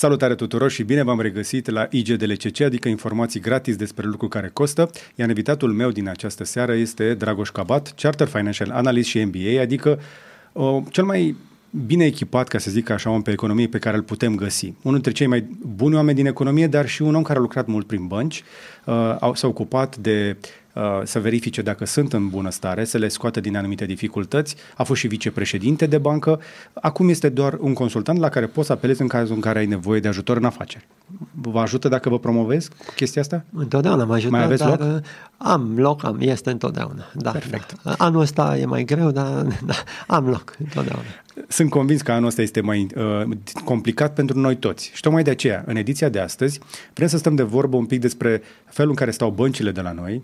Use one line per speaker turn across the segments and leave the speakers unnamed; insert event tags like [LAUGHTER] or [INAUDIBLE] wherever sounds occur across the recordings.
Salutare tuturor și bine v-am regăsit la IGDLCC, adică informații gratis despre lucruri care costă. Iar invitatul meu din această seară este Dragoș Cabat, Charter Financial Analyst și MBA, adică o, cel mai bine echipat, ca să zic așa, om pe economie pe care îl putem găsi. Unul dintre cei mai buni oameni din economie, dar și un om care a lucrat mult prin bănci, uh, s-a ocupat de Uh, să verifice dacă sunt în bună stare, să le scoată din anumite dificultăți. A fost și vicepreședinte de bancă. Acum este doar un consultant la care poți să apelezi în cazul în care ai nevoie de ajutor în afaceri. Vă ajută dacă vă promovezi cu chestia asta?
Întotdeauna mă ajută,
Mai aveți
dar
loc?
uh, am loc, am, este întotdeauna. Da,
Perfect.
Da. Anul ăsta e mai greu, dar [LAUGHS] da, am loc întotdeauna.
Sunt convins că anul ăsta este mai uh, complicat pentru noi toți. Și tocmai de aceea, în ediția de astăzi, vrem să stăm de vorbă un pic despre felul în care stau băncile de la noi,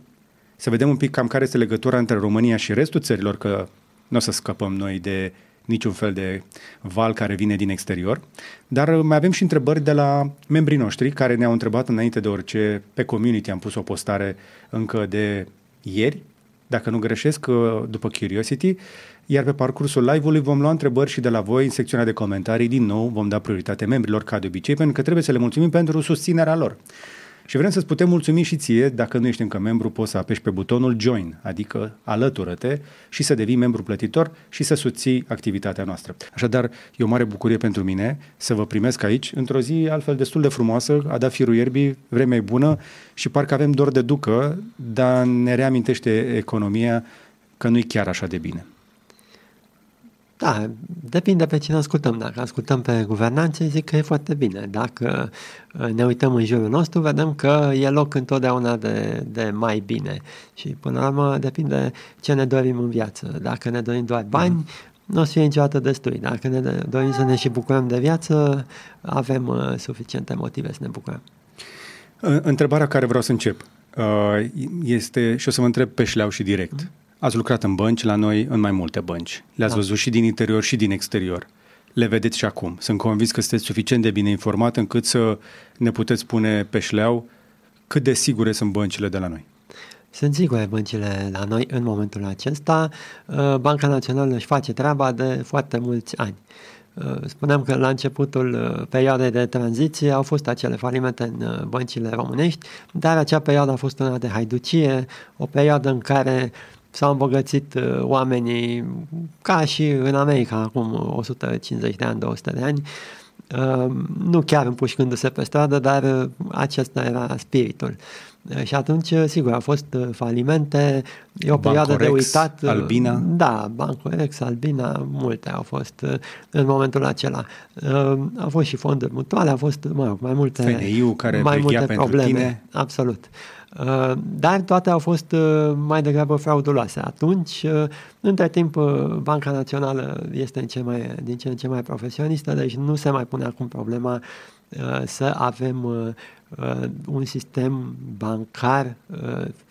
să vedem un pic cam care este legătura între România și restul țărilor, că nu o să scăpăm noi de niciun fel de val care vine din exterior. Dar mai avem și întrebări de la membrii noștri care ne-au întrebat înainte de orice pe community. Am pus o postare încă de ieri, dacă nu greșesc, după Curiosity, iar pe parcursul live-ului vom lua întrebări și de la voi în secțiunea de comentarii. Din nou vom da prioritate membrilor ca de obicei, pentru că trebuie să le mulțumim pentru susținerea lor. Și vrem să-ți putem mulțumi și ție, dacă nu ești încă membru, poți să apeși pe butonul Join, adică alătură-te și să devii membru plătitor și să susții activitatea noastră. Așadar, e o mare bucurie pentru mine să vă primesc aici, într-o zi altfel destul de frumoasă, a dat firul ierbii, vremea e bună și parcă avem dor de ducă, dar ne reamintește economia că nu e chiar așa de bine.
Da, depinde pe cine ascultăm. Dacă ascultăm pe guvernanții, zic că e foarte bine. Dacă uh, ne uităm în jurul nostru, vedem că e loc întotdeauna de, de mai bine. Și până la urmă depinde ce ne dorim în viață. Dacă ne dorim doar bani, mm-hmm. nu o să fie niciodată destui. Dacă ne dorim să ne și bucurăm de viață, avem uh, suficiente motive să ne bucurăm.
Întrebarea care vreau să încep uh, este, și o să vă întreb pe șleau și direct. Mm-hmm Ați lucrat în bănci la noi, în mai multe bănci. Le-ați da. văzut și din interior și din exterior. Le vedeți și acum. Sunt convins că sunteți suficient de bine informat încât să ne puteți spune pe șleau cât de sigure sunt băncile de la noi.
Sunt sigure băncile la noi în momentul acesta. Uh, Banca Națională își face treaba de foarte mulți ani. Uh, spuneam că la începutul uh, perioadei de tranziție au fost acele falimente în băncile românești, dar acea perioadă a fost una de haiducie, o perioadă în care s-au îmbogățit uh, oamenii ca și în America acum 150 de ani, 200 de ani, uh, nu chiar împușcându-se pe stradă, dar uh, acesta era spiritul. Și atunci, sigur, au fost falimente, e o perioadă de uitat.
Albina?
Da, Bancorex, Albina, multe au fost în momentul acela. Au fost și fonduri mutuale, au fost, mă rog, mai multe,
FNI-ul care mai multe probleme. Tine.
Absolut. Uh, dar toate au fost uh, mai degrabă frauduloase. Atunci, uh, între timp, Banca Națională este în ce mai, din ce în ce mai profesionistă, deci nu se mai pune acum problema să avem un sistem bancar,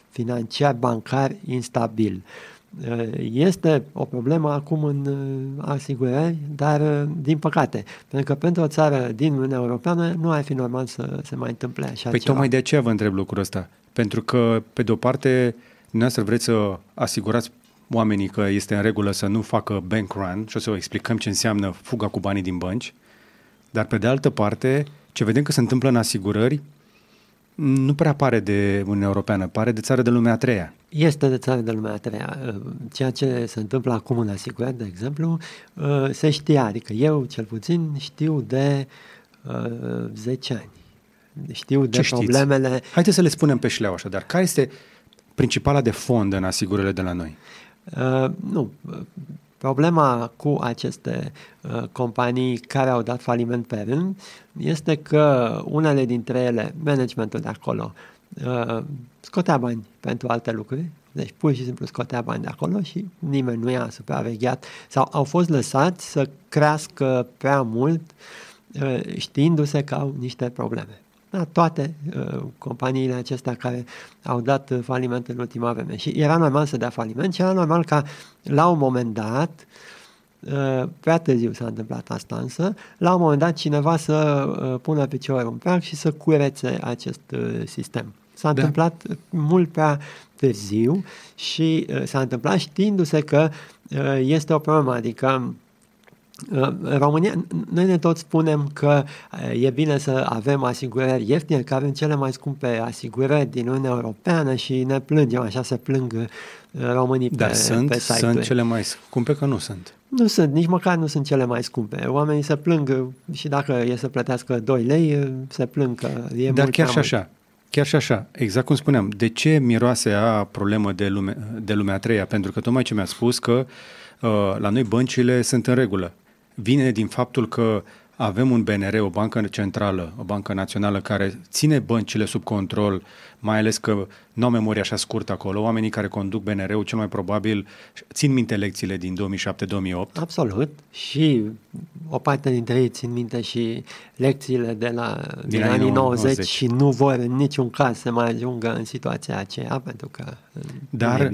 financiar bancar instabil. Este o problemă acum în asigurări, dar din păcate, pentru că pentru o țară din Uniunea Europeană nu ar fi normal să se mai întâmple așa
Păi
ceva.
tocmai de aceea vă întreb lucrul ăsta. Pentru că, pe de-o parte, dumneavoastră vreți să asigurați oamenii că este în regulă să nu facă bank run și o să vă explicăm ce înseamnă fuga cu banii din bănci, dar pe de altă parte, ce vedem că se întâmplă în asigurări, nu prea pare de Uniunea Europeană, pare de țară de lumea a treia.
Este de țară de lumea a treia. Ceea ce se întâmplă acum în asigurări, de exemplu, se știa, adică eu cel puțin știu de 10 ani știu de Ce problemele... Știți?
Haideți să le spunem pe șleau dar Care este principala de fond în asigurările de la noi?
Uh, nu. Problema cu aceste uh, companii care au dat faliment pe rând este că unele dintre ele, managementul de acolo, uh, scotea bani pentru alte lucruri, deci pur și simplu scotea bani de acolo și nimeni nu i-a supravegheat sau au fost lăsați să crească prea mult uh, știindu-se că au niște probleme da, toate uh, companiile acestea care au dat uh, faliment în ultima vreme. Și era normal să dea faliment și era normal ca la un moment dat, uh, prea târziu s-a întâmplat asta însă, la un moment dat cineva să uh, pună piciorul în prag și să curețe acest uh, sistem. S-a da. întâmplat mult prea târziu și uh, s-a întâmplat știindu-se că uh, este o problemă, adică Uh, România, noi ne tot spunem că uh, e bine să avem asigurări ieftine, că avem cele mai scumpe asigurări din Uniunea Europeană și ne plângem, așa se plâng uh, românii
Dar
pe,
sunt,
pe site-uri.
sunt cele mai scumpe că nu sunt.
Nu sunt, nici măcar nu sunt cele mai scumpe. Oamenii se plâng și dacă e să plătească 2 lei, se plâng că e
Dar
mult
chiar
prea
și
mult.
așa, chiar și așa, exact cum spuneam, de ce miroase a problemă de, lume, de lumea a treia? Pentru că tocmai ce mi-a spus că uh, la noi băncile sunt în regulă. Vine din faptul că avem un BNR, o bancă centrală, o bancă națională care ține băncile sub control, mai ales că nu au memoria așa scurtă acolo. Oamenii care conduc BNR-ul cel mai probabil țin minte lecțiile din 2007-2008.
Absolut. Și o parte dintre ei țin minte și lecțiile de la, din,
Din
anii
anii
90,
90
și nu vor în niciun caz să mai ajungă în situația aceea, pentru că
Dar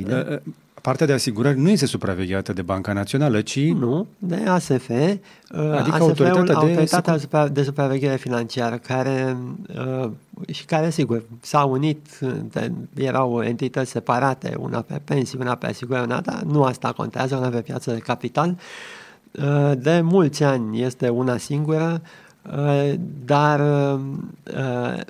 nu e bine.
uh, partea de asigurări nu este supravegheată de Banca Națională, ci
Nu, de ASF, adică
Adică
ASF-ul,
autoritatea de
autoritatea de, supra- de supraveghere financiară, care uh, și care, sigur, s-au unit, de, erau entități separate, una pe pensii, una pe asigurări, una, dar nu asta contează, una pe piață de capital. Uh, de mulți ani este una singură, uh, dar uh,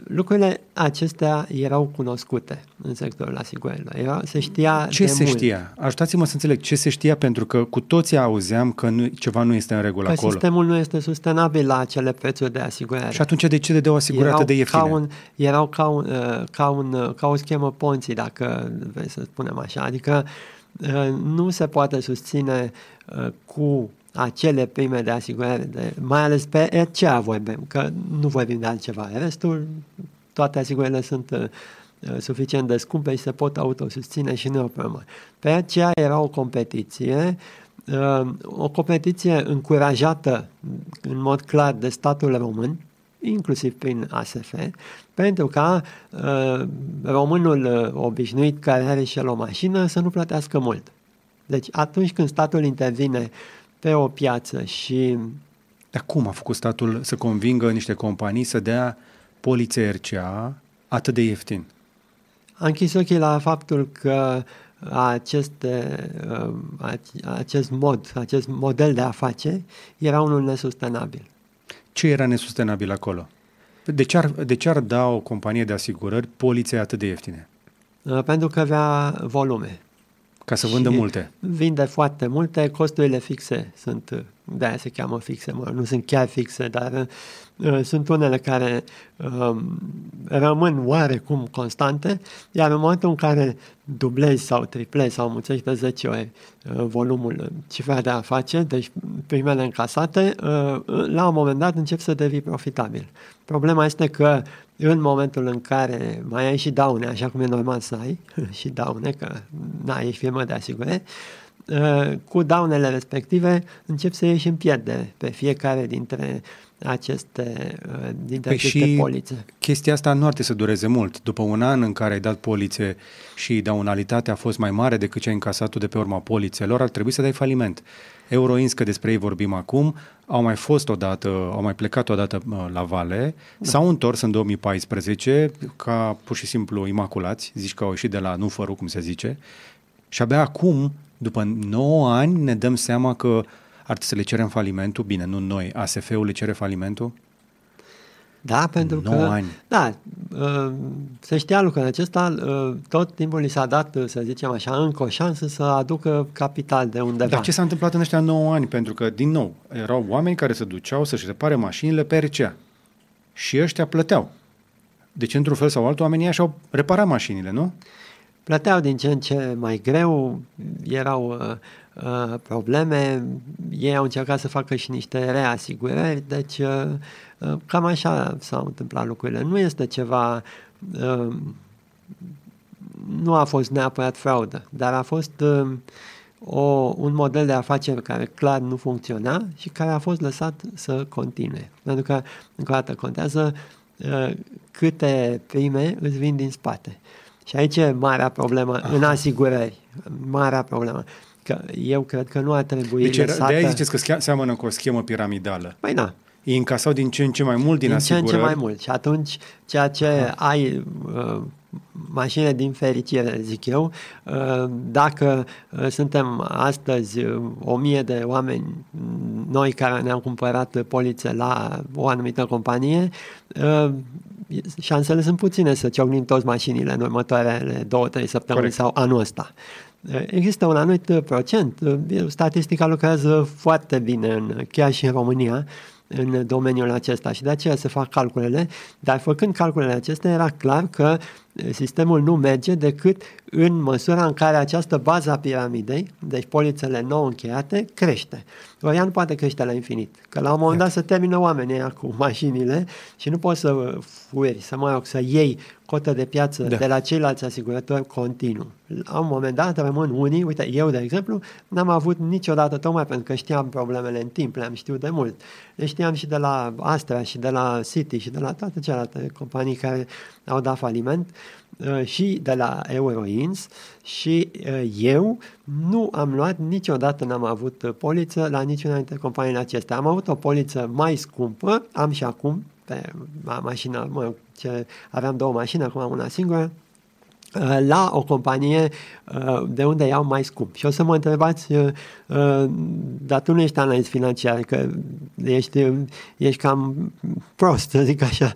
lucrurile acestea erau cunoscute în sectorul asigurărilor. Era, se știa
ce
de
se
mult.
știa? Ajutați-mă să înțeleg ce se știa, pentru că cu toții auzeam că nu, ceva nu este în regulă
Că
acolo.
sistemul nu este sustenabil la acele prețuri de asigurare.
Și atunci de ce de o asigurată
erau
de ieftine?
Ca un, erau ca, un, uh, ca, un, uh, ca o schemă ponții, dacă vrei să spunem așa. Adică uh, nu se poate susține uh, cu acele prime de asigurare, de, mai ales pe RCA vorbim, că nu vorbim de altceva. Restul, toate asigurările sunt uh, uh, suficient de scumpe și se pot autosusține și nu e o problemă. Pe aceea era o competiție, uh, o competiție încurajată în mod clar de statul român, inclusiv prin ASF, pentru ca uh, românul uh, obișnuit care are și el o mașină să nu plătească mult. Deci atunci când statul intervine pe o piață și
Dar cum a făcut statul să convingă niște companii să dea polițe RCA atât de ieftin?
a închis ochii la faptul că aceste, uh, ac- acest mod, acest model de afaceri era unul nesustenabil.
Ce era nesustenabil acolo? De ce ar, de ce ar da o companie de asigurări polițe atât de ieftine?
Uh, Pentru că avea volume.
Ca să vândă
Și
multe.
Vinde foarte multe, costurile fixe sunt, de aia se cheamă fixe, mă, nu sunt chiar fixe, dar uh, sunt unele care uh, rămân oarecum constante, iar în momentul în care dublezi sau triplezi sau mulțești de 10 ori uh, volumul, cifra de afaceri, deci primele încasate, uh, la un moment dat încep să devii profitabil. Problema este că în momentul în care mai ai și daune, așa cum e normal să ai [LAUGHS] și daune, că n-ai ești firmă de asigurări, uh, cu daunele respective încep să ieși în pierdere pe fiecare dintre aceste, uh, dintre
Păi
aceste
și
polițe.
chestia asta nu ar trebui să dureze mult. După un an în care ai dat polițe și daunalitatea a fost mai mare decât ce ai încasat tu de pe urma polițelor, ar trebui să dai faliment. Euroins, că despre ei vorbim acum, au mai fost odată, au mai plecat odată uh, la vale, da. s-au întors în 2014 ca pur și simplu imaculați, zici că au ieșit de la nufărul, cum se zice, și abia acum, după 9 ani, ne dăm seama că ar trebui să le cerem falimentul, bine, nu noi, ASF-ul le cere falimentul,
Da, pentru
Nouă
că...
ani.
Da, uh, se știa lucrul acesta, uh, tot timpul li s-a dat, uh, să zicem așa, încă o șansă să aducă capital de undeva.
Dar ce s-a întâmplat în ăștia 9 ani? Pentru că, din nou, erau oameni care se duceau să-și repare mașinile pe RCA. Și ăștia plăteau. Deci, într-un fel sau altul, oamenii și-au reparat mașinile, nu?
Plăteau din ce în ce mai greu, erau uh, uh, probleme, ei au încercat să facă și niște reasigurări, deci uh, uh, cam așa s-au întâmplat lucrurile. Nu este ceva, uh, nu a fost neapărat fraudă, dar a fost uh, o, un model de afaceri care clar nu funcționa și care a fost lăsat să continue. Pentru că, încă o dată, contează uh, câte prime îți vin din spate. Și aici e marea problemă Aha. în asigurări. Marea problemă. Că eu cred că nu ar trebui
Deci, era,
lăsată...
de aia ziceți că schea- seamănă cu o schemă piramidală.
Păi na,
Ei încasau din ce în ce mai mult din,
din ce în
asigurări.
ce mai mult. Și atunci, ceea ce Aha. ai uh, mașinile din fericire, zic eu. Dacă suntem astăzi o mie de oameni noi care ne-am cumpărat polițe la o anumită companie, șansele sunt puține să ciocnim toți mașinile în următoarele două, trei săptămâni Corect. sau anul ăsta. Există un anumit procent. Statistica lucrează foarte bine, în, chiar și în România, în domeniul acesta și de aceea se fac calculele, dar făcând calculele acestea era clar că sistemul nu merge decât în măsura în care această bază a piramidei, deci polițele nou încheiate, crește. Ori ea nu poate crește la infinit. Că la un moment dat se termină oamenii cu mașinile și nu poți să fueri, să mă rog, să iei cotă de piață da. de la ceilalți asigurători continuu. La un moment dat rămân unii, uite, eu de exemplu, n-am avut niciodată, tocmai pentru că știam problemele în timp, le-am știut de mult. Le știam și de la Astra și de la City și de la toate celelalte companii care au dat faliment uh, și de la Euroins și uh, eu nu am luat niciodată, n-am avut poliță la niciuna dintre companiile acestea. Am avut o poliță mai scumpă, am și acum pe mașina, mă, ce, aveam două mașini, acum am una singură, uh, la o companie de unde iau mai scump. Și o să mă întrebați, dar tu nu ești analist financiar, că ești, ești cam prost, să zic așa.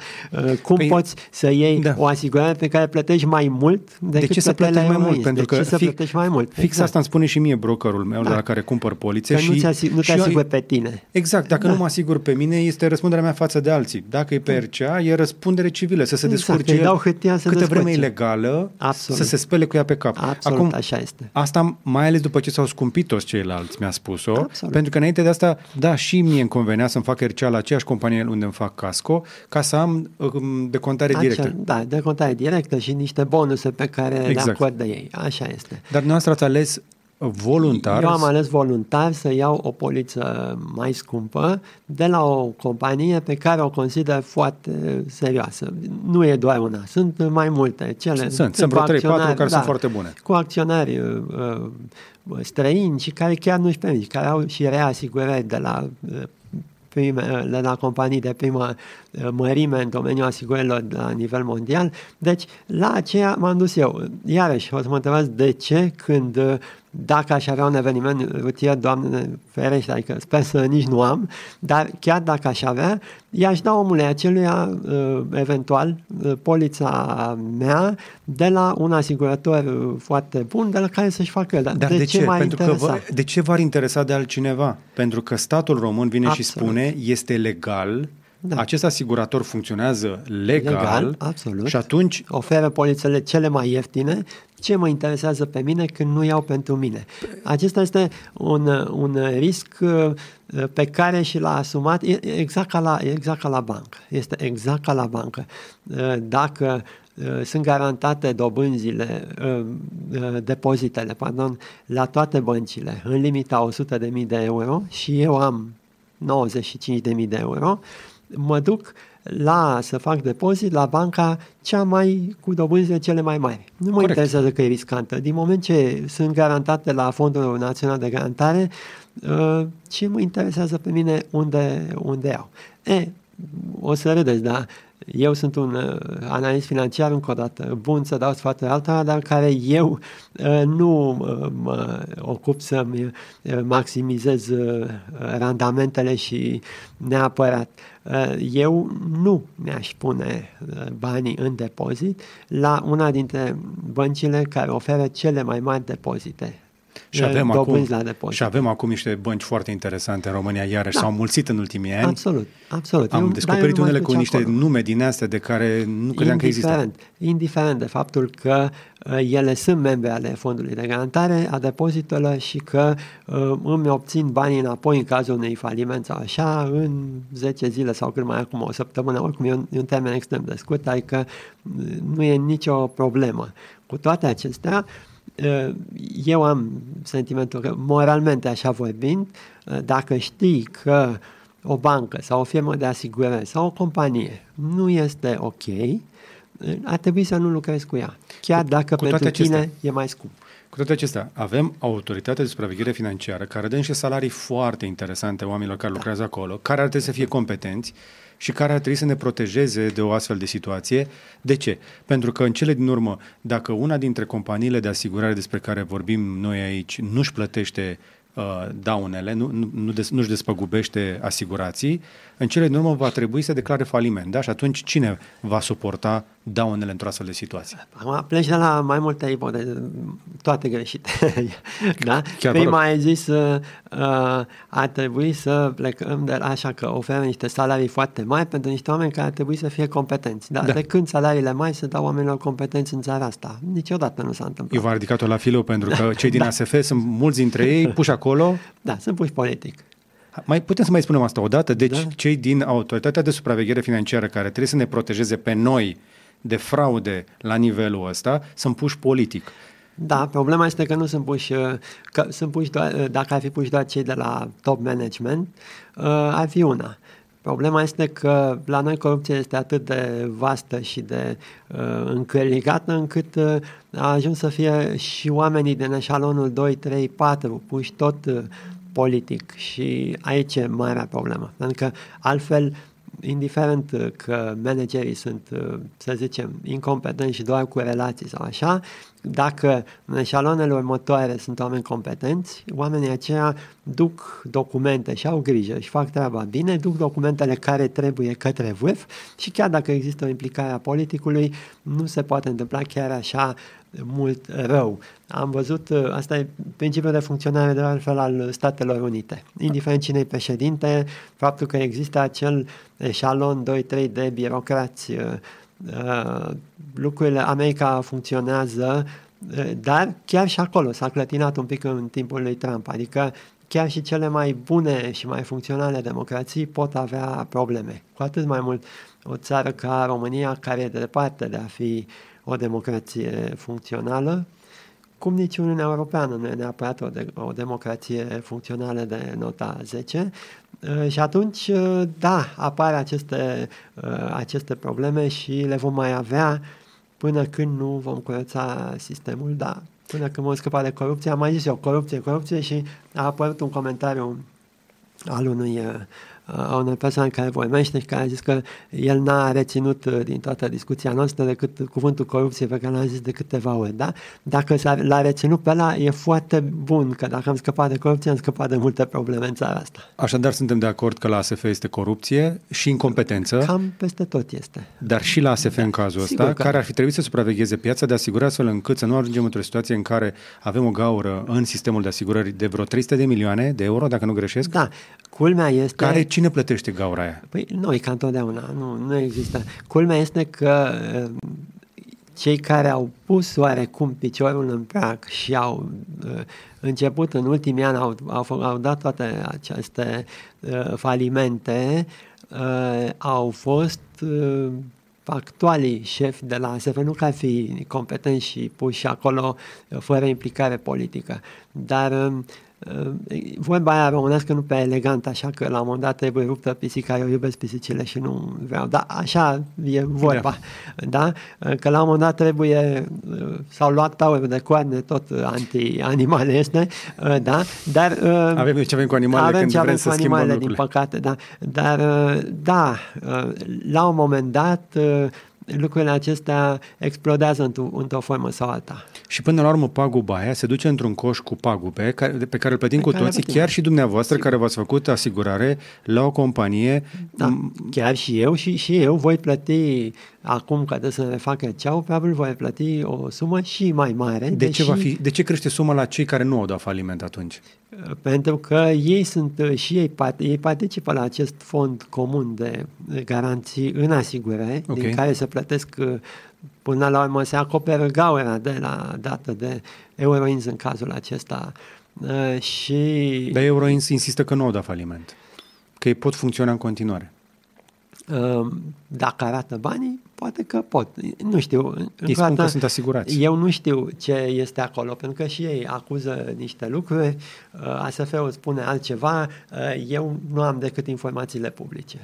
Cum păi, poți să iei da. o asigurare pe care plătești mai mult decât
de ce să plătești mai mult? Pentru
de
că
ce să plătești mai mult?
Fix exact. asta îmi spune și mie brokerul meu da. la care cumpăr polițe.
Că
și,
nu, asig- nu te asiguri pe tine.
Exact, dacă da. nu mă asigur pe mine, este răspunderea mea față de alții. Dacă e pe RCA, e răspundere civilă, să se exact, descurce el
dau hârtia să
câtă vreme ilegală, Absolut. să se spele cu ea pe cap.
Absolut, Acum, așa este.
Asta mai ales după ce s-au scumpit toți ceilalți, mi-a spus-o, Absolut. pentru că înainte de asta, da, și mie îmi convenea să-mi fac RCA la aceeași companie unde îmi fac casco, ca să am um, decontare Acea, directă.
Da, decontare directă și niște bonuse pe care exact. le acordă ei. Așa este.
Dar noastră ați ales voluntar?
Eu am ales voluntar să iau o poliță mai scumpă de la o companie pe care o consider foarte serioasă. Nu e doar una, sunt mai multe. Cele,
sunt, sunt vreo 3-4 care da, sunt foarte bune.
Cu acționari uh, uh, străini și care chiar nu-și permit, care au și reasigurări de la uh, prime, de la companii de primă uh, mărime în domeniul asigurărilor la nivel mondial. Deci, la aceea m-am dus eu. Iarăși, o să mă întrebați de ce când uh, dacă aș avea un eveniment rutier, Doamne ferește, adică sper să nici nu am, dar chiar dacă aș avea, i-aș da omului aceluia, uh, eventual, uh, polița mea de la un asigurător uh, foarte bun, de la care să-și facă el.
Dar de, de ce? ce Pentru că vă, de ce v-ar interesa de altcineva? Pentru că statul român vine Absolut. și spune, este legal da. Acest asigurator funcționează legal, legal absolut. și atunci...
Oferă polițele cele mai ieftine. Ce mă interesează pe mine când nu iau pentru mine? Acesta este un, un risc uh, pe care și l-a asumat exact ca, la, exact ca la bancă. Este exact ca la bancă. Uh, dacă uh, sunt garantate dobânzile, depozitele, pardon, la toate băncile, în limita 100.000 de euro și eu am 95.000 de euro, mă duc la să fac depozit la banca cea mai cu dobânzile cele mai mari. Nu mă Corect. interesează că e riscantă. Din moment ce sunt garantate la Fondul Național de Garantare, uh, ce mă interesează pe mine unde, unde iau. E, o să râdeți, da? Eu sunt un uh, analist financiar, încă o dată, bun să dau sfaturi alta, dar care eu uh, nu uh, mă ocup să-mi uh, maximizez uh, randamentele și neapărat. Uh, eu nu mi-aș pune uh, banii în depozit la una dintre băncile care oferă cele mai mari depozite
și avem, acum, la depozit. și avem acum niște bănci foarte interesante în România, iarăși da. s-au mulțit în ultimii ani.
Absolut, absolut.
Am eu, descoperit unele cu niște acolo. nume din astea de care nu credeam că există.
Indiferent de faptul că uh, ele sunt membre ale fondului de garantare a depozitelor și că uh, îmi obțin banii înapoi în cazul unui faliment sau așa în 10 zile sau cât mai acum o săptămână, oricum e un, e un termen extrem de scurt, adică uh, nu e nicio problemă. Cu toate acestea, uh, Eh, eu am sentimentul că, moralmente așa vorbind, eh, dacă știi că o bancă sau o firmă de asigurări sau o companie nu este ok, eh, ar trebui să nu lucrezi cu ea, chiar cu, dacă cu pentru tine acestea, e mai scump.
Cu toate acestea, avem autoritatea de supraveghere financiară care dă niște salarii foarte interesante oamenilor care da. lucrează acolo, care ar trebui să fie competenți și care ar trebui să ne protejeze de o astfel de situație. De ce? Pentru că în cele din urmă, dacă una dintre companiile de asigurare despre care vorbim noi aici nu-și plătește uh, daunele, nu, nu, nu des, nu-și despăgubește asigurații, în cele din urmă va trebui să declare faliment. Da? Și atunci cine va suporta daunele într-o astfel de situație?
Acum pleci de la mai multe ipoteze, toate greșite. [LAUGHS] da? Chiar Prima ai zis uh, ar trebui să plecăm de așa că oferă niște salarii foarte mari pentru niște oameni care ar trebui să fie competenți. Da? da. De când salariile mai se dau oamenilor competenți în țara asta? Niciodată nu s-a întâmplat.
Eu v-am ridicat-o la filou pentru că cei din [LAUGHS] da. ASF sunt mulți dintre ei puși acolo.
Da, sunt puși politic.
Mai putem să mai spunem asta o dată? Deci da. cei din Autoritatea de Supraveghere Financiară care trebuie să ne protejeze pe noi de fraude la nivelul ăsta sunt puși politic.
Da, problema este că nu sunt puși, că sunt puși doar, dacă ar fi puși doar cei de la top management, uh, ar fi una. Problema este că la noi corupția este atât de vastă și de uh, încălicată încât uh, a ajuns să fie și oamenii din eșalonul 2, 3, 4 puși tot uh, politic și aici e marea problemă. Pentru că altfel, indiferent că managerii sunt, să zicem, incompetenți și doar cu relații sau așa, dacă în eșalonele următoare sunt oameni competenți, oamenii aceia duc documente și au grijă și fac treaba bine, duc documentele care trebuie către vârf și chiar dacă există o implicare a politicului, nu se poate întâmpla chiar așa mult rău. Am văzut, uh, asta e principiul de funcționare de altfel al Statelor Unite. Indiferent cine e președinte, faptul că există acel eșalon 2-3 de birocrați, uh, uh, lucrurile, America funcționează, dar chiar și acolo s-a clătinat un pic în timpul lui Trump, adică chiar și cele mai bune și mai funcționale democrații pot avea probleme. Cu atât mai mult o țară ca România, care e de departe de a fi o democrație funcțională, cum nici Uniunea Europeană nu e neapărat o, de, o democrație funcțională de nota 10. Uh, și atunci, uh, da, apar aceste, uh, aceste probleme și le vom mai avea până când nu vom curăța sistemul, da, până când vom scăpa de corupție. Am mai zis eu, corupție, corupție și a apărut un comentariu al unui a unei persoane care vorbește și care a zis că el n-a reținut uh, din toată discuția noastră decât cuvântul corupție pe care l-am zis de câteva ori, da? Dacă l-a reținut pe ăla, e foarte bun, că dacă am scăpat de corupție, am scăpat de multe probleme în țara asta.
Așadar, suntem de acord că la ASF este corupție și incompetență.
Cam peste tot este.
Dar și la ASF da. în cazul ăsta, că... care ar fi trebuit să supravegheze piața de asigurări astfel încât să nu ajungem într-o situație în care avem o gaură în sistemul de asigurări de vreo 300 de milioane de euro, dacă nu greșesc.
Da, culmea este...
Care cine plătește gaura aia?
Păi noi, ca întotdeauna, nu, nu există. Culmea este că uh, cei care au pus oarecum piciorul în prag și au uh, început în ultimii ani, au, au, au dat toate aceste uh, falimente, uh, au fost uh, actualii șefi de la ASF, nu ca fi competenți și puși acolo uh, fără implicare politică, dar uh, vorba aia românească nu pe elegant, așa că la un moment dat trebuie ruptă pisica, eu iubesc pisicile și nu vreau, dar așa e vorba, da? da? Că la un moment dat trebuie, s-au luat taurul de coarne, tot anti-animale este, da? Dar...
Avem ce avem cu animalele avem când ce avem cu animalele,
din păcate, da. Dar, da, la un moment dat lucrurile acestea explodează într-o, într formă sau alta.
Și până la urmă paguba aia se duce într-un coș cu pagube care, pe care îl plătim pe cu toții, chiar și dumneavoastră Sigur. care v-ați făcut asigurare la o companie.
Da, chiar și eu și, și eu voi plăti acum că trebuie să ne facă ceau, probabil voi plăti o sumă și mai mare.
De, deși... ce, va fi, de ce crește suma la cei care nu au dat faliment atunci?
Pentru că ei sunt și ei, ei participă la acest fond comun de garanții în asigurare, okay. din care se plătesc până la urmă se acoperă gaura de la dată de Euroins în cazul acesta. Și...
Dar Euroins insistă că nu au dat faliment, că ei pot funcționa în continuare.
Dacă arată banii, poate că pot. Nu știu.
Ei spun că sunt asigurați.
Eu nu știu ce este acolo, pentru că și ei acuză niște lucruri, uh, ASF-ul spune altceva, uh, eu nu am decât informațiile publice,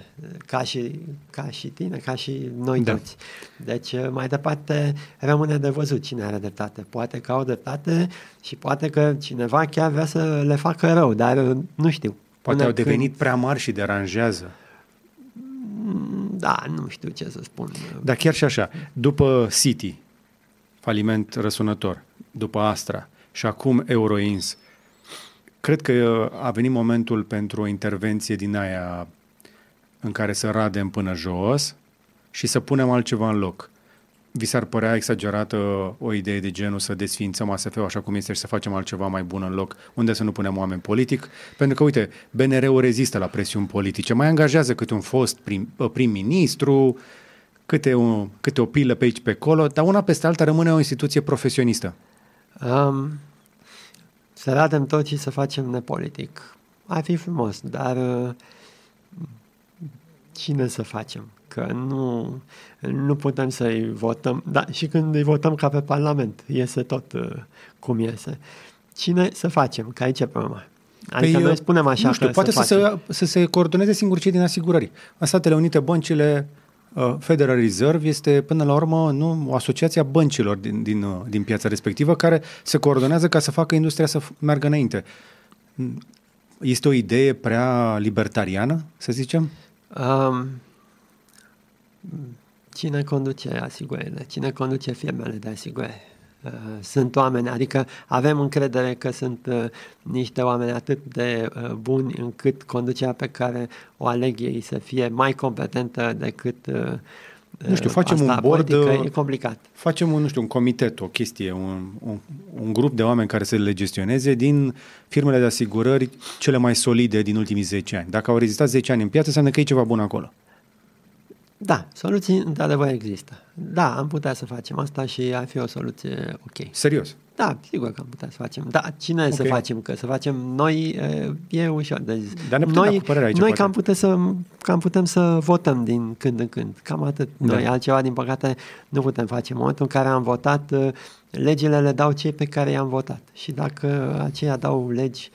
ca și, ca și tine, ca și noi da. toți. Deci, uh, mai departe, rămâne de văzut cine are dreptate. Poate că au dreptate și poate că cineva chiar vrea să le facă rău, dar nu știu.
Poate au devenit când... prea mari și deranjează.
Da, nu știu ce să spun.
Dar chiar și așa, după City, faliment răsunător, după Astra și acum Euroins, cred că a venit momentul pentru o intervenție din aia în care să radem până jos și să punem altceva în loc vi s-ar părea exagerată o idee de genul să desfințăm ASF-ul așa cum este și să facem altceva mai bun în loc, unde să nu punem oameni politic? Pentru că, uite, BNR-ul rezistă la presiuni politice, mai angajează câte un fost prim, prim-ministru, câte o, câte o pilă pe aici pe acolo, dar una peste alta rămâne o instituție profesionistă. Um,
să radem tot și să facem nepolitic. Ar fi frumos, dar uh, cine să facem? Că nu, nu putem să-i votăm, da, și când îi votăm ca pe Parlament, iese tot uh, cum iese. Cine să facem? Că aici e problema. Adică păi, noi spunem așa
nu știu,
că
poate
să,
să, se, să se coordoneze singur cei din asigurări. În Statele Unite, băncile uh, Federal Reserve este până la urmă nu, o asociație a băncilor din, din, uh, din piața respectivă care se coordonează ca să facă industria să meargă înainte. Este o idee prea libertariană, să zicem? Um,
cine conduce asigurările? Cine conduce firmele de asigurări? Uh, sunt oameni, adică avem încredere că sunt uh, niște oameni atât de uh, buni încât conducerea pe care o aleg ei să fie mai competentă decât
nu știu, facem Asta, un board,
e complicat.
Facem un, nu știu, un comitet, o chestie, un, un, un grup de oameni care să le gestioneze din firmele de asigurări cele mai solide din ultimii 10 ani. Dacă au rezistat 10 ani în piață, înseamnă că e ceva bun acolo.
Da, soluții într-adevăr există. Da, am putea să facem asta și ar fi o soluție ok.
Serios?
Da, sigur că am putea să facem. Da, cine okay. să facem? Că să facem noi e ușor de zis.
Dar ne noi, aici,
noi poate. cam, putem să, cam putem să votăm din când în când. Cam atât. Da. Noi altceva, din păcate, nu putem face. În momentul în care am votat, legile le dau cei pe care i-am votat. Și dacă aceia dau legi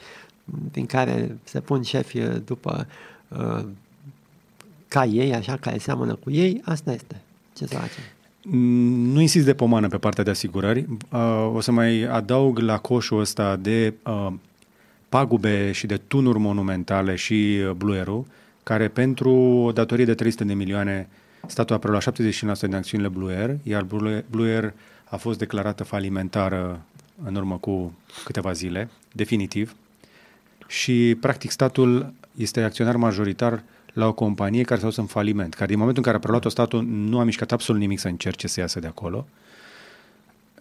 prin care se pun șefi după uh, ca ei, așa, care seamănă cu ei, asta este. Ce să facem?
Mm, nu insist de pomană pe partea de asigurări. Uh, o să mai adaug la coșul ăsta de uh, pagube și de tunuri monumentale și uh, Blueru, care pentru o datorie de 300 de milioane statul a preluat 75% din acțiunile Blue Air, iar Blue Air a fost declarată falimentară în urmă cu câteva zile, definitiv. Și, practic, statul este acționar majoritar la o companie care s-a dus în faliment, care din momentul în care a preluat-o statul nu a mișcat absolut nimic să încerce să iasă de acolo.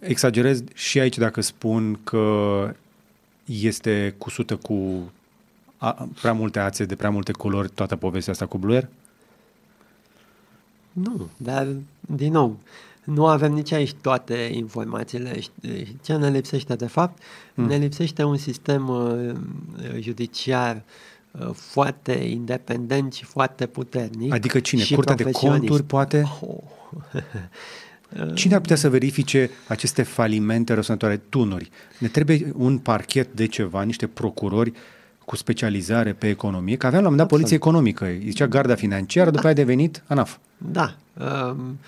Exagerez și aici dacă spun că este cusută cu a, prea multe ațe de prea multe culori toată povestea asta cu Blue Air?
Nu, dar din nou, nu avem nici aici toate informațiile. Ce ne lipsește de fapt? Hmm. Ne lipsește un sistem uh, judiciar uh, Uh, foarte independent și foarte puternic.
Adică cine? Curtea de conturi, poate? Oh. [LAUGHS] Cine ar putea să verifice aceste falimente răsunătoare, tunuri? Ne trebuie un parchet de ceva, niște procurori cu specializare pe economie, că aveam la un moment dat poliție economică, zicea garda financiară, după da. aia a devenit ANAF.
Da. Um,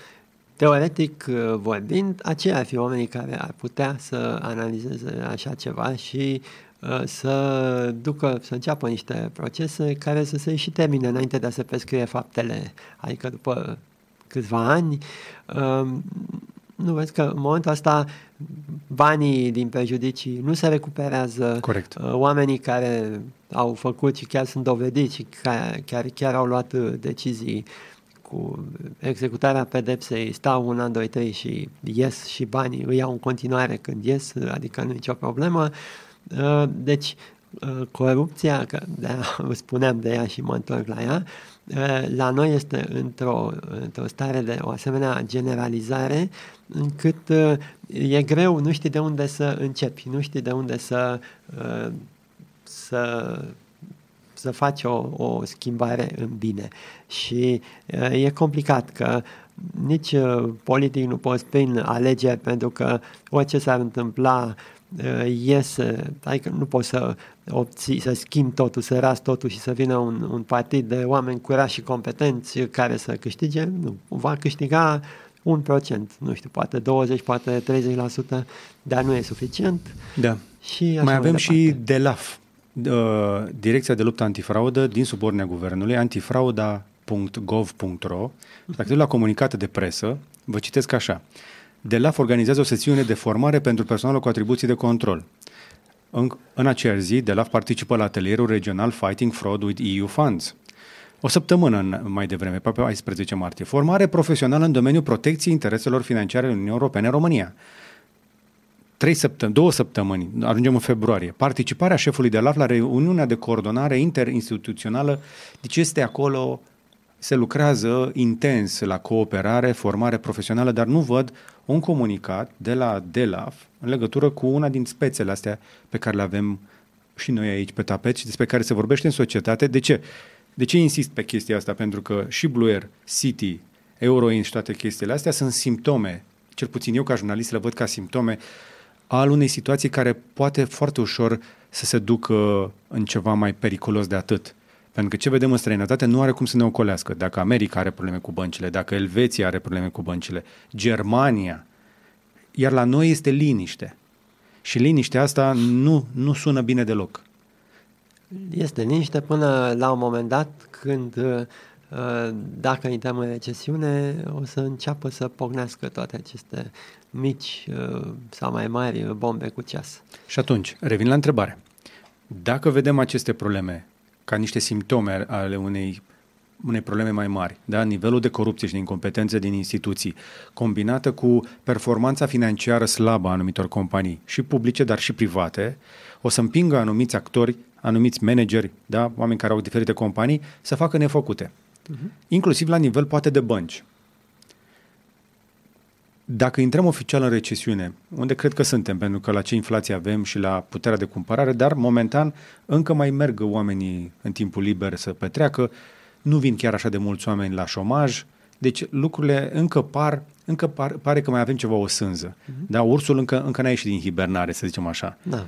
teoretic uh, vorbind, aceia ar fi oamenii care ar putea să analizeze așa ceva și Uh, să ducă, să înceapă niște procese care să se și termine înainte de a se prescrie faptele, adică după câțiva ani. Um, nu vezi că în momentul ăsta banii din prejudicii nu se recuperează.
Corect.
Uh, oamenii care au făcut și chiar sunt dovediți și chiar, chiar, chiar au luat uh, decizii cu executarea pedepsei stau un an, doi, trei și ies și banii îi iau în continuare când ies, adică nu e nicio problemă. Uh, Uh, deci, uh, corupția, că [LAUGHS] de spuneam de ea și mă întorc la ea, uh, la noi este într-o, într-o stare de o asemenea generalizare încât e greu, nu știi de unde să începi, nu știi de unde să, să, să faci o, o schimbare în bine. Și e complicat că nici uh, politic nu poți prin alegeri, pentru că orice s-ar întâmpla uh, iese, adică nu poți să obții, să schimbi totul, să ras totul și să vină un, un partid de oameni curați și competenți care să câștige, nu, va câștiga un procent, nu știu, poate 20, poate 30%, dar nu e suficient.
Da. Și mai, mai avem și DELAF, uh, Direcția de Luptă Antifraudă din subordinea Guvernului, antifrauda.gov.ro. Dacă la comunicate de presă, vă citesc așa. DELAF organizează o sesiune de formare pentru personalul cu atribuții de control. În, în aceeași zi, DELAF participă la atelierul regional Fighting Fraud with EU Funds. O săptămână în, mai devreme, pe 14 martie. Formare profesională în domeniul protecției intereselor financiare în Uniunea Europene în România trei săptămâni, două săptămâni, ajungem în februarie, participarea șefului de LAF la reuniunea de coordonare interinstituțională, deci este acolo, se lucrează intens la cooperare, formare profesională, dar nu văd un comunicat de la DELAF în legătură cu una din spețele astea pe care le avem și noi aici pe tapet și despre care se vorbește în societate. De ce? De ce insist pe chestia asta? Pentru că și Blue Air, City, Euroin și toate chestiile astea sunt simptome, cel puțin eu ca jurnalist le văd ca simptome al unei situații care poate foarte ușor să se ducă în ceva mai periculos de atât. Pentru că ce vedem în străinătate nu are cum să ne ocolească. Dacă America are probleme cu băncile, dacă Elveția are probleme cu băncile, Germania, iar la noi este liniște. Și liniștea asta nu, nu sună bine deloc.
Este liniște până la un moment dat când uh, dacă intrăm în recesiune, o să înceapă să pognească toate aceste mici uh, sau mai mari bombe cu ceas.
Și atunci, revin la întrebare. Dacă vedem aceste probleme ca niște simptome ale unei unei probleme mai mari, da? nivelul de corupție și de incompetențe din instituții, combinată cu performanța financiară slabă a anumitor companii, și publice, dar și private, o să împingă anumiți actori, anumiți manageri, da? oameni care au diferite companii, să facă nefăcute. Uh-huh. Inclusiv la nivel poate de bănci. Dacă intrăm oficial în recesiune, unde cred că suntem, pentru că la ce inflație avem și la puterea de cumpărare, dar momentan încă mai merg oamenii în timpul liber să petreacă, nu vin chiar așa de mulți oameni la șomaj, deci lucrurile încă par, încă par, pare că mai avem ceva o sânză. Uh-huh. Da, ursul încă, încă n-a ieșit din hibernare, să zicem așa.
Da.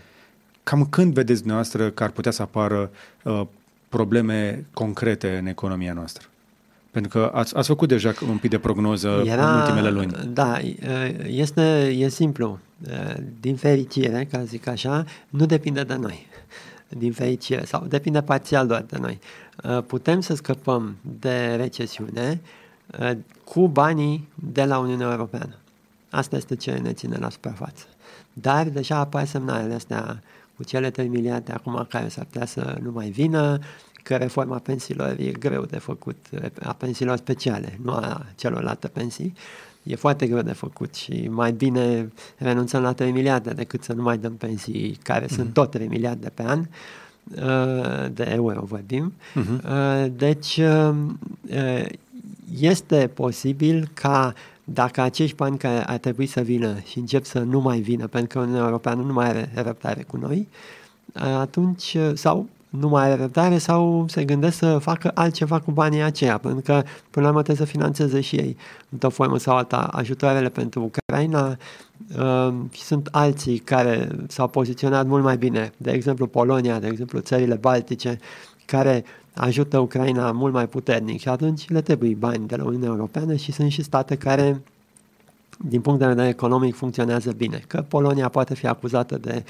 Cam când vedeți dumneavoastră că ar putea să apară uh, probleme concrete în economia noastră? Pentru că ați, ați făcut deja un pic de prognoză Era, în ultimele luni.
Da, este, e simplu. Din fericire, ca zic așa, nu depinde de noi. Din fericire, sau depinde parțial doar de noi. Putem să scăpăm de recesiune cu banii de la Uniunea Europeană. Asta este ce ne ține la suprafață. Dar deja apar semnalele astea cu cele 3 miliarde acum care s-ar putea să nu mai vină, că reforma pensiilor e greu de făcut, a pensiilor speciale, nu a celorlalte pensii, e foarte greu de făcut și mai bine renunțăm la 3 miliarde decât să nu mai dăm pensii care mm-hmm. sunt mhm. tot 3 miliarde pe an uh, de euro vorbim. Uh-huh. Deci uh, este posibil ca dacă acești bani care ar trebui să vină și încep să nu mai vină pentru că Uniunea Europeană nu mai are răbdare cu noi, atunci, sau nu mai are răbdare sau se gândesc să facă altceva cu banii aceia, pentru că până la urmă trebuie să financeze și ei. Într-o formă sau alta ajutoarele pentru Ucraina uh, și sunt alții care s-au poziționat mult mai bine, de exemplu Polonia, de exemplu țările Baltice, care ajută Ucraina mult mai puternic. Și atunci le trebuie bani de la Uniunea Europeană și sunt și state care din punct de vedere economic funcționează bine. Că Polonia poate fi acuzată de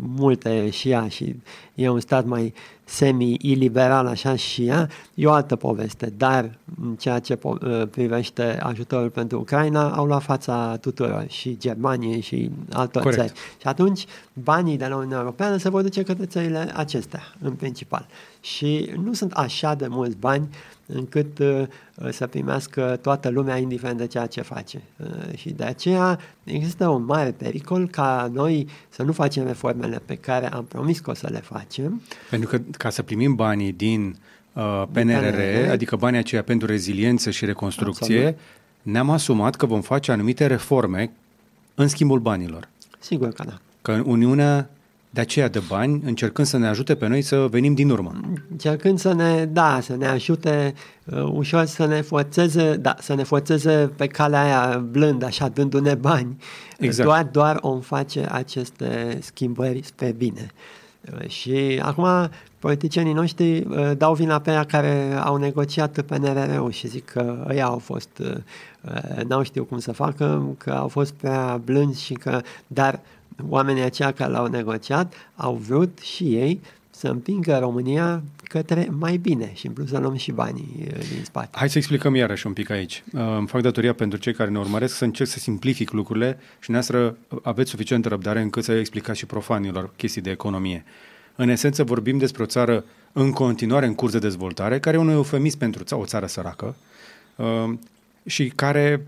multe și ea și e un stat mai semi-iliberal așa și ea, e o altă poveste, dar în ceea ce uh, privește ajutorul pentru Ucraina au luat fața tuturor și Germaniei și altor Corect. țări. Și atunci banii de la Uniunea Europeană se vor duce către țările acestea în principal. Și nu sunt așa de mulți bani încât uh, să primească toată lumea indiferent de ceea ce face. Uh, și de aceea există un mare pericol ca noi să nu facem reformele pe care am promis că o să le facem.
Pentru că ca să primim banii din uh, PNRR, PNRR, adică banii aceia pentru reziliență și reconstrucție, Absolut. ne-am asumat că vom face anumite reforme în schimbul banilor.
Sigur că da.
Că Uniunea de aceea de bani, încercând să ne ajute pe noi să venim din urmă.
Încercând să ne, da, să ne ajute uh, ușor să ne forțeze, da, să ne forțeze pe calea aia blând, așa, dându-ne bani.
Exact.
Doar, doar om face aceste schimbări spre bine. Uh, și acum politicienii noștri uh, dau vina pe aia care au negociat PNRR-ul și zic că ei au fost, uh, uh, n-au știut cum să facă, că au fost prea blânzi și că, dar oamenii aceia care l-au negociat au vrut și ei să împingă România către mai bine și în plus să luăm și banii din spate.
Hai să explicăm iarăși un pic aici. Îmi fac datoria pentru cei care ne urmăresc să încerc să simplific lucrurile și noastră aveți suficientă răbdare încât să explicați și profanilor chestii de economie. În esență vorbim despre o țară în continuare în curs de dezvoltare, care e un eufemism pentru o țară săracă uh, și care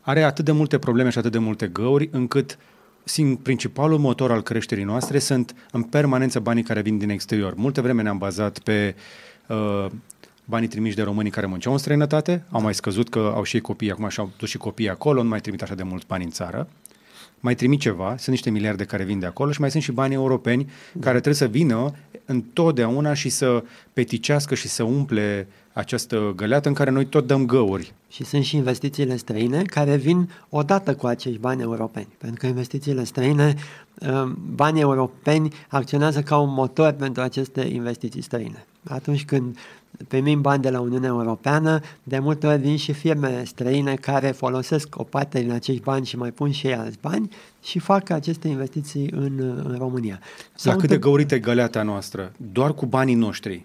are atât de multe probleme și atât de multe găuri, încât sin, principalul motor al creșterii noastre sunt în permanență banii care vin din exterior. Multe vreme ne-am bazat pe uh, banii trimiși de românii care munceau în străinătate, au mai scăzut că au și copii, acum și-au dus și copiii acolo, nu mai trimit așa de mulți bani în țară mai trimit ceva, sunt niște miliarde care vin de acolo și mai sunt și banii europeni da. care trebuie să vină întotdeauna și să peticească și să umple această găleată în care noi tot dăm găuri.
Și sunt și investițiile străine care vin odată cu acești bani europeni. Pentru că investițiile străine, um, banii europeni acționează ca un motor pentru aceste investiții străine. Atunci când primim bani de la Uniunea Europeană, de multe ori vin și firme străine care folosesc o parte din acești bani și mai pun și ei alți bani și fac aceste investiții în, în România.
Sau cât de găurită e găleata noastră, doar cu banii noștri,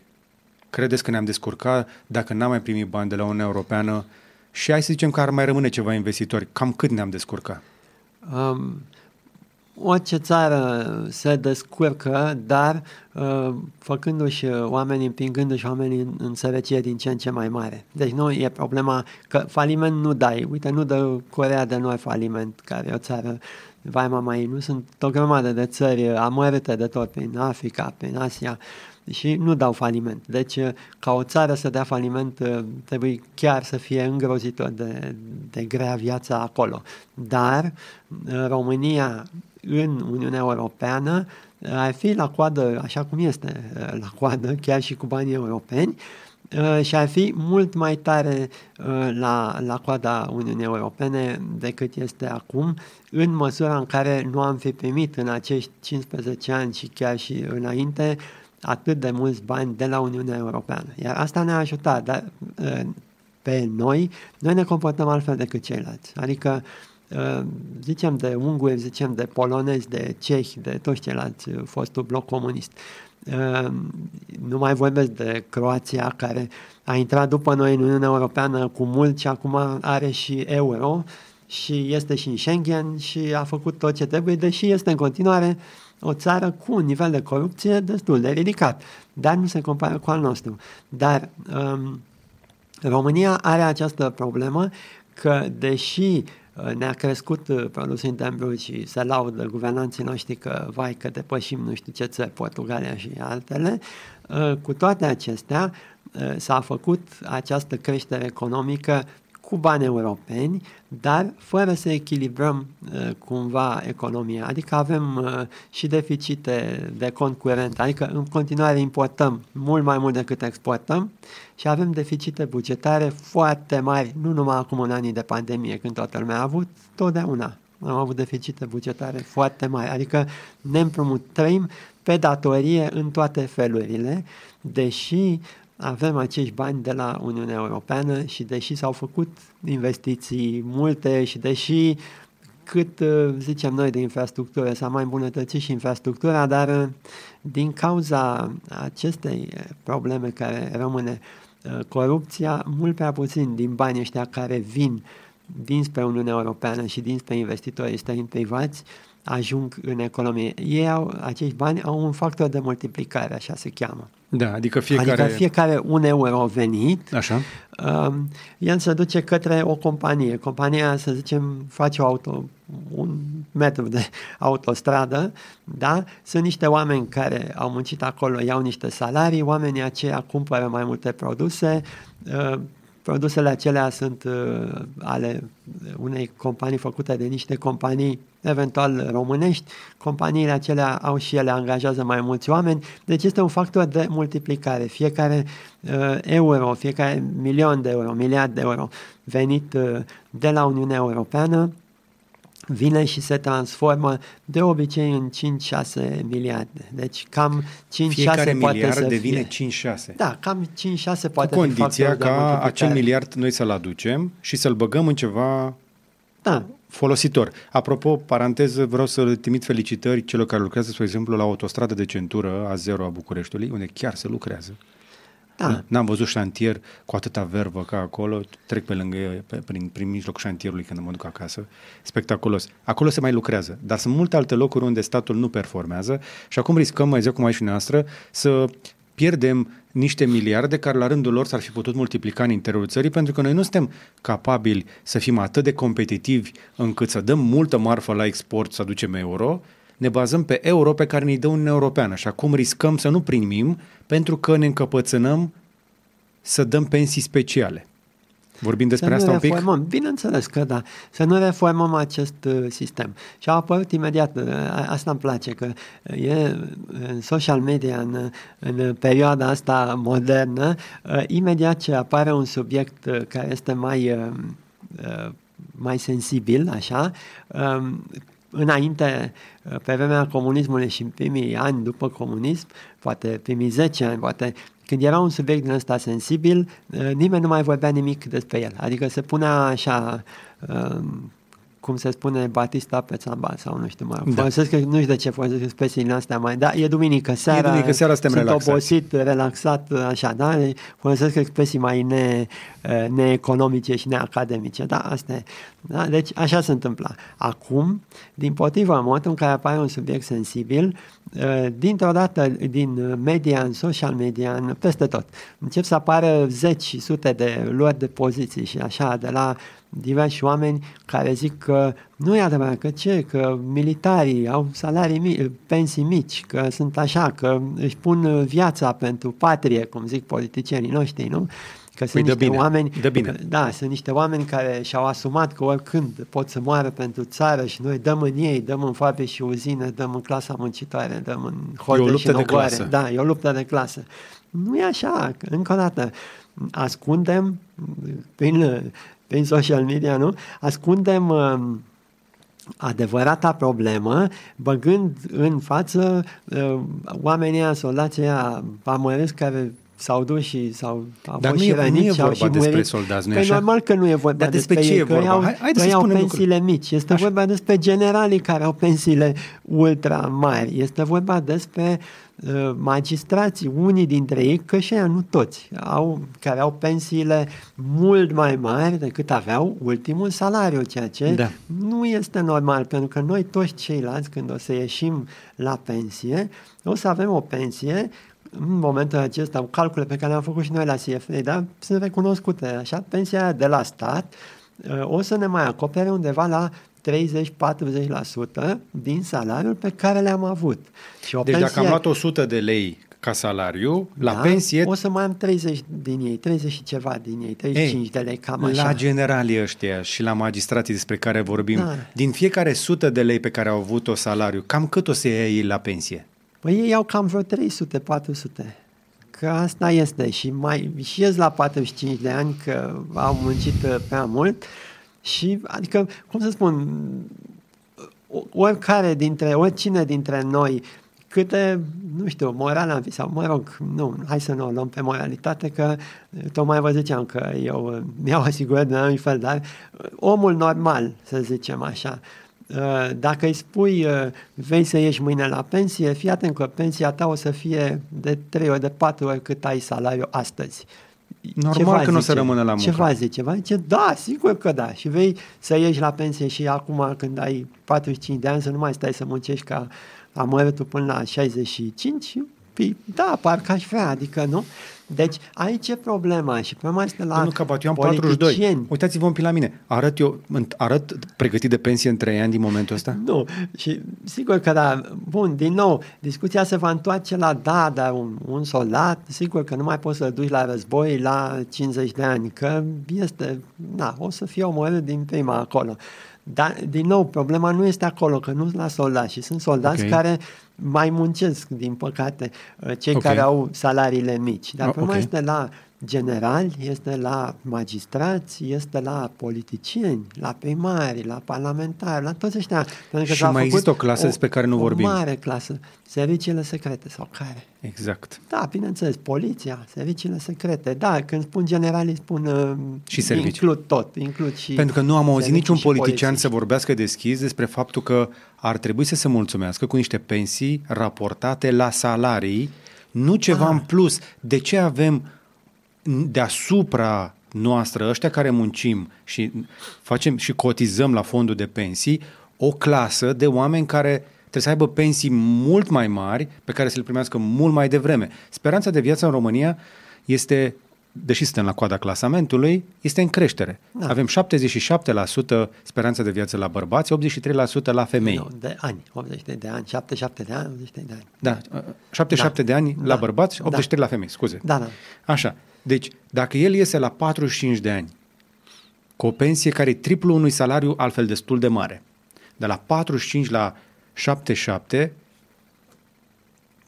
credeți că ne-am descurcat dacă n-am mai primit bani de la Uniunea Europeană și hai să zicem că ar mai rămâne ceva investitori, cam cât ne-am descurcat? Um,
orice țară se descurcă, dar uh, făcându-și oamenii, împingându-și oamenii în, în sărăcie din ce în ce mai mare. Deci nu e problema că faliment nu dai. Uite, nu dă Corea de Nord faliment, care e o țară vai mai nu sunt o grămadă de țări amărâte de tot prin Africa, prin Asia și nu dau faliment. Deci, ca o țară să dea faliment, trebuie chiar să fie îngrozitor de, de grea viața acolo. Dar România în Uniunea Europeană ar fi la coadă, așa cum este la coadă, chiar și cu banii europeni, și ar fi mult mai tare la, la coada Uniunii Europene decât este acum, în măsura în care nu am fi primit în acești 15 ani și chiar și înainte atât de mulți bani de la Uniunea Europeană. Iar asta ne-a ajutat, dar pe noi, noi ne comportăm altfel decât ceilalți. Adică Uh, zicem de unguri, zicem de polonezi, de cehi, de toți ceilalți uh, fostul bloc comunist. Uh, nu mai vorbesc de Croația, care a intrat după noi în Uniunea Europeană cu mult și acum are și euro și este și în Schengen și a făcut tot ce trebuie, deși este în continuare o țară cu un nivel de corupție destul de ridicat, dar nu se compară cu al nostru. Dar um, România are această problemă că, deși Uh, ne-a crescut uh, produsul intern brut și se laudă guvernanții noștri că, vai, că depășim nu știu ce țări, Portugalia și altele. Uh, cu toate acestea, s-a făcut această creștere economică cu bani europeni, dar fără să echilibrăm uh, cumva economia. Adică avem uh, și deficite de cont curent, adică în continuare importăm mult mai mult decât exportăm și avem deficite bugetare foarte mari, nu numai acum în anii de pandemie, când toată lumea a avut, totdeauna am avut deficite bugetare foarte mari, adică ne împrumutăm pe datorie în toate felurile, deși avem acești bani de la Uniunea Europeană și deși s-au făcut investiții multe și deși cât uh, zicem noi de infrastructură, s-a mai îmbunătățit și infrastructura, dar uh, din cauza acestei probleme care rămâne uh, corupția, mult prea puțin din banii ăștia care vin dinspre Uniunea Europeană și dinspre investitorii străini privați, ajung în economie. Ei au, acești bani au un factor de multiplicare, așa se cheamă.
Da, adică fiecare...
Adică fiecare un euro venit,
Așa. Uh,
el se duce către o companie. Compania, să zicem, face o auto, un metru de [LAUGHS] autostradă, da? Sunt niște oameni care au muncit acolo, iau niște salarii, oamenii aceia cumpără mai multe produse, uh, produsele acelea sunt uh, ale unei companii făcute de niște companii eventual românești, companiile acelea au și ele, angajează mai mulți oameni, deci este un factor de multiplicare. Fiecare uh, euro, fiecare milion de euro, miliard de euro venit uh, de la Uniunea Europeană vine și se transformă de obicei în 5-6 miliarde. Deci cam 5-6
Fiecare
poate
miliard
să
devine
fie.
5-6.
Da, cam 5-6 poate
Cu
fi
condiția
factorul de
ca
multiplicare.
acel miliard noi să-l aducem și să-l băgăm în ceva
Da,
folositor. Apropo, paranteză, vreau să trimit felicitări celor care lucrează, spre exemplu, la autostradă de centură A0 a Bucureștiului, unde chiar se lucrează.
Da.
N-am văzut șantier cu atâta vervă ca acolo, trec pe lângă, pe, prin, prin mijlocul șantierului când mă duc acasă, spectaculos. Acolo se mai lucrează, dar sunt multe alte locuri unde statul nu performează și acum riscăm, mai exact cum ai și noastră, să pierdem niște miliarde care la rândul lor s-ar fi putut multiplica în interiorul țării pentru că noi nu suntem capabili să fim atât de competitivi încât să dăm multă marfă la export să aducem euro, ne bazăm pe euro pe care ne-i dă Uniunea Europeană și acum riscăm să nu primim pentru că ne încăpățânăm să dăm pensii speciale. Vorbim despre
să
asta
nu
un pic?
reformăm. Bineînțeles că da. Să nu reformăm acest uh, sistem. Și a apărut imediat, uh, a- asta îmi place, că e în social media, în, în perioada asta modernă, uh, imediat ce apare un subiect uh, care este mai, uh, uh, mai sensibil, așa, um, înainte, uh, pe vremea comunismului și în primii ani după comunism, poate primii 10 ani, poate când era un subiect din ăsta sensibil, uh, nimeni nu mai vorbea nimic despre el. Adică se punea așa, um, cum se spune, Batista pe țamba sau nu știu mai.
Da.
Folosesc, nu știu de ce folosesc expresiile astea mai, da, e duminică seara,
duminică seara, suntem
sunt
relaxați.
obosit, relaxat, așa, da, folosesc expresii mai ne, uh, neeconomice și neacademice, da, asta e. Da? Deci așa se întâmpla. Acum, din potrivă, în momentul în care apare un subiect sensibil, uh, dintr-o dată din media, în social media, în, peste tot, încep să apară zeci și sute de luări de poziții și așa, de la diversi oameni care zic că nu e adevărat, că ce, că militarii au salarii mici, pensii mici, că sunt așa, că își pun viața pentru patrie, cum zic politicienii noștri, nu? Că sunt
Păi dă
niște
bine,
oameni,
dă bine.
Că, da, sunt niște oameni care și-au asumat că oricând pot să moară pentru țară și noi dăm în ei, dăm în fabrici și uzine, dăm în clasa muncitoare, dăm în holde
luptă
și
de
în ogoare.
clasă.
Da, e o luptă de clasă. Nu e așa, că, încă o dată, ascundem prin, prin social media, nu? Ascundem uh, adevărata problemă, băgând în față uh, oamenii ăia, soldații ăia amărâți care s-au dus și s-au au
Dar
fost
nu
și
e- nu
răniți
e
și au
vorba
și
despre
murit.
soldați, nu-i
Păi
așa?
normal că nu e vorba
Dar despre ce
ei,
e
că
vorba?
Au,
Hai- haide
că
să
au
spunem
pensiile mici. Este
Așa.
vorba despre generalii care au pensiile ultra mari. Este vorba despre uh, magistrații, unii dintre ei, că și aia nu toți, au, care au pensiile mult mai mari decât aveau ultimul salariu, ceea ce
Da.
nu este normal, pentru că noi toți ceilalți, când o să ieșim la pensie, o să avem o pensie în momentul acesta, calcule pe care le-am făcut și noi la CFA, da? sunt recunoscute, așa, pensia de la stat uh, o să ne mai acopere undeva la 30-40% din salariul pe care le-am avut. Și o
Deci
pensie,
dacă am luat 100 de lei ca salariu, la
da,
pensie,
o să mai am 30 din ei, 30 și ceva din ei, 35
Ei,
de lei, cam așa.
la generalii ăștia și la magistrații despre care vorbim,
Da.
din fiecare sută de lei pe care au avut-o salariu, cam cât o să ia ei la pensie?
Păi ei au cam vreo 300-400. Că asta este și mai și ies la 45 de ani că au muncit uh, prea mult și adică, cum să spun, o- oricare dintre, oricine dintre noi câte, nu știu, moral am fi, sau mă rog, nu, hai să nu o luăm pe moralitate, că uh, tocmai vă ziceam că eu uh, mi-au asigurat de anumit fel, dar uh, omul normal, să zicem așa, uh, dacă îi spui uh, vei să ieși mâine la pensie, fii atent că pensia ta o să fie de 3 ori, de 4 ori cât ai salariu astăzi.
Normal
Ce va
că nu o să
zice?
rămână la
Ce
muncă.
va zice? Va zice, da, sigur că da. Și vei să ieși la pensie și acum când ai 45 de ani să nu mai stai să muncești ca amărâtul până la 65? Păi, da, parcă aș vrea, adică nu. Deci aici e problema și problema este la
Domnul Cabat, eu am
politicieni.
42. Uitați-vă un pic la mine. Arăt eu, arăt pregătit de pensie în 3 ani din momentul ăsta?
Nu, și sigur că da, bun, din nou, discuția se va întoarce la da, dar un, un soldat, sigur că nu mai poți să-l duci la război la 50 de ani, că este, na, o să fie omorât din prima acolo. Dar, din nou, problema nu este acolo, că nu sunt la soldați și sunt soldați
Ok.
care mai muncesc, din păcate, uh, cei
Ok.
care au salariile mici. Dar
Ah,
problema
ok.
este la generali, este la magistrați, este la politicieni, la primari, la parlamentari, la toți ăștia. Pentru că
Și
s-a
mai
făcut
există o clasă despre care nu
o
vorbim.
mare clasă. Serviciile secrete sau care?
Exact.
Da, bineînțeles, poliția, serviciile secrete. Da, când spun generalii, spun uh,
Și servicii.
includ tot, includ și
Pentru că nu am auzit
servicii
niciun
și
politician
polițiști.
să vorbească deschis despre faptul că ar trebui să se mulțumească cu niște pensii raportate la salarii, nu ceva
Ah.
în plus. De ce avem deasupra noastră, ăștia care muncim și facem și cotizăm la fondul de pensii, o clasă de oameni care trebuie să aibă pensii mult mai mari, pe care să le primească mult mai devreme. Speranța de viață în România este, deși suntem la coada clasamentului, este în creștere.
Da.
Avem 77% speranța de viață la bărbați, 83% la femei.
Nu, de ani, 80 de ani, 77 de ani, 80 de ani.
Da, 77
Da.
de ani la
Da.
bărbați, 83 la femei, scuze.
Da, da.
Așa. Deci, dacă el iese la 45 de ani cu o pensie care e triplu unui salariu altfel destul de mare, de la 45 la 77,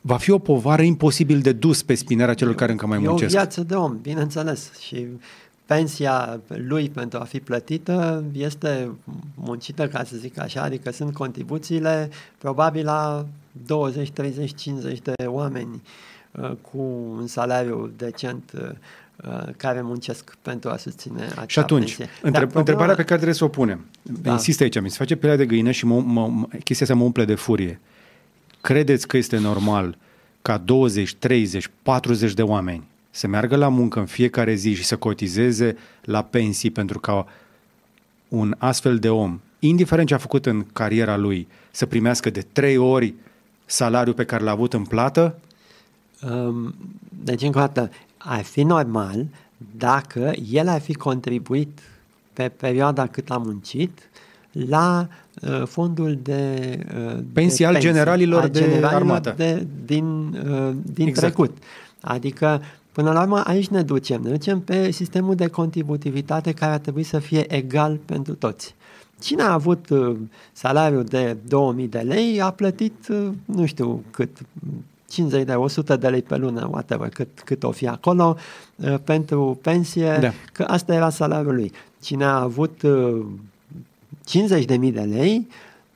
va fi o povară imposibil de dus pe spinarea celor care încă mai
E o
muncesc.
viață de om, bineînțeles. Și pensia lui pentru a fi plătită este muncită, ca să zic așa, adică sunt contribuțiile probabil la 20, 30, 50 de oameni uh, cu un salariu decent uh, uh, care muncesc pentru a susține acea
Și atunci,
pensie.
între,
Dar problema-
întrebarea pe care trebuie să o punem, da.
Da.
insist aici, mi se face pielea de găină și mă, mă, mă, chestia asta mă umple de furie. Credeți că este normal ca 20, 30, 40 de oameni să meargă la muncă în fiecare zi și să cotizeze la pensii pentru ca un astfel de om, indiferent ce a făcut în cariera lui, să primească de trei ori salariul pe care l-a avut în plată?
Um, Deci, încă o dată, ar fi normal dacă el ar fi contribuit pe perioada cât a muncit la uh, fondul de, uh,
Pensii al generalilor de armată.
de, din, uh, din
Exact.
trecut. Adică, până la urmă, aici ne ducem. Ne ducem pe sistemul de contributivitate care ar trebui să fie egal pentru toți. Cine a avut uh, salariul de 2000 de lei a plătit, uh, nu știu cât, 50 de 100 de lei pe lună, whatever, cât, cât o fi acolo, uh, pentru pensie,
Da.
că asta era salariul lui. Cine a avut uh, 50 de mii de lei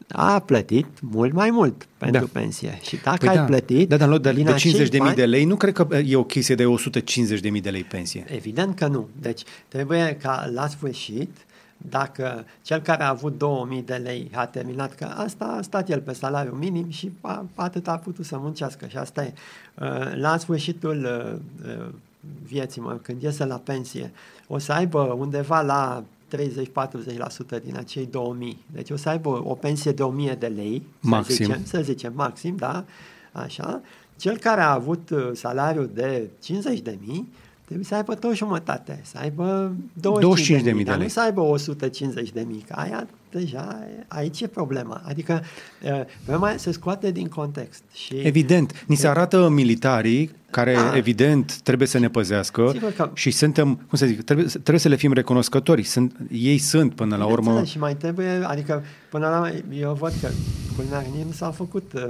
a plătit mult mai mult pentru
Da.
pensie. Și dacă
Păi
ai
da,
plătit...
da, dar nu, de,
din
de
acei
50 de mii
bani-
de lei, nu cred că e o chestie de 150 de mii de lei pensie.
Evident că nu. Deci trebuie ca la sfârșit, dacă cel care a avut 2000 de lei a terminat, că asta a stat el pe salariu minim și a, atât a putut să muncească și asta e. Uh, La sfârșitul uh, uh, vieții, mă, când iese la pensie, o să aibă undeva la 30-40% din acei 2000. Deci o să aibă o pensie de 1000 de lei,
Maxim.
Să zicem, să zicem maxim, da? Așa. Cel care a avut uh, salariul de 50 de mii trebuie să aibă tot jumătate, să aibă 25 de mii,
de
dar
lei.
nu să aibă 150 de mii, că aia deja, aici e problema. Adică uh, problema se scoate din context. Și
Evident, ni se arată militarii care,
Da.
evident, trebuie să ne păzească
Sigur că-
și suntem, cum să zic, trebuie, trebuie să le fim recunoscători. Sunt, ei sunt, până la urmă,
Bineînțeles, Și mai trebuie, adică până la urmă, eu văd că culinarii nu s-au făcut, uh,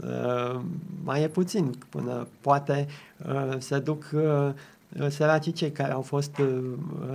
uh, mai e puțin până poate uh, se duc uh, săracii cei care au fost uh,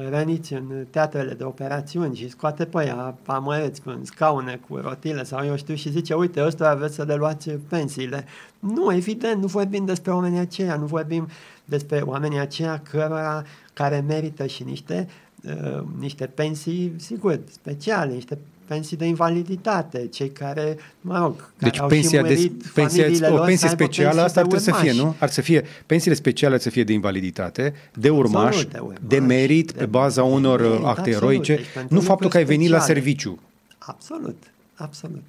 răniți în teatrele de operațiuni și scoate pe aia amăreți în scaune cu rotile sau eu știu și zice, uite, ăsta aveți să le luați pensiile. Nu, evident, nu vorbim despre oamenii aceia, nu vorbim despre oamenii aceia cărora, care merită și niște, uh, niște pensii, sigur, speciale, niște pensii de invaliditate, cei care, mă rog, care
Deci
au
pensia
și
de,
murit,
pensia,
familiile
o
lor
pensie
să aibă
specială,
pensii
asta ar
de
trebui să fie,
urmași.
nu? Ar să fie, pensiile speciale ar să fie de invaliditate, de urmaș,
Absolut, de urmaș,
de merit,
de-
pe baza
de
unor uh,
merit,
acte
absolut.
eroice,
Deci pentru
nu faptul că ai
lucruri
venit la
speciale.
serviciu.
Absolut, absolut.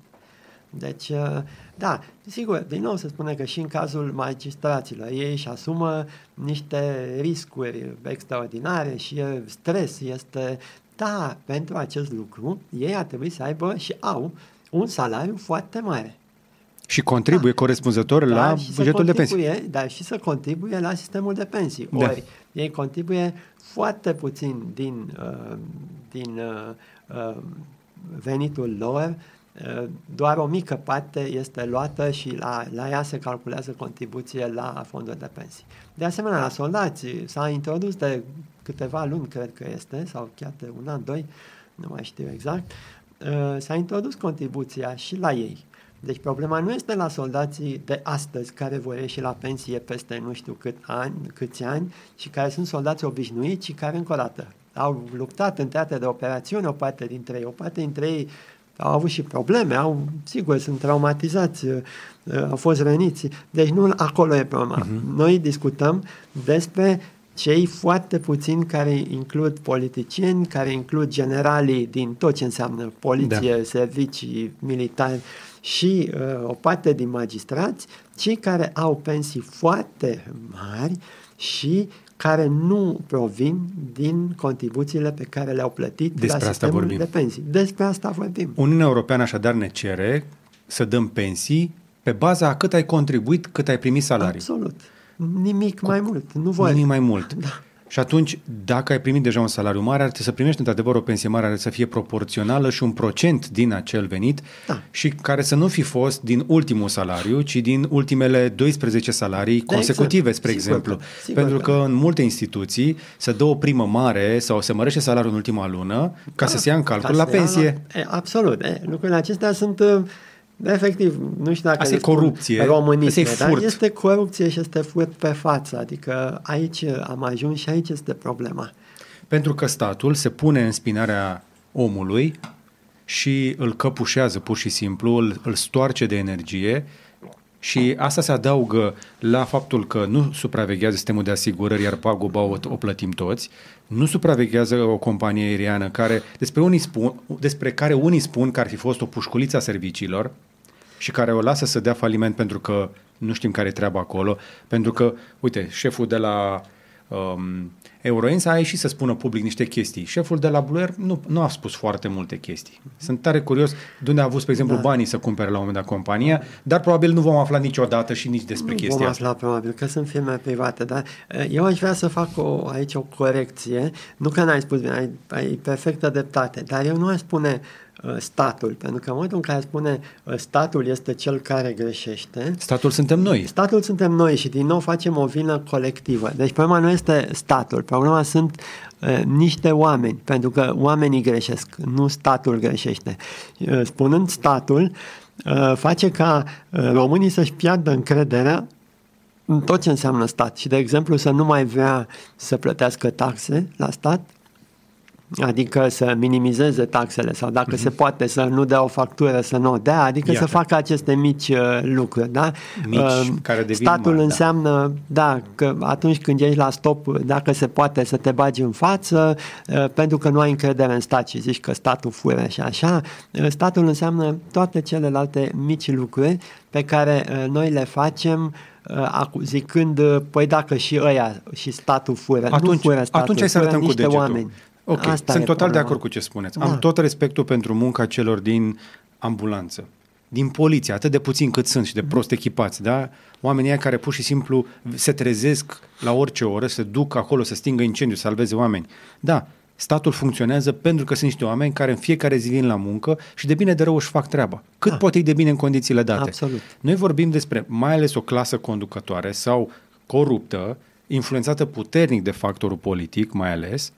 Deci, uh, da, sigur, din nou se spune că și în cazul magistraților ei își asumă niște riscuri extraordinare și stres este, da, pentru acest lucru ei ar trebui să aibă și au un salariu foarte mare.
Și contribuie da. corespunzător da, la bugetul de pensii.
Dar și să contribuie la sistemul de pensii. Da. Ori ei contribuie foarte puțin din, uh, din uh, uh, venitul lor, uh, doar o mică parte este luată și la, la ea se calculează contribuție la fondul de pensii. De asemenea, la soldați s-a introdus de câteva luni, cred că este, sau chiar de un an, doi, nu mai știu exact, uh, s-a introdus contribuția și la ei. Deci problema nu este la soldații de astăzi care vor ieși la pensie peste nu știu cât ani, câți ani și care sunt soldați obișnuiți și care încă o dată au luptat în teatre de operațiune o parte dintre ei, o parte dintre ei au avut și probleme, au, sigur, sunt traumatizați, uh, au fost răniți. Deci nu acolo e problema. Uh-huh. Noi discutăm despre cei foarte puțini care includ politicieni, care includ generalii din tot ce înseamnă poliție, da. servicii militari, și uh, o parte din magistrați, cei care au pensii foarte mari și care nu provin din contribuțiile pe care le-au plătit
Despre
la
sistemul vorbim.
de pensii. Despre asta vorbim.
Uniunea Europeană așadar ne cere să dăm pensii pe baza a cât ai contribuit, cât ai primit salarii.
Absolut. Nimic Cu... mai mult. Nu voi.
Nimic mai mult. [LAUGHS] Da. Și atunci, dacă ai primit deja un salariu mare, ar trebui să primești într-adevăr o pensie mare, are să fie proporțională și un procent din acel venit da. și care să nu fi fost din ultimul salariu, ci din ultimele 12 salarii da, consecutive, exact. spre sigur exemplu. Că, sigur Pentru că, că în multe instituții se dă o primă mare sau se mărește salariul în ultima lună ca da, să se ia în calcul la pensie.
La, e, absolut. E, lucrurile acestea sunt... Uh, Efectiv, nu știu dacă
Asta e corupție.
Românism,
e furt.
dar este corupție și este furt pe față. Adică aici am ajuns și aici este problema.
Pentru că statul se pune în spinarea omului și îl căpușează pur și simplu, îl, îl stoarce de energie și asta se adaugă la faptul că nu supraveghează sistemul de asigurări, iar paguba o, o plătim toți, nu supraveghează o companie aeriană care, despre, unii spun, despre care unii spun că ar fi fost o pușculiță a serviciilor, și care o lasă să dea faliment pentru că nu știm care e treaba acolo, pentru că, uite, șeful de la um, Euroins a ieșit să spună public niște chestii. Șeful de la Blue nu, nu a spus foarte multe chestii. Sunt tare curios de unde a avut, spre exemplu, da. banii să cumpere la un moment dat compania, dar probabil nu vom afla niciodată și nici despre
nu
chestia
vom afla, asta. probabil, că sunt firme private, dar eh, eu aș vrea să fac o, aici o corecție. Nu că n-ai spus bine, ai, ai perfectă dreptate, dar eu nu aș spune Uh, statul, pentru că în momentul în care spune uh, statul este cel care greșește...
Statul suntem noi.
Statul suntem noi și din nou facem o vină colectivă. Deci problema nu este statul, problema sunt uh, niște oameni, pentru că oamenii greșesc, nu statul greșește. Uh, spunând statul, uh, face ca uh, românii să-și piardă încrederea în tot ce înseamnă stat și, de exemplu, să nu mai vrea să plătească taxe la stat, Adică să minimizeze taxele sau dacă uh-huh. se poate să nu dea o factură, să nu o dea, adică Iată. să facă aceste mici uh, lucruri. Da?
Mici, uh, care devin
Statul
mari, da.
înseamnă, da. da, că atunci când ești la stop, dacă se poate să te bagi în față, uh, pentru că nu ai încredere în stat și zici că statul fură și așa, uh, statul înseamnă toate celelalte mici lucruri pe care uh, noi le facem uh, zicând, uh, păi dacă și ăia și statul fură,
atunci,
nu fură statul,
atunci hai să arătăm
cu
degetul.
oameni.
Ok, Asta sunt total problema. de acord cu ce spuneți. Da. Am tot respectul pentru munca celor din ambulanță, din poliție, atât de puțin cât sunt și de prost echipați, da? Oamenii care pur și simplu se trezesc la orice oră, se duc acolo să stingă incendiu, să salveze oameni. Da, statul funcționează pentru că sunt niște oameni care în fiecare zi vin la muncă și de bine de rău își fac treaba. Cât da. poate de bine în condițiile date.
Absolut.
Noi vorbim despre mai ales o clasă conducătoare sau coruptă, influențată puternic de factorul politic mai ales,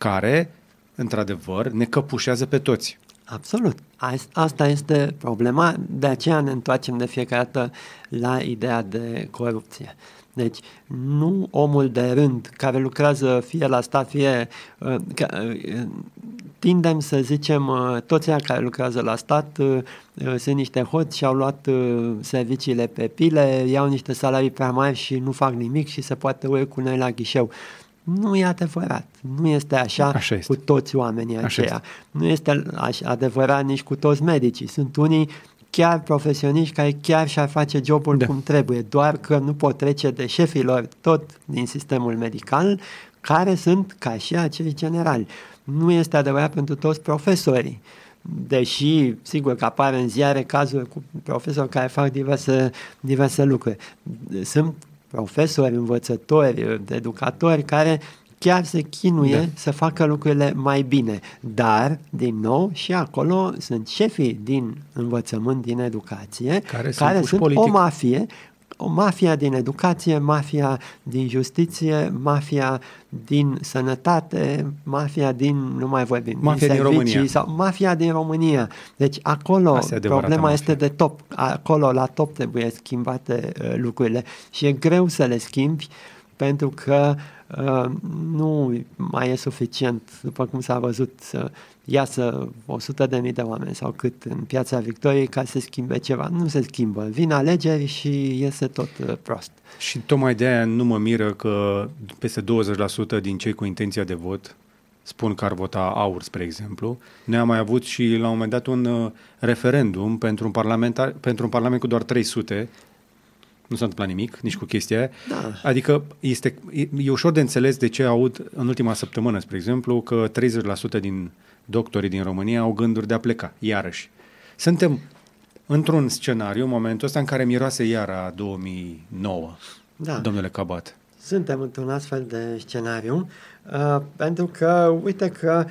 care, într-adevăr, ne căpușează pe toți.
Absolut. Asta este problema, de aceea ne întoarcem de fiecare dată la ideea de corupție. Deci, nu omul de rând care lucrează fie la stat, fie. Uh, uh, tindem să zicem, uh, toți cei care lucrează la stat sunt niște hoți și au luat serviciile pe pile, iau niște salarii prea mari și nu fac nimic și se poate urca cu noi la ghișeu. Nu e adevărat. Nu este așa, așa este. cu toți oamenii aceia. Așa este. Nu este așa adevărat nici cu toți medicii. Sunt unii chiar profesioniști care chiar și-ar face jobul da. cum trebuie, doar că nu pot trece de șefilor tot din sistemul medical, care sunt ca și acei generali. Nu este adevărat pentru toți profesorii deși, sigur că apar în ziare cazuri cu profesori care fac diverse, diverse lucruri. Sunt profesori, învățători, educatori care chiar se chinuie da. să facă lucrurile mai bine. Dar, din nou, și acolo sunt șefii din învățământ, din educație, care, care sunt, sunt o mafie o mafia din educație, mafia din justiție, mafia din sănătate, mafia din, nu mai vorbim,
mafia din, servicii, din România.
Sau mafia din România. Deci acolo problema mafia. este de top. Acolo, la top, trebuie schimbate uh, lucrurile. Și e greu să le schimbi pentru că uh, nu mai e suficient, după cum s-a văzut, să iasă 100 de mii de oameni sau cât în piața Victoriei ca să se schimbe ceva. Nu se schimbă. Vin alegeri și iese tot uh, prost.
Și tocmai de aia nu mă miră că peste 20% din cei cu intenția de vot spun că ar vota aur, spre exemplu. Noi am mai avut și la un moment dat un uh, referendum pentru un, parlamentar, pentru un parlament cu doar 300 nu s-a întâmplat nimic, nici cu chestia aia. Da. Adică este, e, e ușor de înțeles de ce aud în ultima săptămână, spre exemplu, că 30% din doctorii din România au gânduri de a pleca, iarăși. Suntem într-un scenariu, în momentul ăsta, în care miroase iara 2009, da. domnule Cabat.
Suntem într-un astfel de scenariu, uh, pentru că, uite că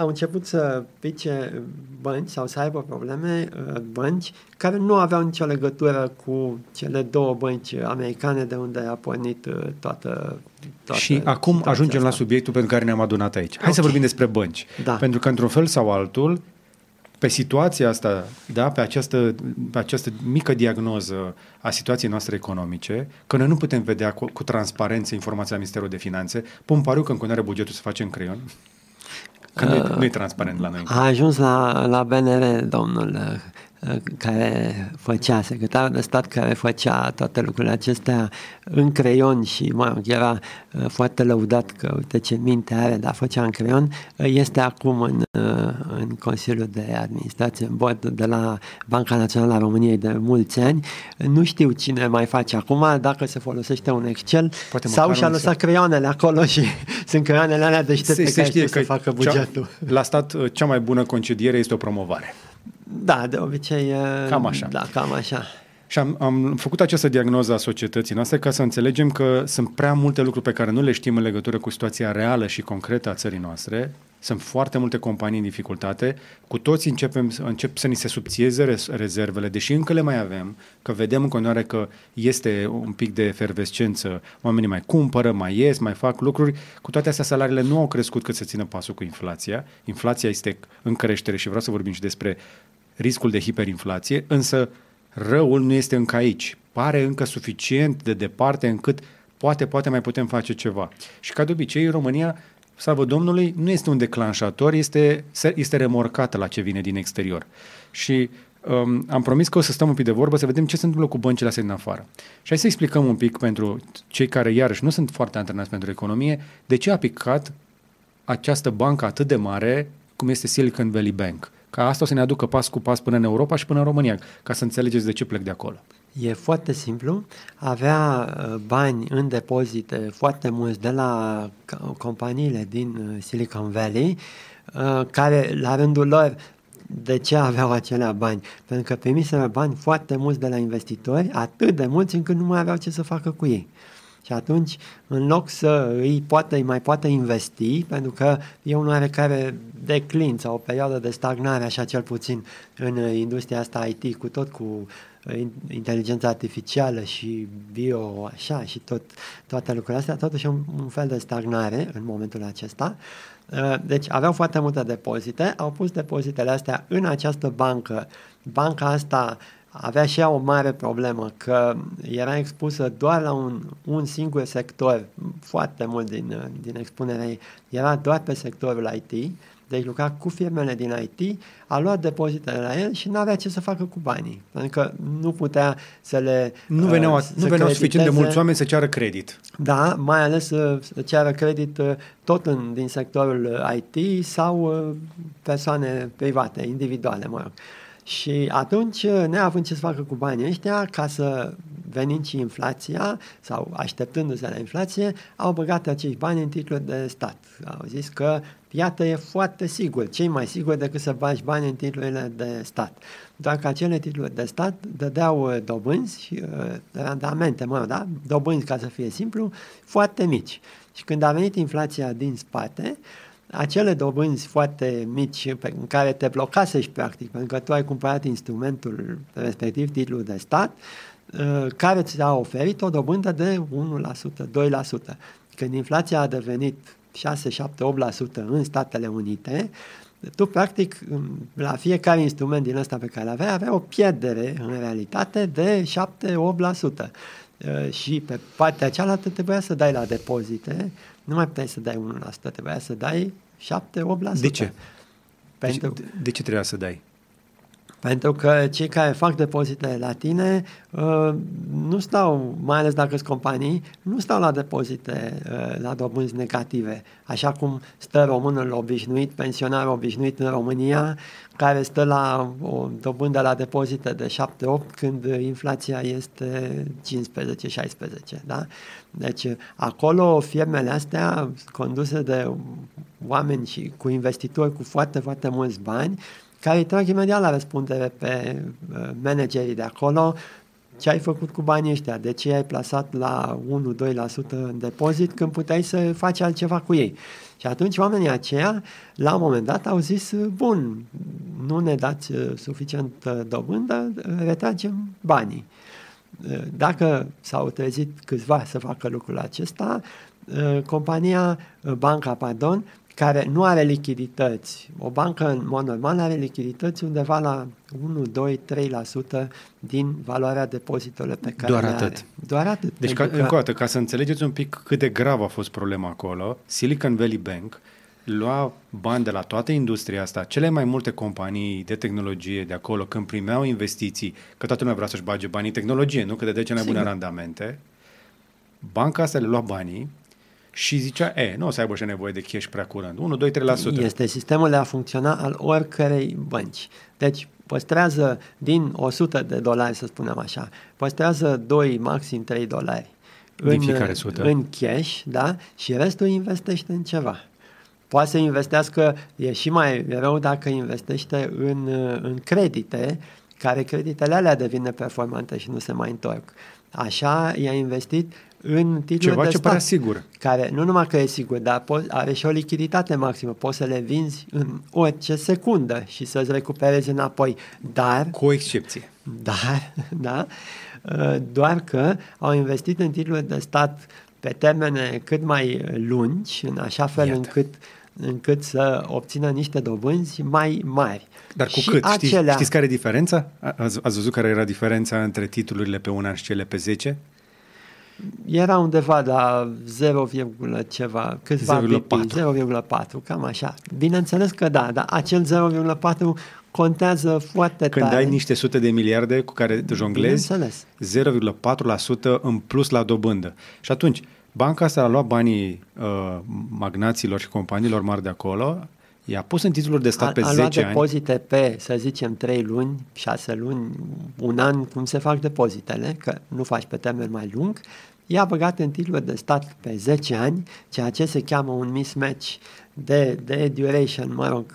au început să pice bănci sau să aibă probleme uh, bănci care nu aveau nicio legătură cu cele două bănci americane de unde a pornit uh, toată,
toată Și acum ajungem asta. la subiectul pentru care ne-am adunat aici. Hai okay. să vorbim despre bănci. Da. Pentru că într-un fel sau altul pe situația asta, da, pe, această, pe această mică diagnoză a situației noastre economice, că noi nu putem vedea cu, cu transparență informația la Ministerul de Finanțe, pun pariu că în continuare bugetul se face în creion, Că nu, e, nu e transparent la noi.
A ajuns la, la BNR, domnul care făcea, secretarul de stat care făcea toate lucrurile acestea în creion și mă rog, era uh, foarte lăudat că uite ce minte are, dar făcea în creion, uh, este acum în, uh, în Consiliul de Administrație, în bord de la Banca Națională a României de mulți ani. Nu știu cine mai face acum, dacă se folosește un Excel Poate sau și-a lăsat creioanele acolo și [LAUGHS] sunt creioanele alea deștepte se, care se știe că să facă bugetul.
Cea, la stat, cea mai bună concediere este o promovare.
Da, de obicei.
Cam așa.
Da, cam așa.
Și am, am făcut această diagnoză a societății noastre ca să înțelegem că sunt prea multe lucruri pe care nu le știm în legătură cu situația reală și concretă a țării noastre. Sunt foarte multe companii în dificultate. Cu toți începem, încep să ni se subțieze rezervele, deși încă le mai avem, că vedem în continuare că este un pic de efervescență. Oamenii mai cumpără, mai ies, mai fac lucruri. Cu toate astea, salariile nu au crescut cât să țină pasul cu inflația. Inflația este în creștere și vreau să vorbim și despre riscul de hiperinflație, însă răul nu este încă aici. Pare încă suficient de departe încât poate, poate mai putem face ceva. Și ca de obicei, România, slavă Domnului, nu este un declanșator, este, este remorcată la ce vine din exterior. Și um, am promis că o să stăm un pic de vorbă să vedem ce se întâmplă cu băncile astea din afară. Și hai să explicăm un pic pentru cei care, iarăși, nu sunt foarte antrenați pentru economie, de ce a picat această bancă atât de mare cum este Silicon Valley Bank ca asta o să ne aducă pas cu pas până în Europa și până în România, ca să înțelegeți de ce plec de acolo.
E foarte simplu. Avea uh, bani în depozite foarte mulți de la companiile din uh, Silicon Valley, uh, care la rândul lor de ce aveau acelea bani? Pentru că primiseră bani foarte mulți de la investitori, atât de mulți încât nu mai aveau ce să facă cu ei. Și atunci, în loc să îi, poată, îi mai poată investi, pentru că e un oarecare declin sau o perioadă de stagnare, așa cel puțin, în industria asta IT, cu tot cu uh, inteligența artificială și bio, așa, și tot, toate lucrurile astea, totuși un, un fel de stagnare în momentul acesta. Uh, deci aveau foarte multe depozite, au pus depozitele astea în această bancă. Banca asta avea și ea o mare problemă, că era expusă doar la un, un singur sector, foarte mult din, din expunerea ei, era doar pe sectorul IT, deci lucra cu firmele din IT, a luat depozitele la el și nu avea ce să facă cu banii. Pentru că nu putea să le
Nu veneau, uh, nu veneau suficient de mulți oameni să ceară credit.
Da, mai ales să, să ceară credit uh, tot în, din sectorul IT sau uh, persoane private, individuale, mă rog. Și atunci, neavând ce să facă cu banii ăștia, ca să venind și inflația sau așteptându-se la inflație, au băgat acești bani în titluri de stat. Au zis că, iată, e foarte sigur, cei mai sigur decât să bagi bani în titlurile de stat. Doar că acele titluri de stat dădeau uh, dobânzi, uh, randamente, mă, da? dobânzi, ca să fie simplu, foarte mici. Și când a venit inflația din spate, acele dobânzi foarte mici pe, în care te blocasești practic, pentru că tu ai cumpărat instrumentul respectiv, titlul de stat, uh, care ți-a oferit o dobândă de 1%, 2%. Când inflația a devenit 6, 7, 8% în Statele Unite, tu practic la fiecare instrument din ăsta pe care avea, avea o pierdere în realitate de 7-8%. Uh, și pe partea cealaltă trebuia să dai la depozite, nu mai puteai să dai 1%, trebuia să dai 7-8%.
De ce? Pentru... De, de ce trebuia să dai?
Pentru că cei care fac depozite la tine uh, nu stau, mai ales dacă sunt companii, nu stau la depozite uh, la dobânzi negative, așa cum stă românul obișnuit, pensionar obișnuit în România, care stă la o dobândă la depozite de 7-8 când inflația este 15-16. Da? Deci acolo firmele astea conduse de oameni și cu investitori cu foarte, foarte mulți bani care îi trag imediat la răspundere pe uh, managerii de acolo ce ai făcut cu banii ăștia, de ce ai plasat la 1-2% în depozit când puteai să faci altceva cu ei. Și atunci oamenii aceia, la un moment dat, au zis, bun, nu ne dați uh, suficient dobândă, retragem banii. Uh, dacă s-au trezit câțiva să facă lucrul acesta, compania, banca, pardon, care nu are lichidități. O bancă, în mod normal, are lichidități undeva la 1, 2, 3% din valoarea depozitelor pe care
Doar
le
atât.
are. Doar atât.
Deci, ca, că... încă o dată, ca să înțelegeți un pic cât de grav a fost problema acolo, Silicon Valley Bank lua bani de la toată industria asta, cele mai multe companii de tehnologie de acolo, când primeau investiții, că toată lumea vrea să-și bage banii în tehnologie, nu? Că de cele mai bune randamente, banca asta le lua banii, și zicea, e, nu o să aibă și nevoie de cash prea curând. 1, 2, 3%.
Este sistemul de a funcționa al oricărei bănci. Deci, păstrează din 100 de dolari, să spunem așa, păstrează 2, maxim 3 dolari
din fiecare sută.
în cash, da? Și restul investește în ceva. Poate să investească, e și mai rău dacă investește în, în credite, care creditele alea devin performante și nu se mai întorc. Așa i-a investit în titluri
Ceva
de
ce
stat,
pare sigur.
care nu numai că e sigur, dar po- are și o lichiditate maximă. Poți să le vinzi în orice secundă și să-ți recuperezi înapoi. Dar...
Cu o excepție.
Dar, [LAUGHS] da, uh, doar că au investit în titluri de stat pe termene cât mai lungi, în așa fel Iată. încât încât să obțină niște dobânzi mai mari.
Dar cu și cât? Acelea... Știți, știți care e diferența? Ați, ați văzut care era diferența între titlurile pe un an și cele pe 10?
Era undeva la 0, ceva, câțiva 0,4, cam așa. Bineînțeles că da, dar acel 0,4 contează foarte
Când
tare.
ai niște sute de miliarde cu care te jonglezi, 0,4% în plus la dobândă. Și atunci, banca asta a luat banii uh, magnaților și companiilor mari de acolo, i-a pus în titluri de stat a, pe a 10
ani. A luat depozite pe, să zicem, 3 luni, 6 luni, un an, cum se fac depozitele, că nu faci pe termen mai lung, i-a băgat în titluri de stat pe 10 ani, ceea ce se cheamă un mismatch de, de duration, mă rog,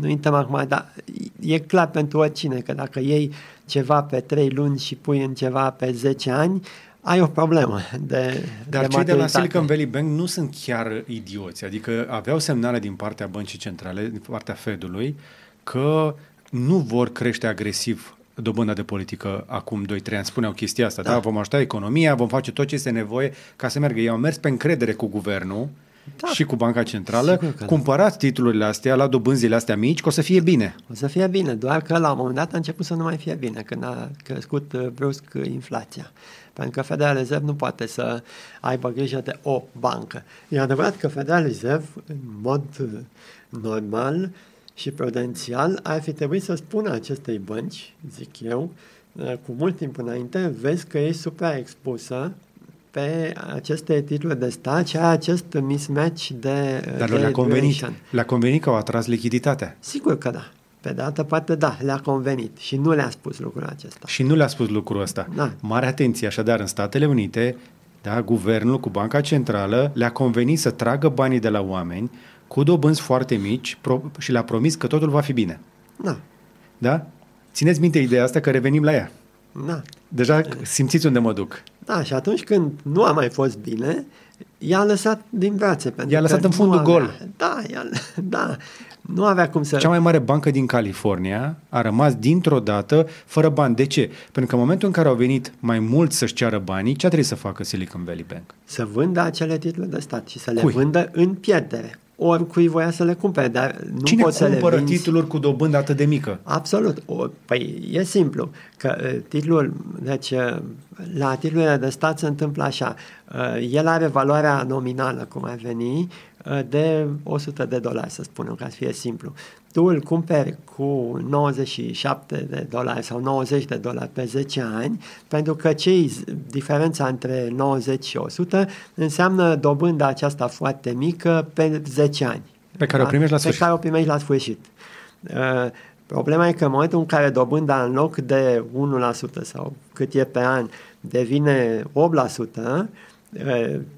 nu intrăm acum, dar e clar pentru oricine că dacă iei ceva pe 3 luni și pui în ceva pe 10 ani, ai o problemă de
Dar
de
cei de la Silicon Valley Bank nu sunt chiar idioți, adică aveau semnale din partea băncii centrale, din partea Fedului, că nu vor crește agresiv dobânda de politică acum 2-3 ani. Spuneau chestia asta, da. da? Vom ajuta economia, vom face tot ce este nevoie ca să meargă. Ei au mers pe încredere cu guvernul da. și cu Banca Centrală, da. cumpărați da. titlurile astea la dobânzile astea mici, că o să fie bine.
O să fie bine, doar că la un moment dat a început să nu mai fie bine, când a crescut uh, brusc inflația. Pentru că Federal Reserve nu poate să aibă grijă de o bancă. E adevărat că Federal Reserve, în mod uh, normal, și prudențial ar fi trebuit să spună acestei bănci, zic eu, uh, cu mult timp înainte, vezi că e supraexpusă pe aceste titluri de stat și acest mismatch de
Dar le-a convenit, le-a convenit că au atras lichiditatea.
Sigur că da. Pe de altă parte, da, le-a convenit și nu le-a spus lucrul acesta.
Și nu le-a spus lucrul ăsta.
Da.
Mare atenție, așadar, în Statele Unite, da, guvernul cu Banca Centrală le-a convenit să tragă banii de la oameni cu dobânzi foarte mici pro- și le-a promis că totul va fi bine.
Da,
Da? Țineți minte ideea asta că revenim la ea.
da.
Deja simțiți unde mă duc.
Da, și atunci când nu a mai fost bine, i-a lăsat din brațe. Pentru
I-a lăsat
că
în fundul
nu avea,
gol.
Da, i-a, [LAUGHS] da, nu avea cum să...
Cea mai mare bancă din California a rămas dintr-o dată fără bani. De ce? Pentru că în momentul în care au venit mai mulți să-și ceară banii, ce trebuie să facă Silicon Valley Bank?
Să vândă acele titluri de stat și să le
Cui?
vândă în pierdere. Oricui voia să le cumpere, dar nu
Cine
poți să le
cumpără
vinzi...
titluri cu dobândă atât de mică?
Absolut. O, păi e simplu, că uh, titlul, deci uh, la titlurile de stat se întâmplă așa, uh, el are valoarea nominală, cum ar veni, uh, de 100 de dolari, să spunem, ca să fie simplu. Tu îl cumperi cu 97 de dolari sau 90 de dolari pe 10 ani, pentru că cei diferența între 90 și 100 înseamnă dobânda aceasta foarte mică pe 10 ani.
Pe care o primești la
Pe
sfârșit.
care o primești la sfârșit. Uh, Problema e că în momentul în care dobânda în loc de 1% sau cât e pe an devine 8%, uh,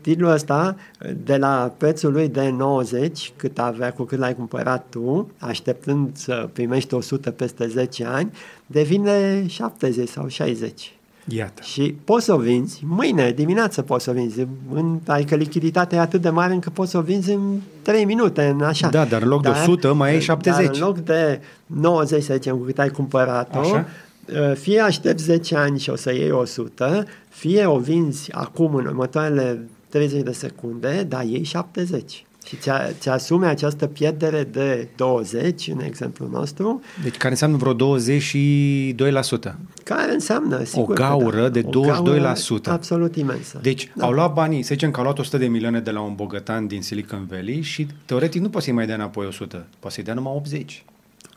titlul ăsta de la prețul lui de 90, cât avea cu cât l-ai cumpărat tu, așteptând să primești 100 peste 10 ani, devine 70 sau 60.
Iată.
Și poți să o vinzi, mâine dimineață poți să o vinzi, în, adică lichiditatea e atât de mare încât poți să o vinzi în 3 minute, în așa.
Da, dar în loc de 100 mai ai 70.
Dar în loc de 90, să zicem, cu cât ai cumpărat-o,
Așa.
Uh, fie aștepți 10 ani și o să iei 100, fie o vinzi acum în următoarele 30 de secunde, dar iei 70. Și ți, ți asumi această pierdere de 20, în exemplul nostru,
Deci care înseamnă vreo 22%.
care înseamnă, sigur că
gaură
da,
de
o gaură
22%.
absolut imensă.
Deci
Da.
au luat banii, să zicem că au luat 100 de milioane de la un bogătan din Silicon Valley și teoretic nu poți să-i mai dea înapoi 100, poți să-i dea numai 80.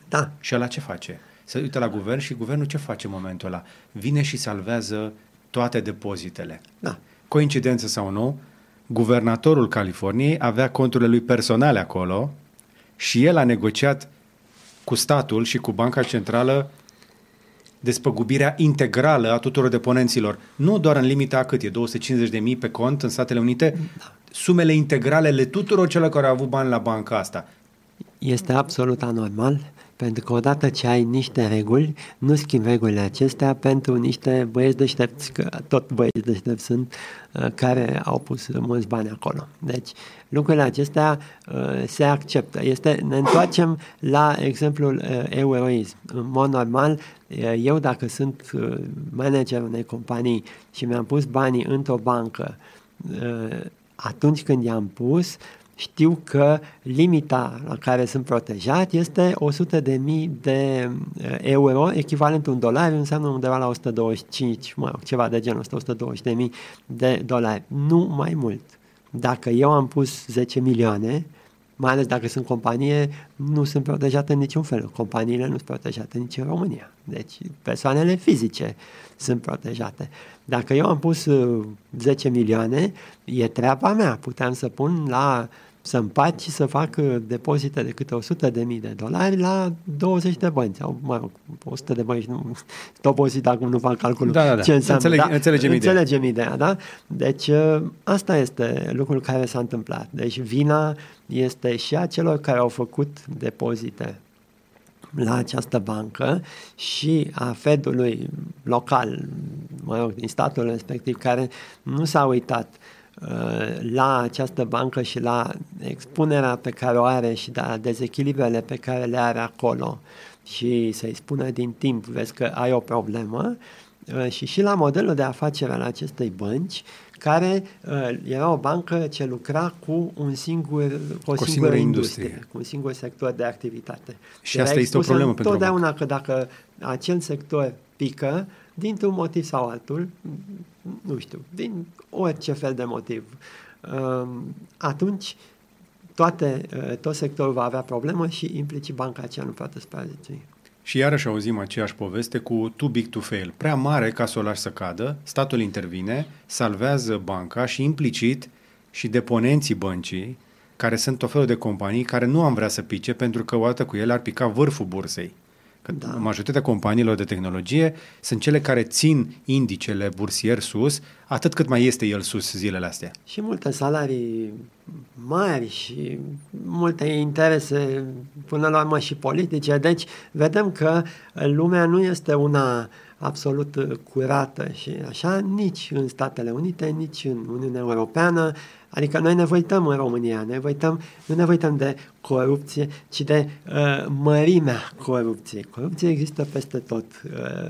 Da,
Și ăla ce face? Se uită la guvern și guvernul ce face în momentul ăla? Vine și salvează toate depozitele.
da.
Coincidență sau nu, guvernatorul Californiei avea conturile lui personale acolo și el a negociat cu statul și cu Banca Centrală despăgubirea integrală a tuturor deponenților. Nu doar în limita a cât e, 250 de mii pe cont în Statele Unite, sumele integrale ale tuturor celor care au avut bani la banca asta.
Este absolut anormal, pentru că odată ce ai niște reguli, nu schimbi regulile acestea pentru niște băieți deștepți, că tot băieți deștepți sunt, uh, care au pus mulți bani acolo. Deci, lucrurile acestea uh, se acceptă. Este, ne întoarcem la exemplul uh, euroism. În mod normal, uh, eu dacă sunt uh, manager unei companii și mi-am pus banii într-o bancă, uh, atunci când i-am pus, știu că limita la care sunt protejat este 100 de mii de uh, euro, echivalentul în dolari înseamnă undeva la 125, mă rog, ceva de genul ăsta, 120 de mii de dolari, nu mai mult. Dacă eu am pus 10 milioane, mai ales dacă sunt companie, nu sunt protejate în niciun fel. Companiile nu sunt protejate nici în România. Deci persoanele fizice sunt protejate. Dacă eu am pus uh, 10 milioane, e treaba mea. Puteam să pun la să împart și să fac uh, depozite de câte 100 de mii de dolari la 20 de bănci sau, mă rog, 100 de bănci, nu, [LAUGHS] depozit acum nu fac calculul
Da, da, da.
ce înseamnă.
Înțeleg-
da,
înțelegem ideea.
înțelegem ideea, da? Deci uh, asta este lucrul care s-a întâmplat. Deci vina este și a celor care au făcut depozite la această bancă și a Fedului local, mă rog, din statul respectiv, care nu s-a uitat uh, la această bancă și la expunerea pe care o are și la dezechilibrele pe care le are acolo și să-i spună din timp, vezi că ai o problemă uh, și și la modelul de afacere al acestei bănci care uh, era o bancă ce lucra cu un singur, cu o,
Cu o
singură
singură
industrie,
industrie.
cu un singur sector de activitate.
Și
Era
asta este o
expusă
problemă pentru o
Întotdeauna că dacă acel sector pică, dintr-un motiv sau altul, nu știu, din orice fel de motiv, um, atunci toate, uh, tot sectorul va avea problemă și implicit banca aceea nu poate supraviețui.
Și iarăși auzim aceeași poveste cu too big to fail. Prea mare ca să o lași să cadă, statul intervine, salvează banca și implicit și deponenții băncii, care sunt tot felul de companii care nu am vrea să pice pentru că odată cu ele ar pica vârful bursei. Că da. majoritatea companiilor de tehnologie sunt cele care țin indicele bursier sus, atât cât mai este el sus zilele astea.
Și multe salarii mari și multe interese, până la urmă și politice. Deci, vedem că lumea nu este una absolut curată și așa, nici în Statele Unite, nici în Uniunea Europeană. Adică noi ne uităm în România, ne uităm, nu ne uităm de corupție, ci de uh, mărimea corupției. Corupție există peste tot. Uh,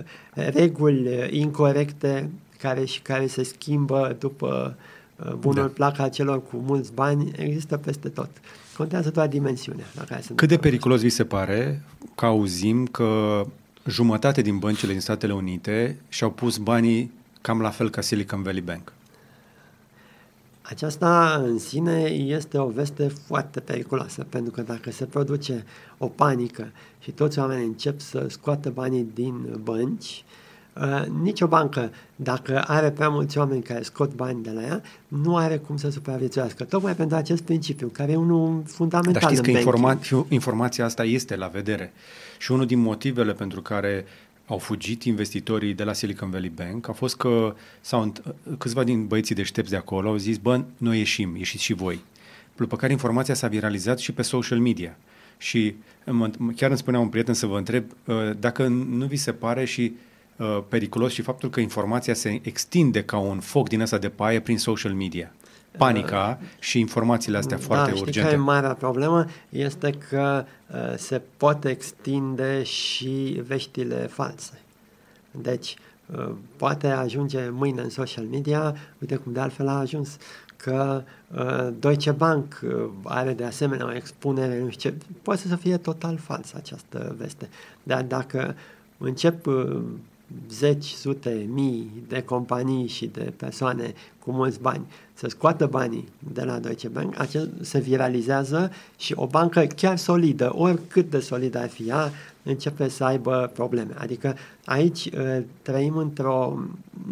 reguli incorrecte care și care se schimbă după uh, bunul da. plac a celor cu mulți bani, există peste tot. Contează doar dimensiunea la care
Cât de periculos vi se pare că auzim că jumătate din băncile din Statele Unite și-au pus banii cam la fel ca Silicon Valley Bank?
Aceasta în sine este o veste foarte periculoasă, pentru că dacă se produce o panică și toți oamenii încep să scoată banii din bănci, uh, nicio bancă, dacă are prea mulți oameni care scot bani de la ea, nu are cum să supraviețuiască. Tocmai pentru acest principiu, care e unul fundamental
Dar știți că informa- informația asta este la vedere. Și unul din motivele pentru care au fugit investitorii de la Silicon Valley Bank a fost că sau câțiva din băieții deștepți de acolo au zis, bă, noi ieșim, ieșiți și voi. După care informația s-a viralizat și pe social media. Și chiar îmi spunea un prieten să vă întreb uh, dacă nu vi se pare și uh, periculos și faptul că informația se extinde ca un foc din ăsta de paie prin social media panica uh, și informațiile astea da, foarte
știi
urgente.
Care e marea problemă este că uh, se pot extinde și veștile false. Deci, uh, poate ajunge mâine în social media, uite cum de altfel a ajuns, că uh, Deutsche Bank uh, are de asemenea o expunere, nu știu ce, poate să fie total fals această veste. Dar dacă încep uh, zeci, sute, mii de companii și de persoane cu mulți bani să scoată banii de la Deutsche Bank, acel se viralizează și o bancă chiar solidă, oricât de solidă ar fi ea, începe să aibă probleme. Adică aici uh, trăim într-o...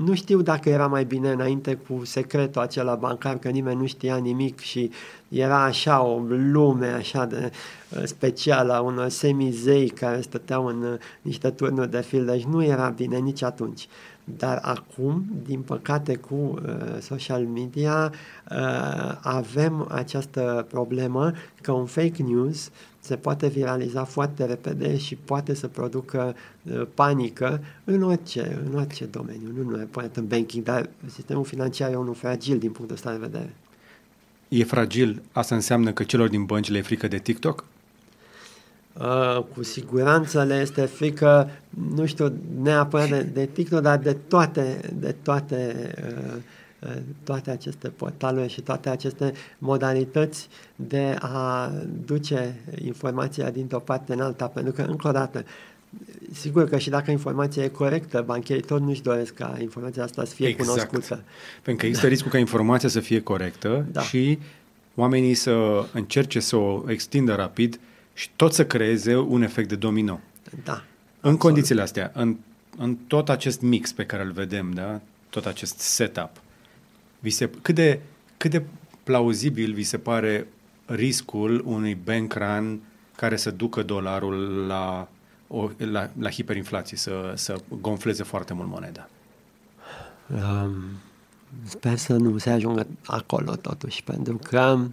Nu știu dacă era mai bine înainte cu secretul acela bancar, că nimeni nu știa nimic și era așa o lume așa de uh, specială a unor semizei care stăteau în uh, niște turnuri de fil, deci nu era bine nici atunci. Dar acum, din păcate, cu uh, social media, uh, avem această problemă că un fake news se poate viraliza foarte repede și poate să producă uh, panică în orice, în orice domeniu, nu numai poate în banking, dar sistemul financiar e unul fragil din punctul ăsta de vedere.
E fragil, asta înseamnă că celor din bănci le e frică de TikTok?
Uh, cu siguranță le este frică, nu știu neapărat de, de TikTok, dar de toate, de toate, uh, uh, toate aceste portaluri și toate aceste modalități de a duce informația dintr-o parte în alta, pentru că, încă o dată, sigur că și dacă informația e corectă, bancherii tot nu-și doresc ca informația asta să fie exact. cunoscută.
Pentru că există da. riscul ca informația să fie corectă da. și oamenii să încerce să o extindă rapid și tot să creeze un efect de domino.
Da.
În absolut. condițiile astea, în, în tot acest mix pe care îl vedem, da? tot acest setup, vi se, cât, de, cât de plauzibil vi se pare riscul unui bank run care să ducă dolarul la, o, la, la hiperinflație, să, să gonfleze foarte mult moneda?
Um, sper să nu se ajungă acolo totuși, pentru că Uh,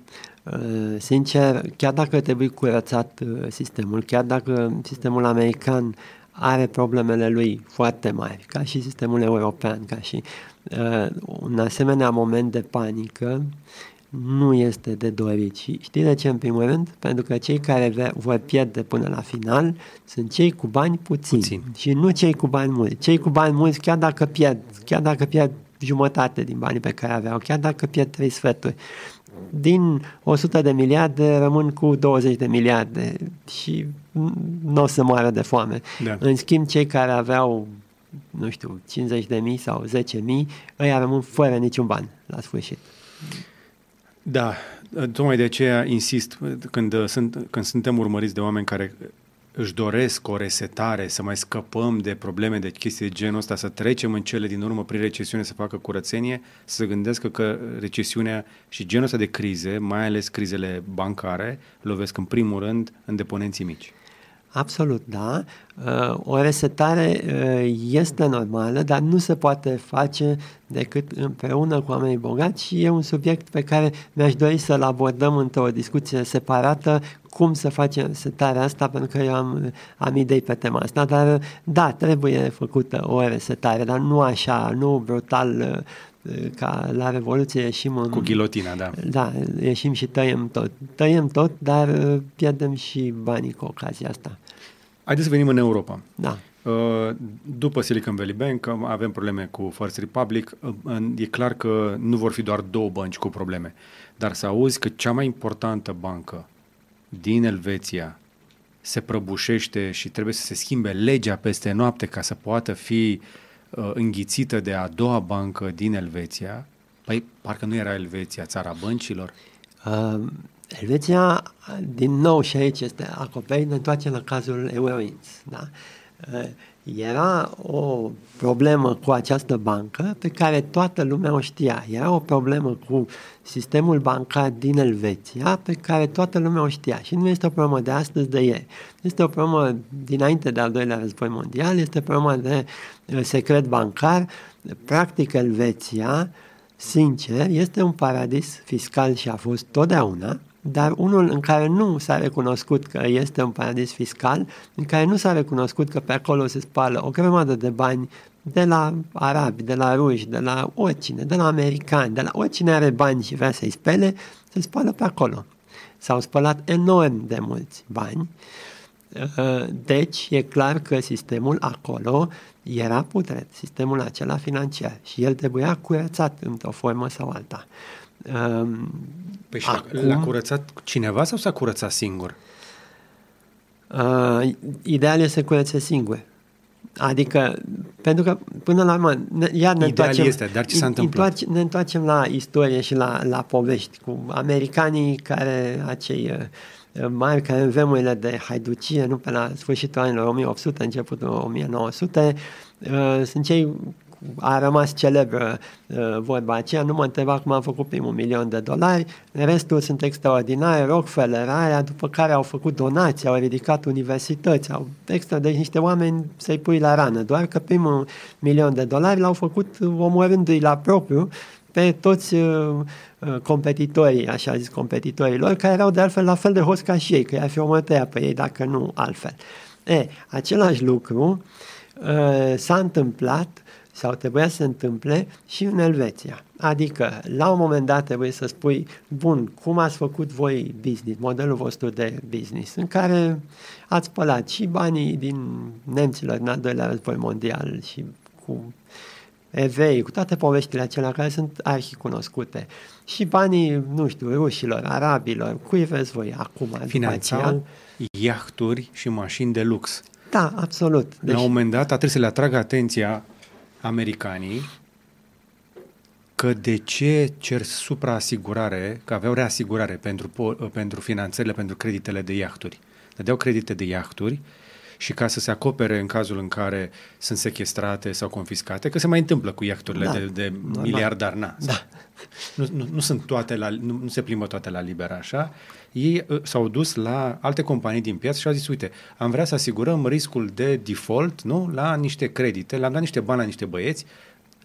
sincer, chiar dacă trebuie curățat uh, sistemul, chiar dacă sistemul american are problemele lui foarte mari, ca și sistemul european, ca și uh, un asemenea moment de panică, nu este de dorit. Și știi de ce, în primul rând? Pentru că cei care vor pierde până la final sunt cei cu bani puțini Puțin. și nu cei cu bani mulți. Cei cu bani mulți, chiar dacă pierd, chiar dacă pierd jumătate din banii pe care aveau, chiar dacă pierd trei sferturi, din 100 de miliarde rămân cu 20 de miliarde și nu o să moară de foame. Da. În schimb, cei care aveau, nu știu, 50 de mii sau 10 mii, ăia rămân fără niciun ban la sfârșit.
Da, tocmai de aceea insist când, sunt, când suntem urmăriți de oameni care își doresc o resetare, să mai scăpăm de probleme de chestii de genul ăsta, să trecem în cele din urmă prin recesiune, să facă curățenie, să se gândească că recesiunea și genul ăsta de crize, mai ales crizele bancare, lovesc în primul rând în deponenții mici.
Absolut, da. Uh, o resetare uh, este normală, dar nu se poate face decât împreună cu oamenii bogați și e un subiect pe care mi-aș dori să-l abordăm într-o discuție separată, cum să facem resetarea asta, pentru că eu am, am idei pe tema asta, dar da, trebuie făcută o resetare, dar nu așa, nu brutal uh, ca la Revoluție ieșim în...
Cu ghilotina, da.
Da, ieșim și tăiem tot. Tăiem tot, dar pierdem și banii cu ocazia asta.
Haideți să venim în Europa.
Da.
Uh, după Silicon Valley Bank avem probleme cu First Republic. Uh, e clar că nu vor fi doar două bănci cu probleme. Dar să auzi că cea mai importantă bancă din Elveția se prăbușește și trebuie să se schimbe legea peste noapte ca să poată fi uh, înghițită de a doua bancă din Elveția, păi parcă nu era Elveția țara băncilor. Uh,
Elveția, din nou și aici este acoperit, ne întoarcem la cazul Eurowins. Da? Eh, era o problemă cu această bancă pe care toată lumea o știa. Era o problemă cu sistemul bancar din Elveția pe care toată lumea o știa. Și nu este o problemă de astăzi, de ieri. Este o problemă dinainte de al doilea război mondial, este o problemă de eh, secret bancar. Practic, Elveția, sincer, este un paradis fiscal și a fost totdeauna dar unul în care nu s-a recunoscut că este un paradis fiscal, în care nu s-a recunoscut că pe acolo se spală o grămadă de bani de la arabi, de la ruși, de la oricine, de la americani, de la oricine are bani și vrea să-i spele, se spală pe acolo. S-au spălat enorm de mulți bani, uh, deci e clar că sistemul acolo era putred, sistemul acela financiar și el trebuia curățat într-o formă sau alta.
Um, păi și acum, l-a curățat cineva sau s-a curățat singur?
Uh, ideal este să curățe singur. Adică, pentru că, până la urmă, ne, iar ne
întoarcem, este, dar ce s-a întâmplat? Întoarce,
ne întoarcem la istorie și la, la povești cu americanii care, acei uh, mari, care în vremurile de haiducie, nu pe la sfârșitul anilor 1800, începutul 1900, uh, sunt cei a rămas celebră uh, vorba aceea, nu mă întreba cum am făcut primul milion de dolari, restul sunt extraordinare, Rockefeller, aia, după care au făcut donații, au ridicat universități, au extra, deci niște oameni să-i pui la rană, doar că primul milion de dolari l-au făcut omorându-i la propriu pe toți uh, uh competitorii, așa zis, competitorii lor, care erau de altfel la fel de hoți ca și ei, că i-ar fi omorât pe ei, dacă nu altfel. E, același lucru uh, s-a întâmplat sau trebuia să se întâmple și în Elveția. Adică, la un moment dat trebuie să spui, bun, cum ați făcut voi business, modelul vostru de business, în care ați spălat și banii din nemților în al doilea război mondial și cu evei, cu toate poveștile acelea care sunt arhicunoscute. Și banii, nu știu, rușilor, arabilor, cui vreți voi acum?
Finanțau iahturi și mașini de lux.
Da, absolut.
Deci... La un moment dat, trebuie să le atragă atenția americanii că de ce cer supraasigurare, că aveau reasigurare pentru, pentru finanțările, pentru creditele de iahturi. Dădeau credite de iahturi și ca să se acopere în cazul în care sunt sequestrate sau confiscate, că se mai întâmplă cu iahturile da, de, de miliardar, na.
Da.
Nu, nu, nu, sunt toate la, nu, nu se plimbă toate la liber așa. Ei uh, s-au dus la alte companii din piață și au zis, uite, am vrea să asigurăm riscul de default, nu, la niște credite, le-am dat niște bani la niște băieți,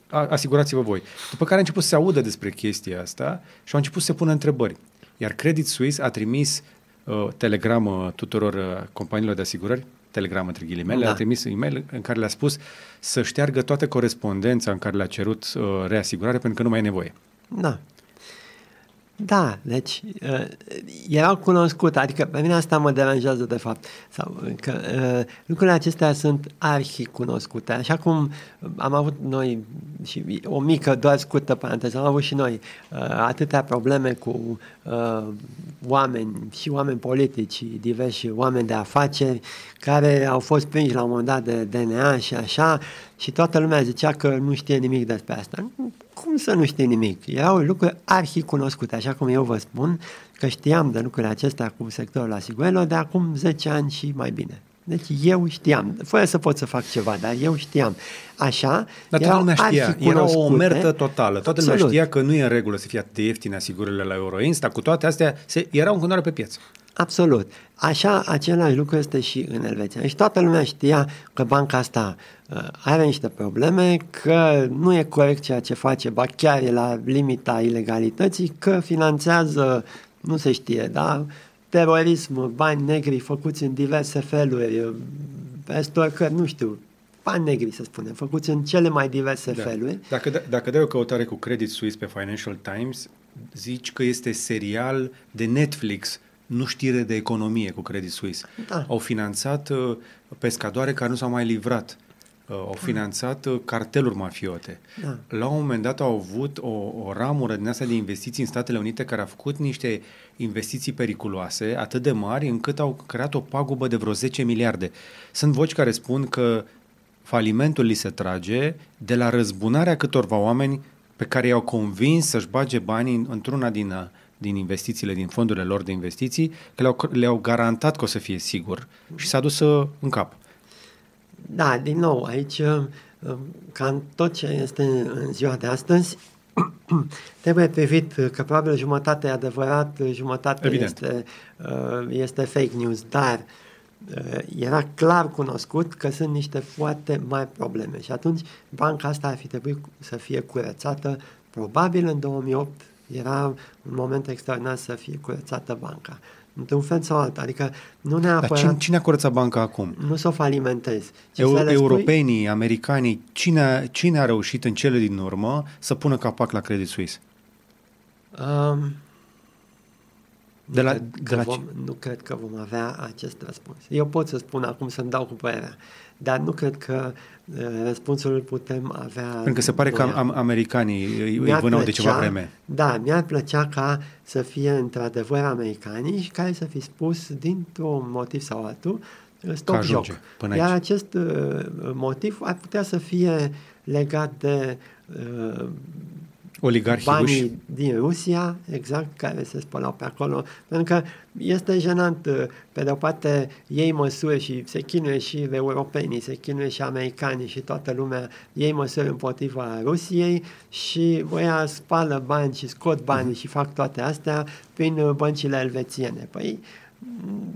asigurați-vă voi. După care a început să se audă despre chestia asta și au început să se pună întrebări. Iar Credit Suisse a trimis uh, telegramă tuturor uh, companiilor de asigurări telegram între ghilimele, da. a trimis e-mail în care le-a spus să șteargă toată corespondența în care le-a cerut uh, reasigurare pentru că nu mai e nevoie.
Da. Da, deci uh, erau cunoscute, adică pe mine asta mă deranjează de fapt, sau că uh, lucrurile acestea sunt arhi cunoscute, așa cum am avut noi și o mică, doar scurtă paranteză, am avut și noi uh, atâtea probleme cu uh, oameni și oameni politici, diversi oameni de afaceri care au fost prinși la un moment dat de DNA și așa și toată lumea zicea că nu știe nimic despre asta cum să nu știi nimic? Erau lucruri arhi-cunoscute, așa cum eu vă spun, că știam de lucrurile acestea cu sectorul asigurărilor de acum 10 ani și mai bine. Deci eu știam, fără să pot să fac ceva, dar eu știam. Așa,
Dar toată lumea știa, era o
arhicunoscute.
omertă totală. Toată lumea
Absolut.
știa că nu e în regulă să fie atât de ieftine asigurările la Euroinsta, cu toate astea se, erau în continuare pe piață.
Absolut. Așa, același lucru este și în Elveția. Și toată lumea știa că banca asta uh, are niște probleme, că nu e corect ceea ce face, ba chiar e la limita ilegalității, că finanțează, nu se știe, da, terorism, bani negri făcuți în diverse feluri, uh, estorcări, nu știu, bani negri, să spunem, făcuți în cele mai diverse
Da.
feluri.
Dacă, da- dacă dai o căutare cu Credit Suisse pe Financial Times, zici că este serial de Netflix, nu știre de economie cu Credit Suisse.
Da.
Au finanțat uh, pescadoare care nu s-au mai livrat. Uh, au finanțat uh, carteluri mafiote.
Da.
La un moment dat au avut o, o ramură din asta de investiții în Statele Unite care a făcut niște investiții periculoase, atât de mari, încât au creat o pagubă de vreo 10 miliarde. Sunt voci care spun că falimentul li se trage de la răzbunarea câtorva oameni pe care i-au convins să-și bage banii în- într-una din, uh, din investițiile, din fondurile lor de investiții, că le-au, le-au garantat că o să fie sigur și s-a dus uh, în cap.
Da, din nou, aici, uh, ca în tot ce este în ziua de astăzi, [CLEARS THROAT] trebuie privit uh, că probabil jumătate e adevărat, uh, jumătate
Evident.
este, uh, este fake news, dar uh, era clar cunoscut că sunt niște foarte mari probleme și atunci banca asta ar fi trebuit să fie curățată, probabil în 2008 era un moment extraordinar să fie curățată banca. Într-un fel sau altul, adică nu
Dar
neapărat,
cine, cine a curățat banca acum?
nu să o falimentezi. ci
Eu,
să le spui-
europenii, americanii, cine, a- cine a reușit în cele din urmă să pună capac la Credit Suisse?
Um,
De la,
cred
de
că
la
vom, nu cred că vom avea acest răspuns. Eu pot să spun acum să-mi dau cu părerea, dar nu cred că uh, răspunsul îl putem avea.
Pentru că se pare că
noi
am, americanii îi, îi
Mi-ar
vânau de
plăcea-
ceva vreme.
Da, mi-ar plăcea ca să fie într-adevăr americanii și care să fi spus dintr-un motiv sau altul stop
ajunge
joc.
până
Iar
aici.
acest uh, motiv ar putea să fie legat de uh,
Oligarhii ruși.
banii din Rusia, exact, care se spălau pe acolo, pentru că este jenant, uh, pe de o parte ei măsuri și se chinuie și europenii, se chinuie și americanii și toată lumea, ei măsuri împotriva Rusiei și ăia spală bani și scot banii și fac toate astea prin uh, băncile elvețiene. Păi, m,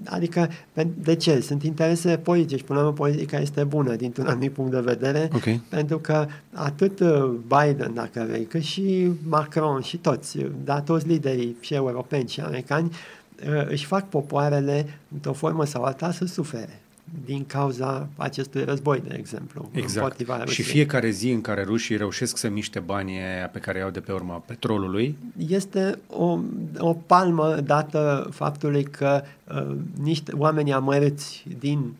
Adică, pe- de ce? Sunt interese politice și până la urmă politica este bună dintr-un anumit punct de vedere,
Ok.
pentru că atât uh, Biden, dacă vrei, cât și Macron și toți, uh, dar toți liderii și europeni și americani uh, își fac popoarele într-o formă sau alta să sufere din cauza acestui război, de exemplu,
Exact.
împotriva
Și
Rusiei.
fiecare zi în care rușii reușesc să miște banii aia pe care iau de pe urma petrolului,
este o, o palmă dată faptului că uh, niște oameni amărâți din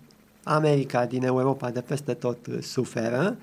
America, din Europa, de peste tot uh, suferă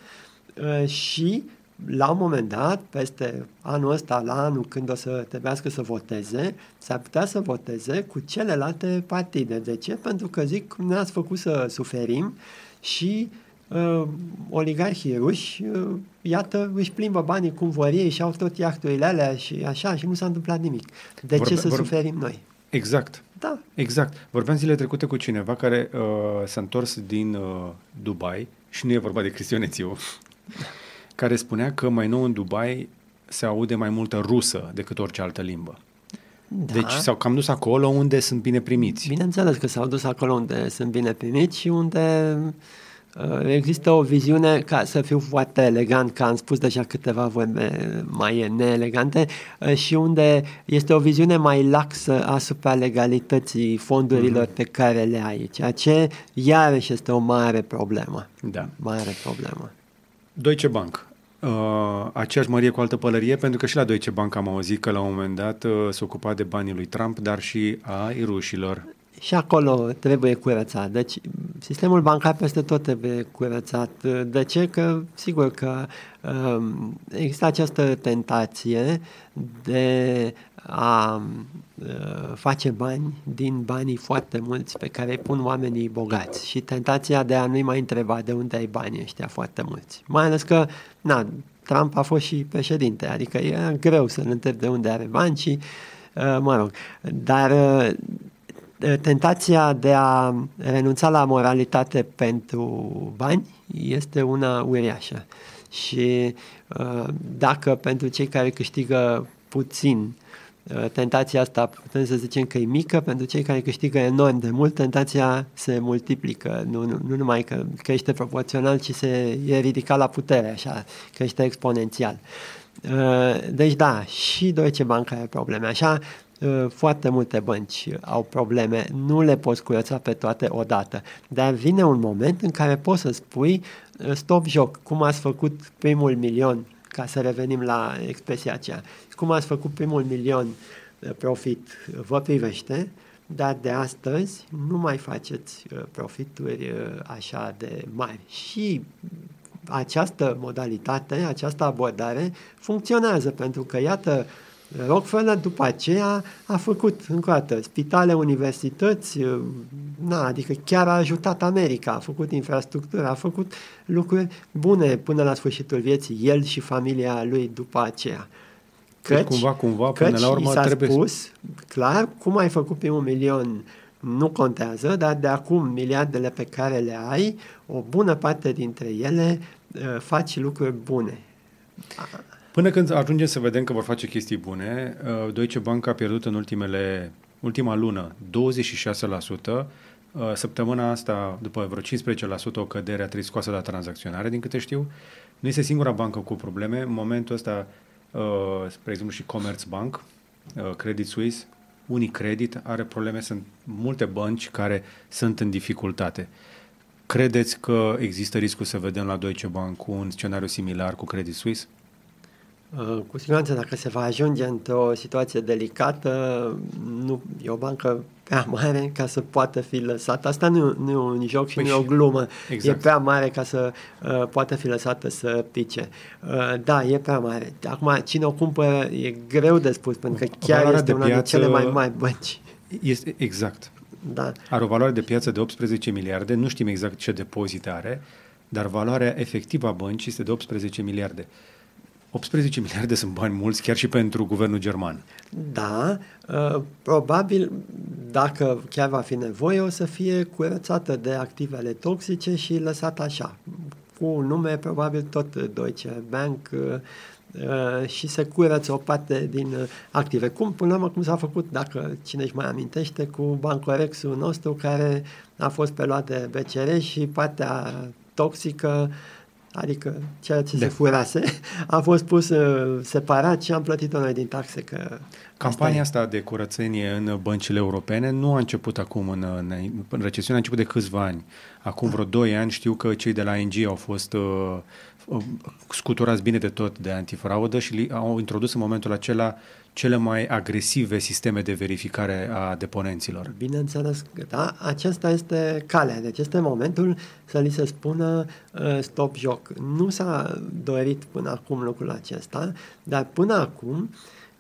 uh, și la un moment dat, peste anul ăsta, la anul când o să trebuiască să voteze, s-ar putea să voteze cu celelalte partide. De ce? Pentru că zic, ne-ați făcut să suferim și uh, oligarhii ruși, uh, iată, își plimbă banii cum vor ei și au tot iahturile alea și așa și nu s-a întâmplat nimic. De
Vorbe-
ce să
vorbe-
suferim noi?
exact,
Da,
exact. Vorbeam zilele trecute cu cineva care uh, s-a întors din uh, Dubai și nu e vorba de Cristianețiu, care spunea că mai nou în Dubai se aude mai multă rusă decât orice altă limbă.
da.
Deci s-au cam dus acolo unde sunt bine primiți.
Bineînțeles că s-au dus acolo unde sunt bine primiți și unde uh, există o viziune, ca să fiu foarte elegant, că am spus deja câteva vorbe mai neelegante, uh, și unde este o viziune mai laxă asupra legalității fondurilor
Mhm.
pe care le ai, ceea ce iarăși este o mare problemă.
Da.
Mare problemă.
Deutsche Bank. Uh, aceeași mărie cu altă pălărie, pentru că și la Deutsche Bank am auzit că la un moment dat uh, se ocupa de banii lui Trump, dar și a rușilor.
Și acolo trebuie curățat. Deci, sistemul bancar peste tot trebuie curățat. De ce? Că, sigur că um, există această tentație de a uh, face bani din banii foarte mulți pe care îi pun oamenii bogați și tentația de a nu-i mai întreba de unde ai banii ăștia foarte mulți. Mai ales că, na, Trump a fost și președinte, adică e greu să-l întrebi de unde are bani și, uh, mă rog, dar uh, tentația de a renunța la moralitate pentru bani este una uriașă. Și uh, dacă pentru cei care câștigă puțin uh, tentația asta putem să zicem că e mică, pentru cei care câștigă enorm de mult, tentația se multiplică, nu, nu, nu numai că crește proporțional, ci se e ridicat la putere, așa, crește exponențial. Uh, deci da, și Deutsche Bank are probleme. Așa, foarte multe bănci au probleme, nu le poți curăța pe toate odată, dar vine un moment în care poți să spui stop joc, cum ați făcut primul milion, ca să revenim la expresia aceea, cum ați făcut primul milion profit, vă privește, dar de astăzi nu mai faceți profituri așa de mari. Și această modalitate, această abordare funcționează, pentru că, iată, Rockefeller după aceea a făcut încă o dată spitale, universități, na, adică chiar a ajutat America, a făcut infrastructură, a făcut lucruri bune până la sfârșitul vieții, el și familia lui după aceea.
Deci căci, cumva, cumva, până căci la urmă
s-a
trebuie...
spus, clar, cum ai făcut pe un milion nu contează, dar de acum miliardele pe care le ai, o bună parte dintre ele uh, faci lucruri bune.
Până când ajungem să vedem că vor face chestii bune, uh, Deutsche Bank a pierdut în ultimele, ultima lună 26%, uh, Săptămâna asta, după vreo 15% o cădere, a trebuit scoasă la tranzacționare, din câte știu. Nu este singura bancă cu probleme. În momentul ăsta, uh, spre exemplu, și Commerzbank, Credit Suisse, Unicredit are probleme. Sunt multe bănci care sunt în dificultate. Credeți că există riscul să vedem la Deutsche Bank un scenariu similar cu Credit Suisse?
Uh, cu siguranță, dacă se va ajunge într-o situație delicată, nu e o bancă prea mare ca să poată fi lăsată. Asta nu, nu e un joc și păi nu e o glumă. Exact. E prea mare ca să uh, poată fi lăsată să pice. Uh, da, e prea mare. Acum, cine o cumpără e greu de spus, pentru că chiar Valoarea este una dintre cele mai mari bănci.
Este, exact.
Da.
Are o valoare de piață de 18 miliarde, nu știm exact ce depozite are, dar valoarea efectivă a băncii este de 18 miliarde. 18 miliarde sunt bani mulți chiar și pentru guvernul german.
Da, uh, probabil dacă chiar va fi nevoie o să fie curățată de activele toxice și lăsată așa, cu nume probabil tot Deutsche Bank uh, și se curăță o parte din active. Cum, până la urmă, cum s-a făcut, dacă cine își mai amintește, cu Bancorexul nostru care a fost pe luat de BCR și partea toxică adică ceea ce de. se furase, a fost pus uh, separat și am plătit-o noi din taxe. Că
Campania asta, asta de curățenie în băncile europene nu a început acum în, în, în recesiune, a început de câțiva ani. Acum vreo 2 ani știu că cei de la ING au fost uh, uh, scuturați bine de tot de antifraudă și au introdus în momentul acela cele mai agresive sisteme de verificare a deponenților.
Bineînțeles, da, acesta este calea, deci este momentul să li se spună uh, stop joc. Nu s-a dorit până acum lucrul acesta, dar până acum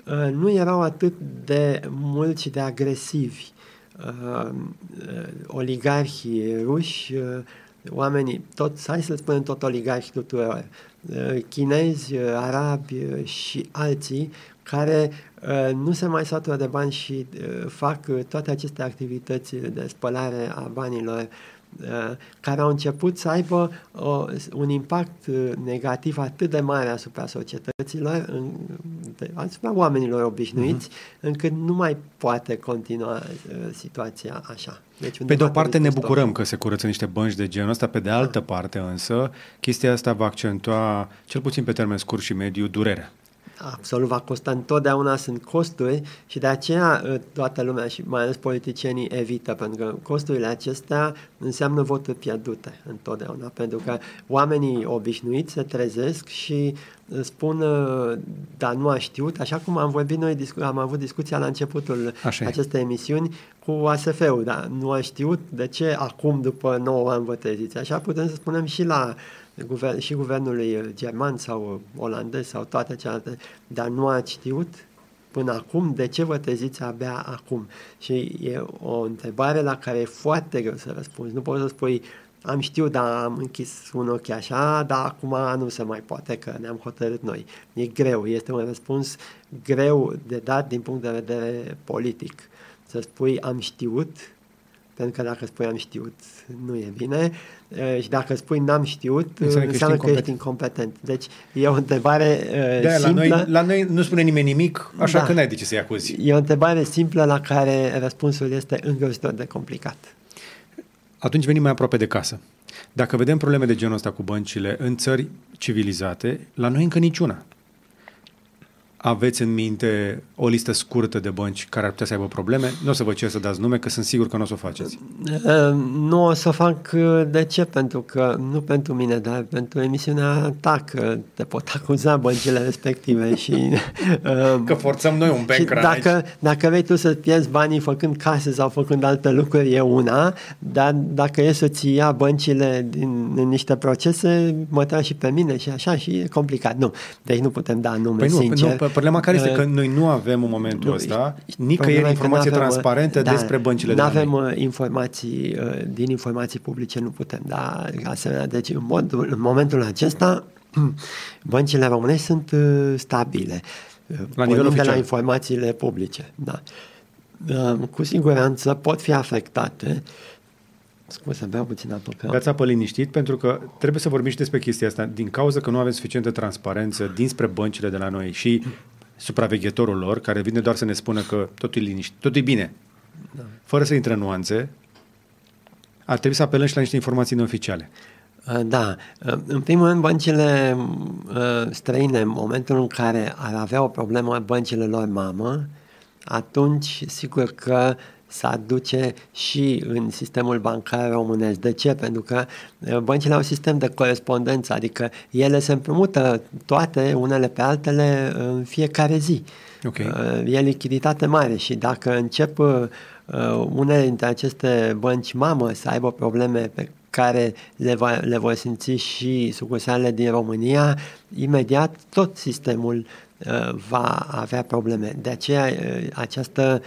uh, nu erau atât de mulți și de agresivi uh, uh, oligarhii ruși, uh, oamenii, tot, hai să spunem tot oligarhi tuturor, uh, chinezi, uh, arabi uh, și alții care uh, nu se mai satură de bani și uh, fac uh, toate aceste activități de spălare a banilor care au început să aibă uh, un impact negativ atât de mare asupra societăților, în, asupra oamenilor obișnuiți, uh-huh. încât nu mai poate continua uh, situația așa.
Deci pe de o parte ne bucurăm că se curăță niște bănci de genul ăsta, pe de altă da. parte însă, chestia asta va accentua, cel puțin pe termen scurt și mediu, durerea
absolut va costa întotdeauna, sunt costuri și de aceea ă, toată lumea și mai ales politicienii evită, pentru că costurile acestea înseamnă voturi pierdute întotdeauna, pentru că oamenii obișnuiți se trezesc și spun, ă, dar nu a știut, așa cum am vorbit noi, am avut discuția la începutul așa acestei emisiuni cu ASF-ul, dar nu a știut? De ce acum, după 9 ani, vă treziți. Așa putem să spunem și la guvern, și guvernului german sau olandez sau toate celelalte, dar nu a știut până acum, de ce vă treziți abia acum? Și e o întrebare la care e foarte greu să răspunzi. Nu poți să spui, am știut, dar am închis un ochi așa, dar acum nu se mai poate că ne-am hotărât noi. E greu, este un răspuns greu de dat din punct de vedere politic. să spui am știut, pentru că dacă spui am știut, nu e bine. Și dacă spui n-am știut, înseamnă, înseamnă că, ești incompetent. Deci e o întrebare uh,
de
simplă.
La noi, la noi nu spune nimeni nimic, așa da. că n-ai de ce să-i acuzi.
E o întrebare simplă la care răspunsul este îngrozitor de complicat.
Atunci venim mai aproape de casă. Dacă vedem probleme de genul ăsta cu băncile în țări civilizate, la noi încă niciuna aveți în minte o listă scurtă de bănci care ar putea să aibă probleme? Nu o să vă cer să dați nume, că sunt sigur că nu o să o faceți.
Uh, nu o să o fac. Uh, de ce? Pentru că, nu pentru mine, dar pentru emisiunea ta, că te pot acuza băncile respective și... [LAUGHS]
Uh, că forțăm noi un bank
dacă, dacă vrei tu să pierzi banii făcând case sau făcând alte lucruri, e una, dar dacă e să-ți ia băncile din, în niște procese, mă tragi și pe mine și așa și e complicat. Nu. Deci nu putem da nume, păi nu, sincer.
Nu, problema care este că noi nu avem în momentul nu, ăsta nicăieri informație transparentă da, despre băncile
de Nu avem uh, informații, uh, din informații publice nu putem da asemenea. Deci în, mod, în momentul acesta [CLEARS THROAT] băncile românești sunt uh, stabile.
La nivel oficial.
de la informațiile publice. Da. Cu siguranță pot fi afectate Scuze, beau puțin apă. Că...
Beați apă liniștit, pentru că trebuie să vorbim și despre chestia asta. Din cauza că nu avem suficientă transparență dinspre băncile de la noi și supraveghetorul lor, care vine doar să ne spună că totul e liniștit, totul e bine, da. fără să intre în nuanțe, ar trebui să apelăm și la niște informații neoficiale.
Uh, da. Uh, în primul rând, băncile uh, străine, în momentul în care ar avea o problemă băncile lor mamă, atunci, sigur că s-ar duce și în sistemul bancar românesc. De ce? Pentru că uh, băncile au un sistem de corespondență, adică ele se împrumută toate unele pe altele în fiecare zi. Okay. Uh, e lichiditate mare și dacă încep uh, unele dintre aceste bănci mamă să aibă probleme pe care le, va, le vor simți și sucursalele din România, imediat tot sistemul uh, va avea probleme. De aceea uh, această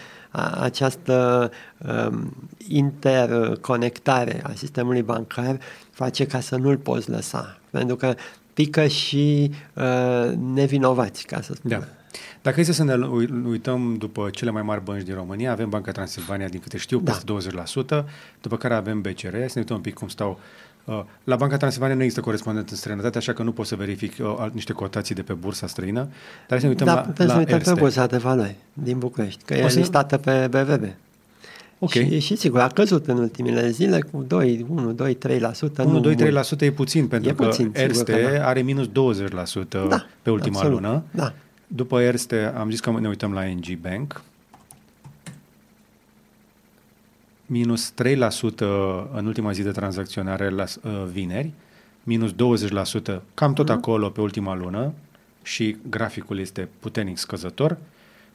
această um, interconectare a sistemului bancar face ca să nu-l poți lăsa. Pentru că pică și uh, nevinovați, ca să spun. Da.
Dacă este să ne uităm după cele mai mari bănci din România, avem Banca Transilvania, din câte știu, da. peste da. 20%, după care avem BCR, să ne uităm un pic cum stau Uh, la Banca Transilvania nu există corespondent în străinătate, așa că nu pot să verific uh, niște cotații de pe bursa străină. Dar să ne uităm
da,
la,
putem la să uităm pe bursa de valori din București, că o e să... listată pe BVB. Ok. Și, și sigur, a căzut în ultimele zile cu 2, 1, 2, 3%. 1,
2, 3% e puțin, pentru e că puțin, Erste da. are minus 20% da, pe ultima absolut, lună. Da. După Erste am zis că ne uităm la NG Bank, minus 3% în ultima zi de tranzacționare la uh, vineri, minus 20%, cam tot uh-huh. acolo pe ultima lună și graficul este puternic scăzător.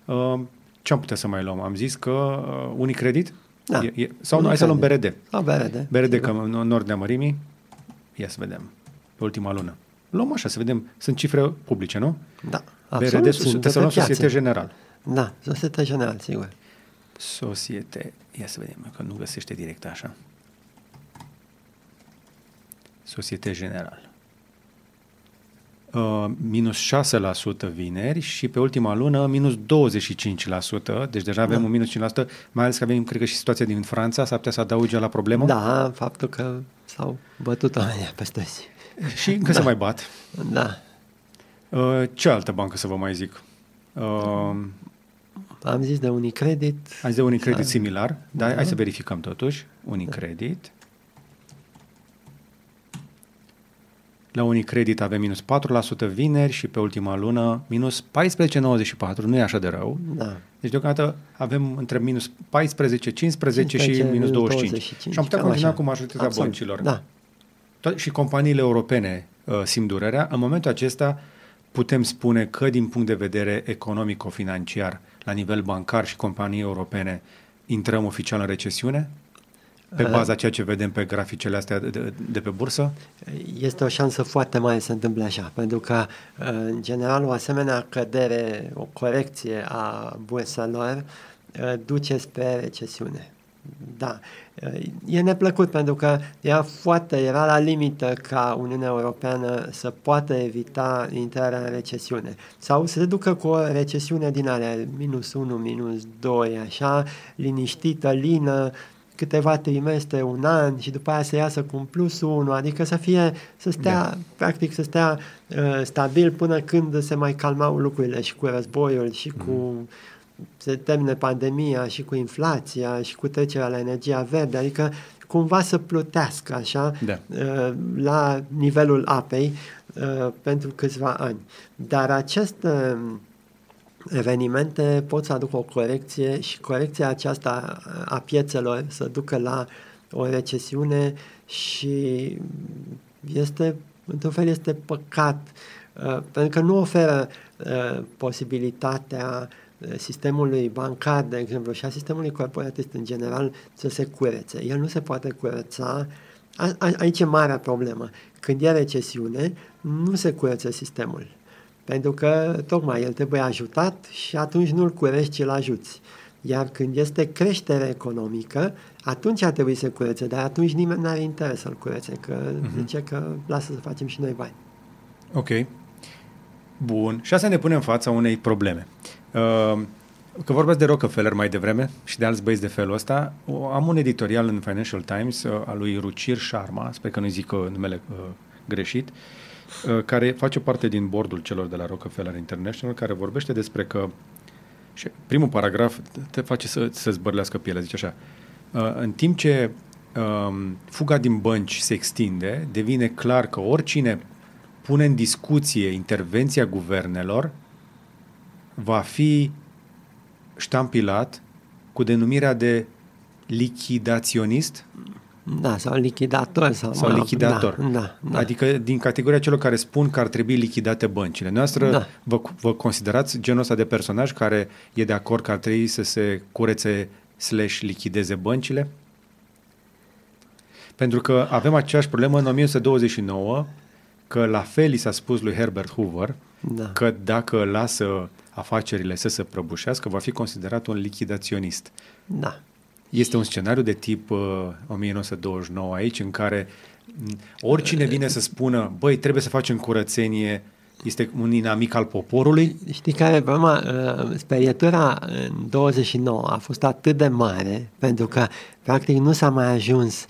Uh, ce am putea să mai luăm? Am zis că uh, Unicredit da. E, e, sau nu, hai să luăm BRD.
La BRD.
BRD, că în, în ordinea mărimii, ia să vedem, pe ultima lună. Luăm așa, să vedem, sunt cifre publice, nu?
Da,
absolut. BRD, să luăm Societe General.
Da, Societe General, sigur.
Societe. Ia să vedem, că nu găsește direct așa. Societe General. Uh, minus 6% vineri și pe ultima lună minus 25%, deci deja avem da. un minus 5%, mai ales că avem, cred că și situația din Franța, s-ar putea să adauge la problemă?
Da, faptul că s-au bătut oamenii peste zi.
Și încă da. se mai bat.
Da.
Uh, ce altă bancă să vă mai zic? Uh,
am zis de Unicredit.
Am zis de Unicredit similar, dar da. hai să verificăm totuși. Unicredit. Da. La Unicredit avem minus 4% vineri și pe ultima lună minus 14,94. Nu e așa de rău.
Da.
Deci deocamdată avem între minus 14, 15 15 și minus 25. 25. Și am putea continua așa. cu majoritatea Absolut. băncilor.
Da.
To- și companiile europene uh, simt durerea. În momentul acesta putem spune că din punct de vedere economico-financiar la nivel bancar și companii europene intrăm oficial în recesiune? Pe uh, baza ceea ce vedem pe graficele astea de, de, de pe bursă?
Este o șansă foarte mare să se întâmple așa, pentru că, uh, în general, o asemenea cădere, o corecție a burselor uh, duce spre recesiune. Da. E neplăcut pentru că era foarte, era la limită ca Uniunea Europeană să poată evita intrarea în recesiune. Sau să se ducă cu o recesiune din alea, minus 1, minus 2, așa, liniștită, lină, câteva trimestre, un an și după aia să iasă cu un plus 1, adică să fie, să stea, da. practic să stea uh, stabil până când se mai calmau lucrurile și cu războiul și mm. cu se termine pandemia și cu inflația și cu trecerea la energia verde, adică cumva să plutească așa da. Uh, la nivelul apei uh, pentru câțiva ani. Dar aceste evenimente pot să aducă o corecție și corecția aceasta a piețelor să ducă la o recesiune și este, într-un fel, este păcat uh, pentru că nu oferă posibilitatea sistemului bancar, de exemplu, și a sistemului corporatist în general să se curețe. El nu se poate curăța. A, a, aici e marea problemă. Când e recesiune, nu se curăță sistemul. Pentru că tocmai el trebuie ajutat și atunci nu-l curești, ci îl ajuți. Iar când este creștere economică, atunci ar trebui să curețe, dar atunci nimeni nu are interes să-l curețe, că uh-huh. zice că lasă să facem și noi bani.
Ok. Bun. Și asta ne pune în fața unei probleme. Uh, că vorbeați de Rockefeller mai devreme și de alți băieți de felul ăsta, am un editorial în Financial Times uh, al lui Ruchir Sharma, sper că nu zic uh, numele uh, greșit, uh, care face parte din bordul celor de la Rockefeller International, care vorbește despre că și primul paragraf te face să, să zbărlească pielea, zice așa. Uh, în timp ce uh, fuga din bănci se extinde, devine clar că oricine pune în discuție intervenția guvernelor va fi ștampilat cu denumirea de lichidaționist?
Da, sau lichidator. Sau,
sau lichidator. Da, da, da. Adică din categoria celor care spun că ar trebui lichidate băncile. Noastră da. vă, vă considerați genul ăsta de personaj care e de acord că ar trebui să se curețe slash lichideze băncile? Pentru că avem aceeași problemă în 1929, că la fel i s-a spus lui Herbert Hoover da. că dacă lasă afacerile să se prăbușească, va fi considerat un lichidaționist.
Da.
Este un scenariu de tip uh, 1929 aici, în care oricine vine să spună, băi, trebuie să facem curățenie, este un inamic al poporului.
Știi care e problema? Uh, sperietura în 29 a fost atât de mare, pentru că practic nu s-a mai ajuns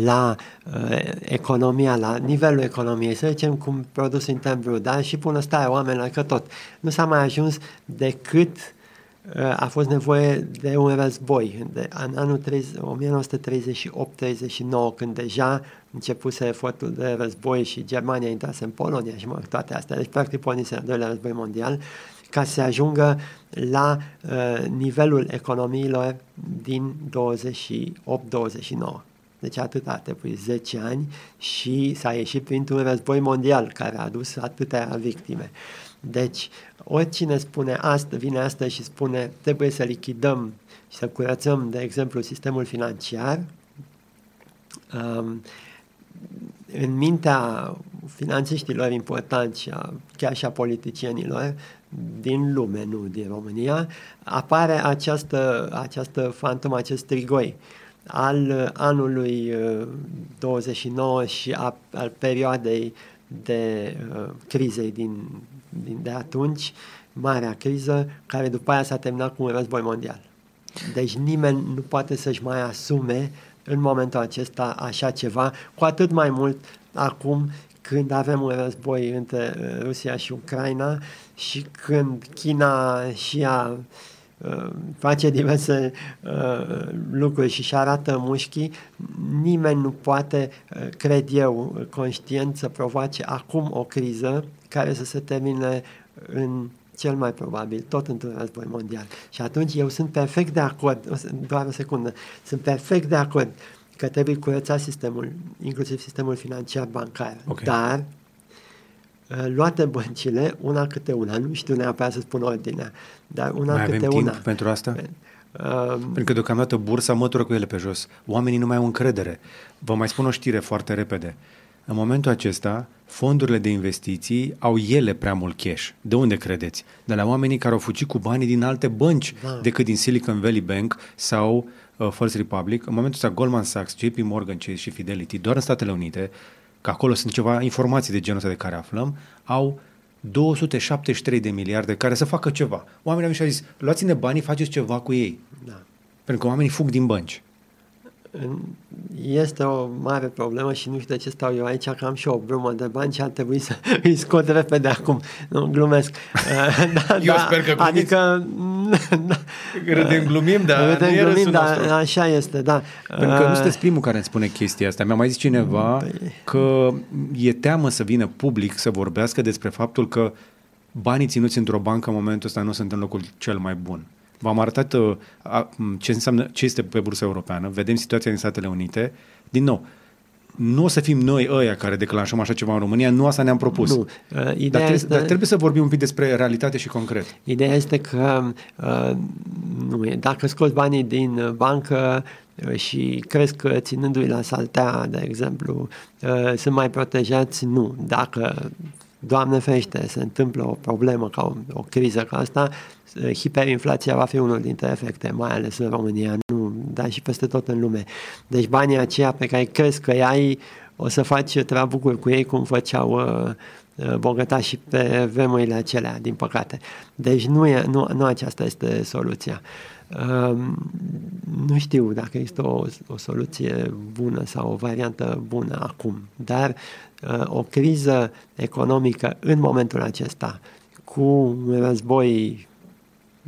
la uh, economia, la nivelul economiei, să zicem cum produs intern brut, dar și bunăstarea oamenilor, că tot. Nu s-a mai ajuns decât uh, a fost nevoie de un război. De, în anul 1938-39, când deja începuse efortul de război și Germania intrase în Polonia și mă, toate astea, deci practic pornise al doilea război mondial, ca să se ajungă la uh, nivelul economiilor din 28-29. Deci atât a trebuit 10 ani și s-a ieșit printr-un război mondial care a adus atâtea victime. Deci, oricine spune asta, vine asta și spune trebuie să lichidăm și să curățăm, de exemplu, sistemul financiar, um, în mintea finanțiștilor importanți, chiar și a politicienilor din lume, nu din România, apare această, această fantomă, acest strigoi al uh, anului 29 uh, și a, al perioadei de uh, crizei din, din de atunci, marea criză, care după aia s-a terminat cu un război mondial. Deci nimeni nu poate să-și mai asume în momentul acesta așa ceva, cu atât mai mult acum când avem un război între Rusia și Ucraina și când China și ea Uh, face diverse uh, lucruri și și arată mușchii, nimeni nu poate, uh, cred eu, conștient să provoace acum o criză care să se termine în cel mai probabil, tot într-un război mondial. Și atunci eu sunt perfect de acord, doar o secundă, sunt perfect de acord că trebuie curățat sistemul, inclusiv sistemul financiar bancar. Okay. Dar Uh, luate băncile, una câte una, nu știu neapărat să spun ordinea, dar una
mai
câte
avem
una.
timp pentru asta? Uh, pentru că deocamdată bursa mătură cu ele pe jos. Oamenii nu mai au încredere. Vă mai spun o știre foarte repede. În momentul acesta, fondurile de investiții au ele prea mult cash. De unde credeți? De la oamenii care au fugit cu banii din alte bănci da. decât din Silicon Valley Bank sau uh, First Republic, în momentul ăsta Goldman Sachs, JP Morgan Chase și Fidelity, doar în Statele Unite, că acolo sunt ceva informații de genul ăsta de care aflăm, au 273 de miliarde care să facă ceva. Oamenii au și au zis, luați-ne banii, faceți ceva cu ei.
Da.
Pentru că oamenii fug din bănci.
Este o mare problemă și nu știu de ce stau eu aici, că am și o brumă de bani și ar trebui să [LAUGHS] îi scot repede acum. Nu, glumesc. [LAUGHS] [LAUGHS]
da, eu da, sper că
Adică...
Da. Râdem, glumim, dar
Râdem, nu glumim, dar așa este, da.
Pentru că nu sunteți primul care îmi spune chestia asta. Mi-a mai zis cineva păi... că e teamă să vină public să vorbească despre faptul că banii ținuți într-o bancă în momentul ăsta nu sunt în locul cel mai bun. V-am arătat uh, ce înseamnă, ce este pe bursa europeană, vedem situația din Statele Unite. Din nou, nu o să fim noi ăia care declanșăm așa ceva în România, nu asta ne-am propus. Nu. Uh, ideea dar, trebuie, este... dar trebuie să vorbim un pic despre realitate și concret.
Ideea este că uh, nu e, dacă scoți banii din bancă uh, și crezi că ținându-i la saltea, de exemplu, uh, sunt mai protejați, nu. Dacă Doamne ferește, se întâmplă o problemă ca o, o criză ca asta, hiperinflația va fi unul dintre efecte, mai ales în România, nu, dar și peste tot în lume. Deci banii aceia pe care crezi că ai, o să faci treabă cu ei cum făceau uh, uh bogătași pe vremurile acelea, din păcate. Deci nu, e, nu, nu aceasta este soluția. Uh, nu știu dacă este o, o soluție bună sau o variantă bună acum, dar uh, o criză economică în momentul acesta, cu un război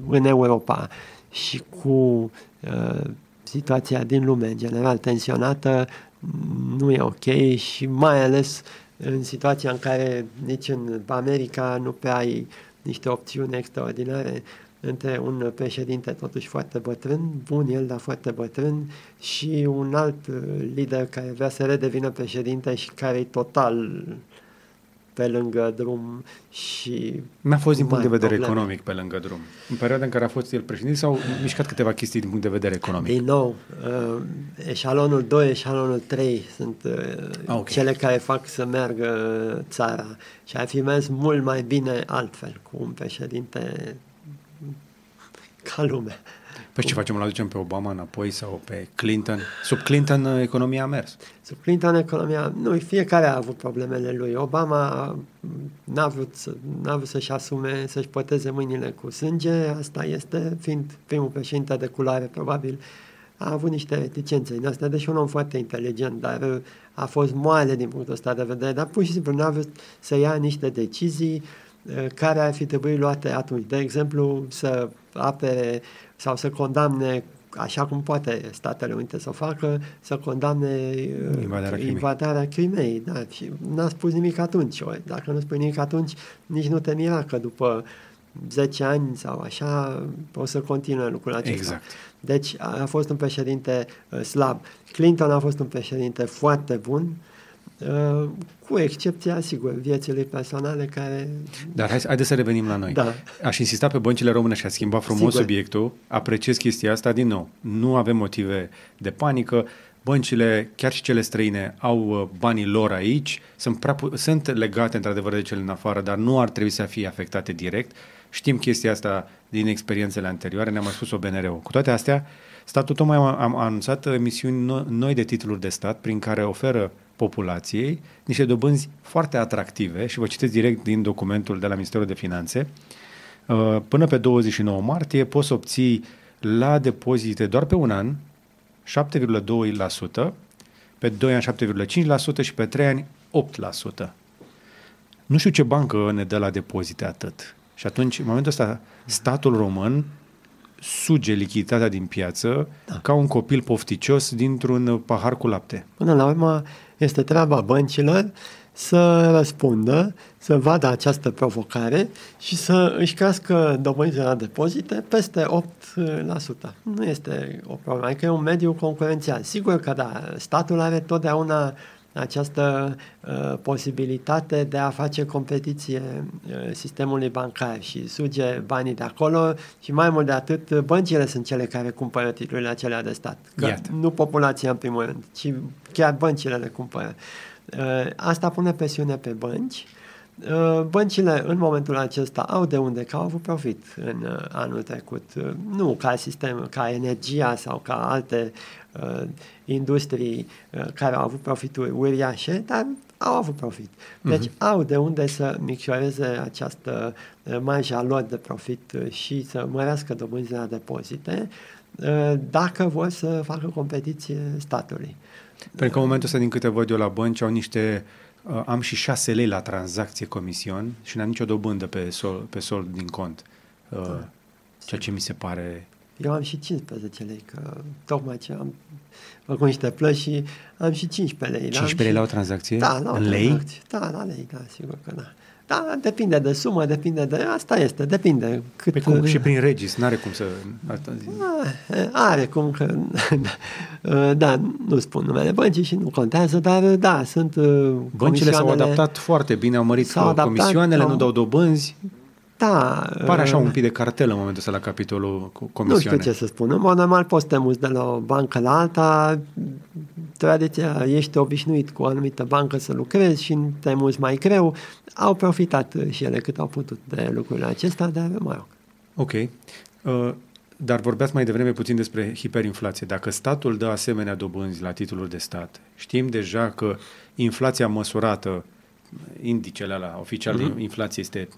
în Europa. Și cu uh, situația din lume în general tensionată nu e ok și mai ales în situația în care nici în America nu prea ai niște opțiuni extraordinare între un președinte totuși foarte bătrân, bun el, dar foarte bătrân, și un alt uh, lider care vrea să redevină președinte și care e total pe lângă drum și...
N-a fost din punct de vedere probleme. economic pe lângă drum. În perioada în care a fost el președinte s-au mișcat câteva chestii din punct de vedere economic.
Din nou, uh, eșalonul 2, eșalonul 3 sunt uh, ah, okay. cele care fac să meargă țara și ar fi mers mult mai bine altfel cu un președinte ca lumea.
Păi ce facem? Îl aducem pe Obama înapoi sau pe Clinton? Sub Clinton uh, economia a mers.
Sub Clinton economia... Nu, fiecare a avut problemele lui. Obama n-a vrut, să, n-a vrut să-și asume, să-și păteze mâinile cu sânge. Asta este, fiind primul președinte de culoare, probabil, a avut niște reticențe în astea, deși un om foarte inteligent, dar uh, a fost moale din punctul ăsta de vedere, dar pur și simplu n-a vrut să ia niște decizii uh, care ar fi trebuit luate atunci. De exemplu, să apere sau să condamne așa cum poate Statele Unite să o facă, să condamne uh, invadarea, invadarea Crimei. Da, și n-a spus nimic atunci. Dacă nu spui nimic atunci, nici nu te mira că după 10 ani sau așa o să continue lucrul acesta.
Exact.
Deci a fost un președinte uh, slab. Clinton a fost un președinte foarte bun, uh, Uh, cu excepția, sigur, viețile personale care...
Dar hai, haideți să revenim la noi.
Da.
Aș insista pe băncile române și a schimba frumos sigur. subiectul. Apreciez chestia asta din nou. Nu avem motive de panică. Băncile, chiar și cele străine, au uh, banii lor aici, sunt, prea, sunt legate într-adevăr de cele în afară, dar nu ar trebui să fie afectate direct. Știm chestia asta din experiențele anterioare, ne-a mai spus-o BNR-ul. Cu toate astea, statul tocmai a, a anunțat emisiuni noi de titluri de stat prin care oferă populației niște dobânzi foarte atractive și vă citesc direct din documentul de la Ministerul de Finanțe. Uh, până pe 29 martie poți obții la depozite doar pe un an 7,2%, pe 2 ani 7,5% și pe 3 ani 8%. Nu știu ce bancă ne dă la depozite atât. Și atunci, în momentul ăsta, statul român suge lichiditatea din piață da. ca un copil pofticios dintr-un pahar cu lapte.
Până la urmă, este treaba băncilor să răspundă, să vadă această provocare și să își crească dobânzile la depozite peste 8%. Nu este o problemă, că e un mediu concurențial. Sigur că da, statul are totdeauna această uh, posibilitate de a face competiție uh, sistemului bancar și suge banii de acolo și mai mult de atât, băncile sunt cele care cumpără titlurile acelea de stat. Că nu populația în primul rând, ci chiar băncile le cumpără. Uh, asta pune presiune pe bănci Uh, băncile în momentul acesta au de unde, că au avut profit în uh, anul trecut. Uh, nu ca sistem, ca energia sau ca alte uh, industrii uh, care au avut profituri uriașe, dar au avut profit. Deci uh-huh. au de unde să micșoreze această marja lor de profit și să mărească dobânzile la depozite dacă vor să facă competiție statului.
Pentru că în momentul ăsta, din câte văd eu la bănci, au niște uh, Uh, am și 6 lei la tranzacție comision și n-am nicio dobândă pe sol, pe sol din cont. Uh, da. Ceea ce mi se pare...
Eu am și 15 lei, că tocmai ce am făcut niște plăși și am și 15 lei.
15 lei
și...
la o tranzacție?
Da, la o
în
lei? Da, la lei, da, sigur că da. Da, depinde de sumă, depinde de... Asta este, depinde.
Cât, pe cum, și prin regis, n-are cum să...
Ah, are cum că... [LAUGHS] da, nu spun numele băncii și nu contează, dar da, sunt uh,
Băncile s-au adaptat foarte bine, au mărit adaptat, comisioanele, au... nu dau dobânzi.
Da.
Pare așa un pic de cartel în momentul ăsta la capitolul comisioane.
Nu știu ce să spun. În mod normal poți te muți de la o bancă la alta. Tradiția, ești obișnuit cu o anumită bancă să lucrezi și te muți mai greu. Au profitat și ele cât au putut de lucrurile acestea, dar mai rog.
Ok. Uh, dar vorbeați mai devreme puțin despre hiperinflație. Dacă statul dă asemenea dobânzi la titluri de stat, știm deja că inflația măsurată indicele la oficial mm-hmm. de inflație este,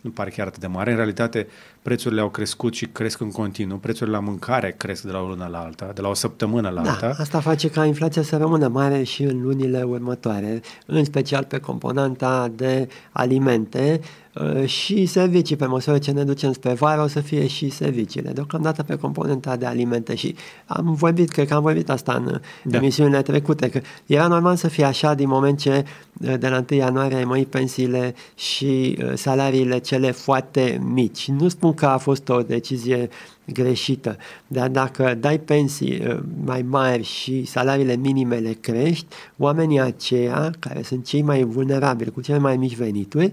nu pare chiar atât de mare. În realitate, prețurile au crescut și cresc în continuu. Prețurile la mâncare cresc de la o lună la alta, de la o săptămână la
da,
alta.
Asta face ca inflația să rămână mare și în lunile următoare, în special pe componenta de alimente, Uh, și servicii. Pe măsură ce ne ducem spre vară o să fie și serviciile. Deocamdată pe componenta de alimente și am vorbit, cred că am vorbit asta în da. emisiunile trecute, că era normal să fie așa din moment ce uh, de la 1 ianuarie ai mărit pensiile și uh, salariile cele foarte mici. Nu spun că a fost o decizie greșită, dar dacă dai pensii mai mari și salariile minime le crești, oamenii aceia, care sunt cei mai vulnerabili, cu cele mai mici venituri,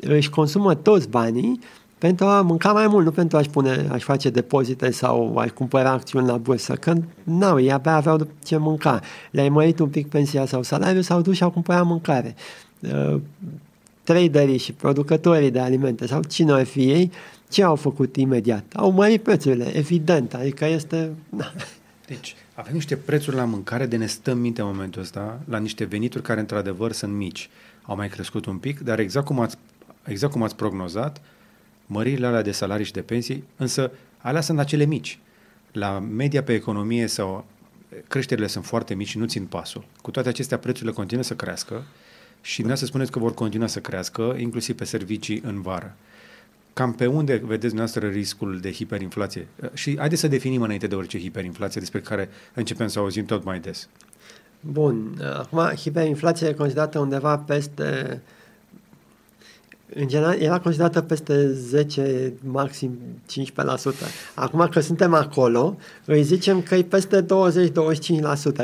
își consumă toți banii pentru a mânca mai mult, nu pentru a-și pune, a-și face depozite sau a-și cumpăra acțiuni la bursă, că nu, ei abia aveau ce mânca. Le-ai mărit un pic pensia sau salariul, s-au dus și au cumpărat mâncare. Uh, traderii și producătorii de alimente sau cine ar fi ei, ce au făcut imediat? Au mărit prețurile, evident, adică este... Na.
Deci, avem niște prețuri la mâncare de ne stăm minte în momentul ăsta, la niște venituri care într-adevăr sunt mici. Au mai crescut un pic, dar exact cum ați exact cum ați prognozat, măririle alea de salarii și de pensii, însă alea sunt acele mici. La media pe economie sau creșterile sunt foarte mici și nu țin pasul. Cu toate acestea, prețurile continuă să crească și nu să spuneți că vor continua să crească, inclusiv pe servicii în vară. Cam pe unde vedeți dumneavoastră riscul de hiperinflație? Și haideți să definim înainte de orice hiperinflație despre care începem să auzim tot mai des.
Bun. Acum, hiperinflația e considerată undeva peste în general, era considerată peste 10, maxim 15%. Acum că suntem acolo, îi zicem că e peste 20-25%,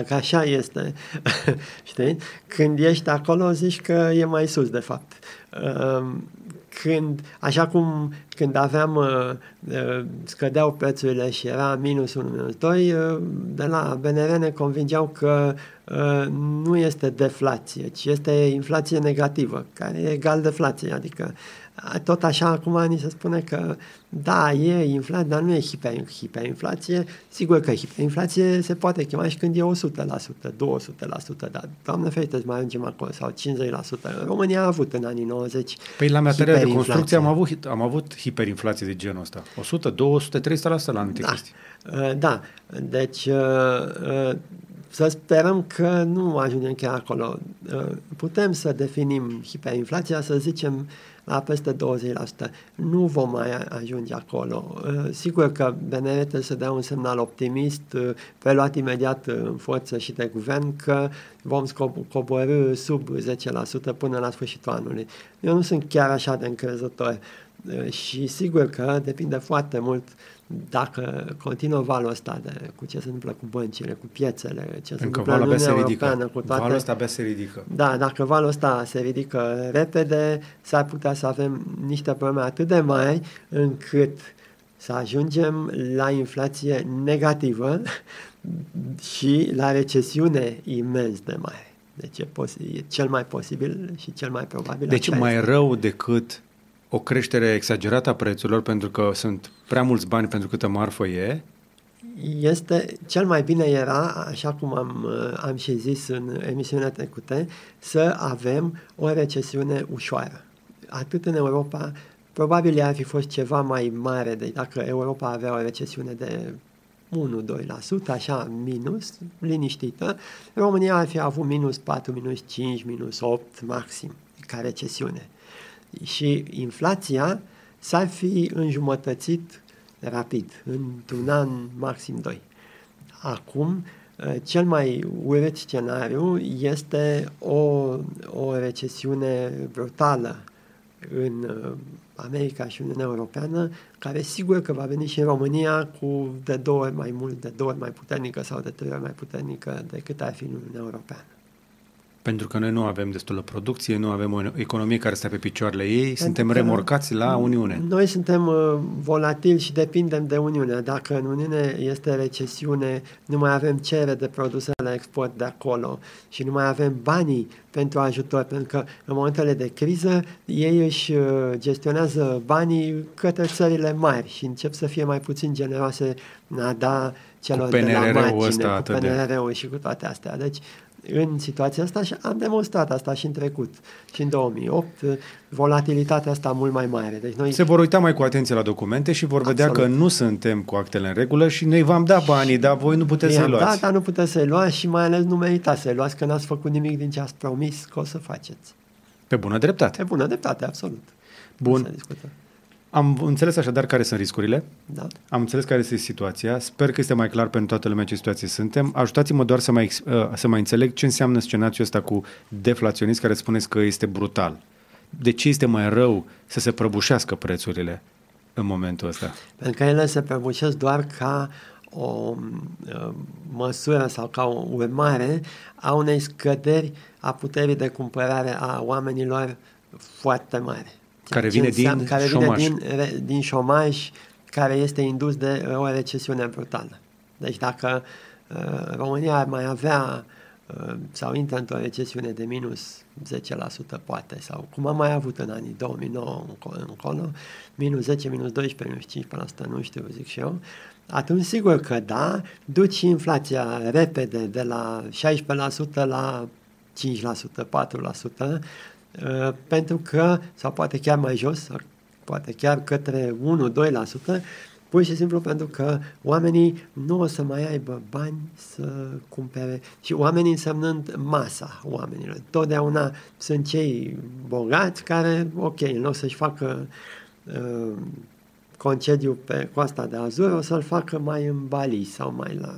că așa este. [LAUGHS] Știi? Când ești acolo, zici că e mai sus, de fapt. Um, când, așa cum când aveam, uh, uh, scădeau prețurile și era minus 1, minus 2, uh, de la BNR ne convingeau că nu este deflație, ci este inflație negativă, care e egal deflație, adică tot așa acum ni se spune că da, e inflație, dar nu e hiper, hiperinflație. Sigur că hiperinflație se poate chema și când e 100%, 200%, dar doamne ferește, mai ajungem acolo, sau 50%. România a avut în anii 90
Păi la materia de construcție am avut, am avut hiperinflație de genul ăsta. 100, 200, 300% la anumite
da.
chestii.
Uh, da, deci uh, uh, să sperăm că nu ajungem chiar acolo. Putem să definim hiperinflația, să zicem la peste 20%. Nu vom mai ajunge acolo. Sigur că BNR trebuie să dea un semnal optimist, preluat imediat în forță și de guvern, că vom coborâ sub 10% până la sfârșitul anului. Eu nu sunt chiar așa de încrezător și sigur că depinde foarte mult dacă continuă valul ăsta de cu ce se întâmplă cu băncile, cu piețele, ce se
Încă
întâmplă în
Uniunea
Europeană, cu
toate... Valul ăsta abia se ridică.
Da, dacă valul ăsta se ridică repede, s-ar putea să avem niște probleme atât de mari încât să ajungem la inflație negativă [LAUGHS] și la recesiune imens de mare. Deci e, pos- e cel mai posibil și cel mai probabil.
Deci
așa
mai
este.
rău decât o creștere exagerată a prețurilor pentru că sunt prea mulți bani pentru câtă marfă e,
Este, cel mai bine era, așa cum am, uh, am și zis în emisiunea trecută, să avem o recesiune ușoară. Atât în Europa, probabil ea ar fi fost ceva mai mare, deci dacă Europa avea o recesiune de 1-2%, așa, minus, liniștită, România ar fi avut minus 4, minus 5, minus 8 maxim ca recesiune. Și inflația s-ar fi înjumătățit rapid, într-un an, maxim doi. Acum, eh, cel mai urât scenariu este o, o recesiune brutală în eh, America și Uniunea Europeană, care sigur că va veni și în România cu de două ori mai mult, de două ori mai puternică sau de trei ori mai puternică decât ar fi în Uniunea Europeană.
Pentru că noi nu avem destulă producție, nu avem o economie care stă pe picioarele ei, suntem
că
remorcați la Uniune.
Noi suntem uh, volatili și depindem de Uniune. Dacă în Uniune este recesiune, nu mai avem cerere de produse la export de acolo și nu mai avem banii pentru ajutor, pentru că în momentele de criză ei își uh, gestionează banii către țările mari și încep să fie mai puțin generoase în a da celor de la
PNRR-ul
margine,
ăsta
cu
atât de-
PNRR-ul și cu toate astea. Deci, în situația asta și am demonstrat asta și în trecut. Și în 2008, volatilitatea asta mult mai mare. Deci noi
Se vor uita mai cu atenție la documente și vor vedea
Absolut.
că nu suntem cu actele în regulă și noi v-am dat banii, dar voi nu puteți să-i
i-am dat,
luați.
dar nu puteți să-i luați și mai ales nu meritați să-i luați, că n-ați făcut nimic din ce ați promis că o să faceți.
Pe bună dreptate.
E bună dreptate, absolut.
Bun.
Nu se discută.
Am înțeles așadar care sunt riscurile,
Da.
am înțeles care este situația, sper că este mai clar pentru toată lumea ce situație suntem. Ajutați-mă doar să mai, ex- uh, să mai înțeleg ce înseamnă scenariul ăsta cu deflaționist care spuneți că este brutal. De ce este mai rău să se prăbușească prețurile în momentul ăsta?
Pentru că ele se prăbușesc doar ca o uh, măsură sau ca o urmare a unei scăderi a puterii de cumpărare a oamenilor foarte mare. Ceea
Care
ce
vine din
care
șomaj.
Vine din, re- din șomaj care este indus de uh, o recesiune brutală. Deci dacă uh, România ar mai avea uh, sau intră într-o recesiune de minus 10% poate, sau cum am mai avut în anii 2009 înco- încolo, minus 10, minus 12, minus 15%, nu știu, zic și eu, atunci sigur că da, duci și inflația repede de la 16% la 5%, 4%, uh, pentru că, sau poate chiar mai jos, sau poate chiar către 1-2%, pur și simplu pentru că oamenii nu o să mai aibă bani să cumpere și oamenii însemnând masa oamenilor. Totdeauna sunt cei bogați care, ok, în loc să-și facă uh, concediu pe coasta de Azur, o să-l facă mai în Bali sau mai la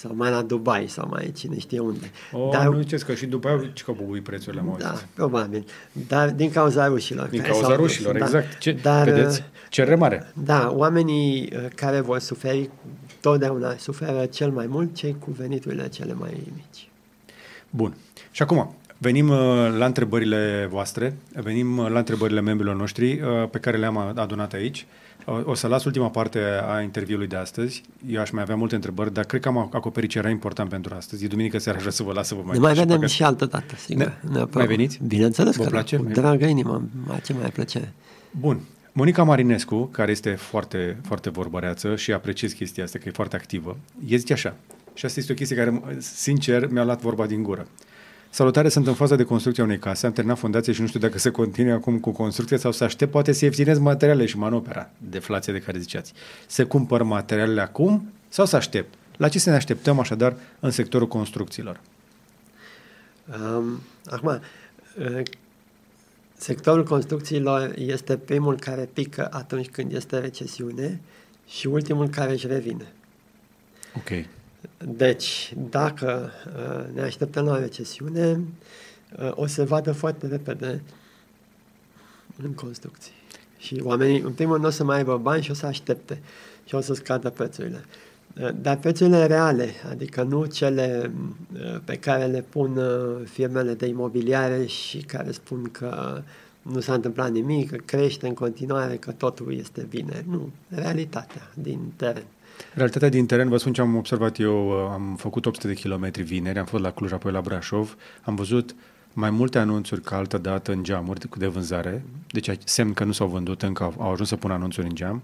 sau mai la Dubai sau mai cine știe unde.
O, Dar, nu ziceți că și după aia ce că bubui prețurile, mă
da, probabil. Dar din cauza rușilor.
Din
care
cauza
s-au dus.
rușilor,
Da.
exact. Ce,
Dar,
vedeți? Cerere mare.
Da, oamenii uh, care vor suferi totdeauna suferă cel mai mult cei cu veniturile cele mai mici.
Bun. Și acum, venim uh, la întrebările voastre, venim uh, la întrebările membrilor noștri uh, pe care le-am adunat aici. O, o să las ultima parte a interviului de astăzi. Eu aș mai avea multe întrebări, dar cred că am acoperit ce era important pentru astăzi. E duminică seara, aș vrea să vă las să vă mai
Ne mai
și
vedem
păcat-
și altă dată, sigur.
Ne-
Neapărat.
mai veniți?
Bineînțeles
Vă
că
place?
da, cu
Mai-
dragă inimă, mai ce mai plăcere.
Bun. Monica Marinescu, care este foarte, foarte vorbăreață și apreciez chestia asta, că e foarte activă, e zice așa, și asta este o chestie care, sincer, mi-a luat vorba din gură. Salutare, sunt în faza de construcție a unei case, am terminat fundație și nu știu dacă se continue acum cu construcția sau să aștept, poate să ieftinez materiale și manopera, deflație de care ziceați. Se cumpăr materialele acum sau să aștept? La ce să ne așteptăm așadar în sectorul construcțiilor?
Um, acum, uh, sectorul construcțiilor este primul care pică atunci când este recesiune și ultimul care își revine.
Ok.
Deci, dacă uh, ne așteptăm la o recesiune, uh, o să vadă foarte repede în construcții. Și oamenii, în primul rând, nu o să mai aibă bani și o să aștepte și o să scadă prețurile. Uh, Dar prețurile reale, adică nu cele uh, pe care le pun uh, firmele de imobiliare și care spun că nu s-a întâmplat nimic, că crește în continuare, că totul este bine. Nu, realitatea din teren.
Realitatea din teren, vă spun ce am observat eu, am făcut 800 de kilometri vineri, am fost la Cluj, apoi la Brașov, am văzut mai multe anunțuri ca altă dată în geamuri de vânzare, deci semn că nu s-au vândut încă, au ajuns să pună anunțuri în geam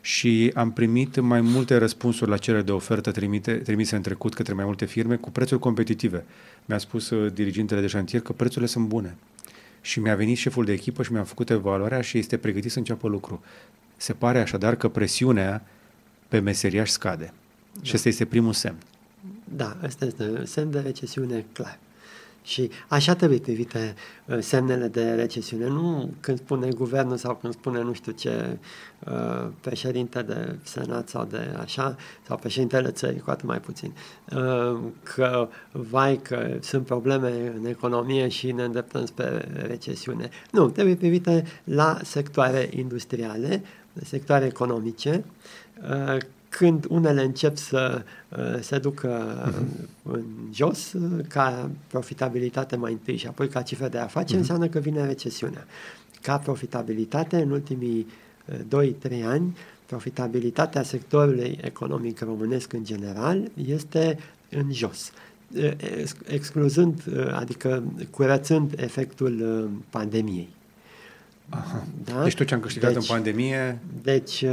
și am primit mai multe răspunsuri la cerere de ofertă trimite, trimise în trecut către mai multe firme cu prețuri competitive. Mi-a spus uh, dirigintele de șantier că prețurile sunt bune. Și mi-a venit șeful de echipă și mi-a făcut evaluarea și este pregătit să înceapă lucru. Se pare așadar că presiunea pe meseriaș scade. Da. Și ăsta este primul semn.
Da, ăsta este semn de recesiune clar. Și așa trebuie privite uh, semnele de recesiune. Nu când spune guvernul sau când spune nu știu ce uh, președinte de senat sau de așa, sau președintele țării, cu atât mai puțin, uh, că vai că sunt probleme în economie și ne îndreptăm spre recesiune. Nu, trebuie privite la sectoare industriale, sectoare economice, când unele încep să uh, se ducă uh-huh. în jos, uh, ca profitabilitate mai întâi și apoi ca cifră de afaceri, uh-huh. înseamnă că vine recesiunea. Ca profitabilitate, în ultimii uh, 2-3 ani, profitabilitatea sectorului economic românesc în general este în jos excluzând, adică curățând efectul pandemiei.
Aha. Da? Deci tot ce am câștigat deci, în pandemie
deci,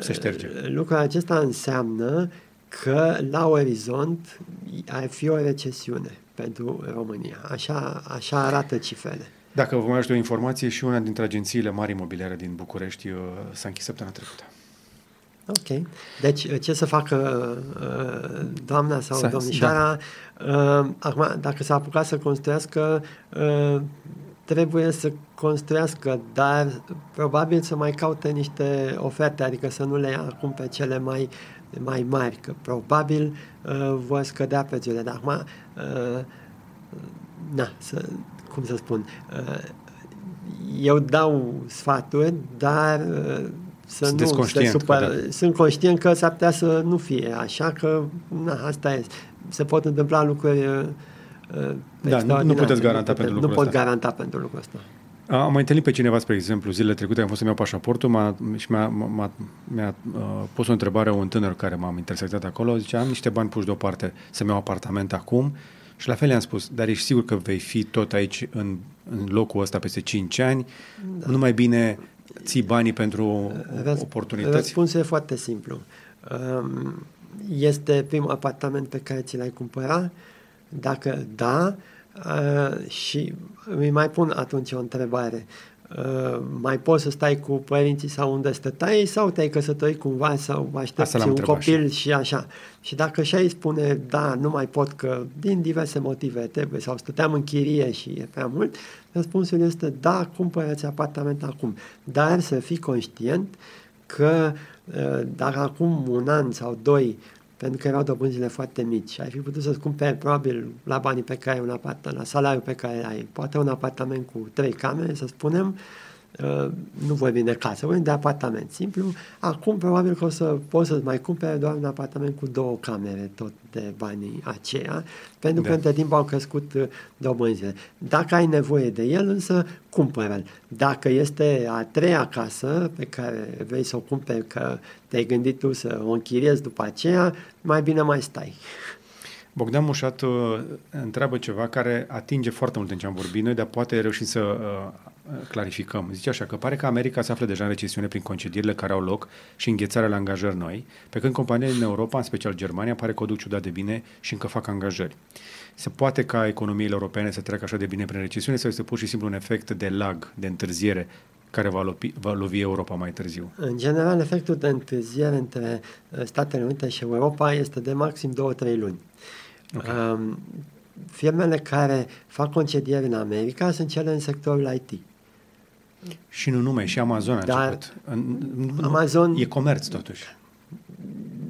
se șterge.
Uh, lucrul acesta înseamnă că la orizont ar fi o recesiune pentru România. Așa, așa arată cifrele.
Dacă vă mai aștept o informație, și una dintre agențiile mari imobiliare din București uh, s-a închis săptămâna trecută.
Ok. Deci, uh, ce să facă uh, doamna sau S-a, domnișoara? Da. Uh, acum, dacă s-a apucat să construiască, uh, trebuie să construiască, dar probabil să mai caute niște oferte, adică să nu le ia acum pe cele mai, mai mari, că probabil uh, vor scădea prețurile. Dar acum, uh, na, să, cum să spun, uh, eu dau sfaturi, dar uh, să
Sunteți nu se supăr.
Da. Sunt conștient că s-ar putea să nu fie așa, că na, asta e. Se pot întâmpla lucruri uh,
da, nu, nu puteți garanta nu pentru lucrul
Nu pot garanta pentru lucrul ăsta.
Am mai întâlnit pe cineva, spre exemplu, zilele trecute, am fost să-mi iau pașaportul m-a, și mi-a, m-a, mi-a uh, pus o întrebare un tânăr care m-am intersectat acolo, zice, am niște bani puși deoparte să-mi iau apartament acum și la fel i-am spus, dar ești sigur că vei fi tot aici în, în locul ăsta peste 5 ani? Da. Nu mai bine ții banii pentru Răs- oportunități?
Răspunsul e foarte simplu. Um, este primul apartament pe care ți l-ai cumpărat? Dacă da, uh, și îi mai pun atunci o întrebare. Uh, mai poți să stai cu părinții sau unde stătai sau te-ai căsătorit cumva sau aștepți un copil și. și așa. Și dacă și ai spune, da, nu mai pot că din diverse motive trebuie sau stăteam în chirie și e prea mult, răspunsul este da, cumpărăți apartament acum. Dar să fii conștient că uh, dacă acum un an sau doi pentru că erau dobânzile foarte mici. Ai fi putut să-ți cumperi probabil la banii pe care ai un apartament, la salariul pe care ai, poate un apartament cu trei camere, să spunem, Uh, nu vorbim de casă, vorbim de apartament simplu. Acum probabil că o să poți să mai cumpere doar un apartament cu două camere, tot de banii aceia, pentru da. că între timp au crescut uh, dobânzile. Dacă ai nevoie de el, însă cumpără-l. Dacă este a treia casă pe care vrei să o cumperi, că te-ai gândit tu să o închiriezi după aceea, mai bine mai stai.
Bogdan Mușat uh, întreabă ceva care atinge foarte mult în ce am vorbit noi, dar poate reușim să uh, clarificăm. Zice așa că pare că America se află deja în recesiune prin concedierile care au loc și înghețarea la angajări noi, pe când companiile din Europa, în special Germania, pare că o duc ciudat de bine și încă fac angajări. Se poate ca economiile europene să treacă așa de bine prin recesiune sau este pur și simplu un efect de lag, de întârziere, care va lovi, va lovi Europa mai târziu?
În general, efectul de întârziere între uh, Statele Unite și Europa este de maxim 2-3 luni. Okay. Um, firmele care fac concedieri în America sunt cele în sectorul IT.
Și nu numai, și Amazon a
dar
început. Amazon... E comerț, totuși.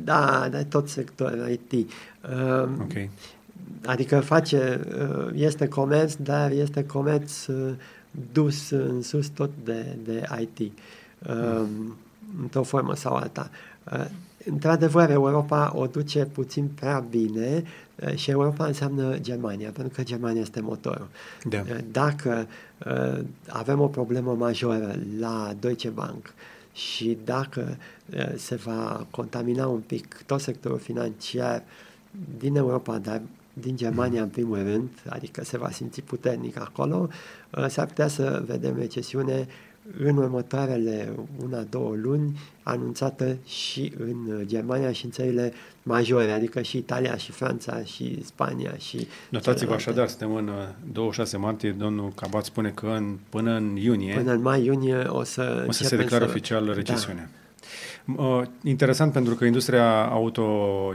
Da, dar tot sectorul IT. Uh,
ok.
Adică face, uh, este comerț, dar este comerț uh, dus în sus tot de, de IT. Uh, mm. Într-o formă sau alta. Uh, într-adevăr, Europa o duce puțin prea bine uh, și Europa înseamnă Germania, pentru că Germania este motorul.
Da.
Dacă uh, avem o problemă majoră la Deutsche Bank și dacă uh, se va contamina un pic tot sectorul financiar din Europa, dar din Germania în primul rând, adică se va simți puternic acolo, uh, s-ar putea să vedem recesiune în următoarele una, două luni, anunțată și în Germania și în țările majore, adică și Italia, și Franța, și Spania. și
Notați-vă așadar, suntem în 26 uh, martie, domnul Cabat spune că în, până în iunie...
Până în mai-iunie o să...
O să se declare să... oficial recesiunea. Da. Uh, interesant pentru că industria auto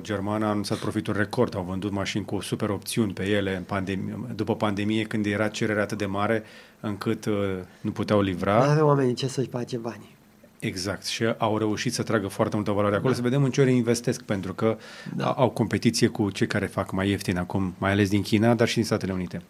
germană a anunțat profituri record, au vândut mașini cu super opțiuni pe ele în pandemie, după pandemie, când era cererea atât de mare încât uh, nu puteau livra.
Nu are oamenii ce să-și bage banii.
Exact. Și au reușit să tragă foarte multă valoare acolo. Da. Să vedem în ce ore investesc, pentru că da. au competiție cu cei care fac mai ieftin acum, mai ales din China, dar și din Statele Unite.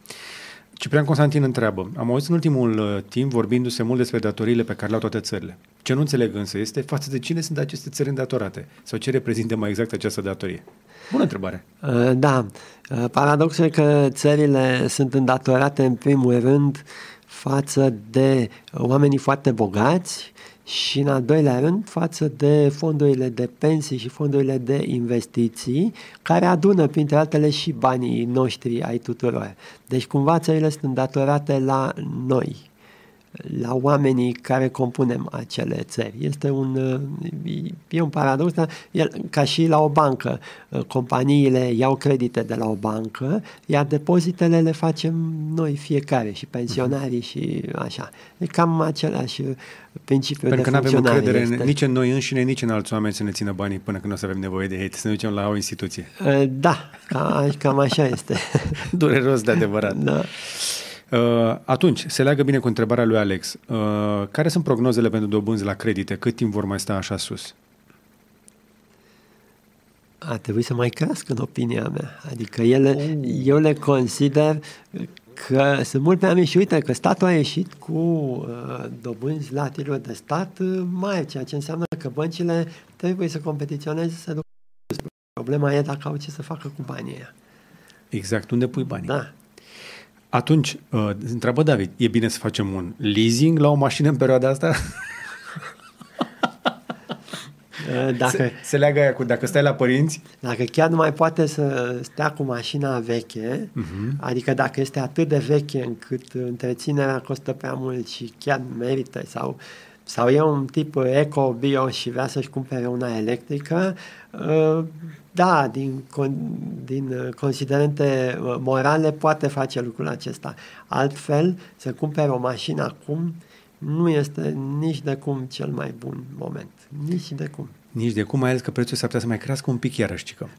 Ciprian Constantin întreabă, am auzit în ultimul uh, timp vorbindu-se mult despre datoriile pe care le-au toate țările. Ce nu înțeleg însă este față de cine sunt aceste țări îndatorate sau ce reprezintă mai exact această datorie. Bună întrebare.
Uh, da. Uh, paradoxul e că țările sunt îndatorate în primul rând față de oamenii foarte bogați și în al doilea rând față de fondurile de pensii și fondurile de investiții care adună printre altele și banii noștri ai tuturor. Deci cumva țările sunt datorate la noi, la oamenii care compunem acele țări. Este un, e un paradox, dar el, ca și la o bancă. Companiile iau credite de la o bancă, iar depozitele le facem noi fiecare, și pensionarii și așa. E cam același principiu
Pentru
că
nu avem încredere este. nici în noi înșine, nici în alți oameni să ne țină banii până când o să avem nevoie de ei, să ne ducem la o instituție.
Da, cam, cam așa este. [LAUGHS]
Dureros de adevărat.
Da.
Uh, atunci, se leagă bine cu întrebarea lui Alex. Uh, care sunt prognozele pentru dobânzi la credite? Cât timp vor mai sta așa sus?
A trebui să mai crească în opinia mea. Adică ele, oh. eu le consider că sunt mult prea mici și uite că statul a ieșit cu uh, dobânzi la titluri de stat uh, mai, ceea ce înseamnă că băncile trebuie să competiționeze să ducă. Problema e dacă au ce să facă cu banii ăia.
Exact, unde pui banii?
Da.
Atunci, uh, întreabă David, e bine să facem un leasing la o mașină în perioada asta? [LAUGHS]
Uh, dacă,
se, se leagă aia cu dacă stai la părinți?
Dacă chiar nu mai poate să stea cu mașina veche, uh-huh. adică dacă este atât de veche încât întreținerea costă prea mult și chiar merită sau sau e un tip eco-bio și vrea să-și cumpere una electrică, uh, da, din, din considerente morale poate face lucrul acesta. Altfel, să cumpere o mașină acum nu este nici de cum cel mai bun moment. Nici de cum.
Nici de cum, mai ales că prețul s-ar putea să mai crească un pic iarăși, cică.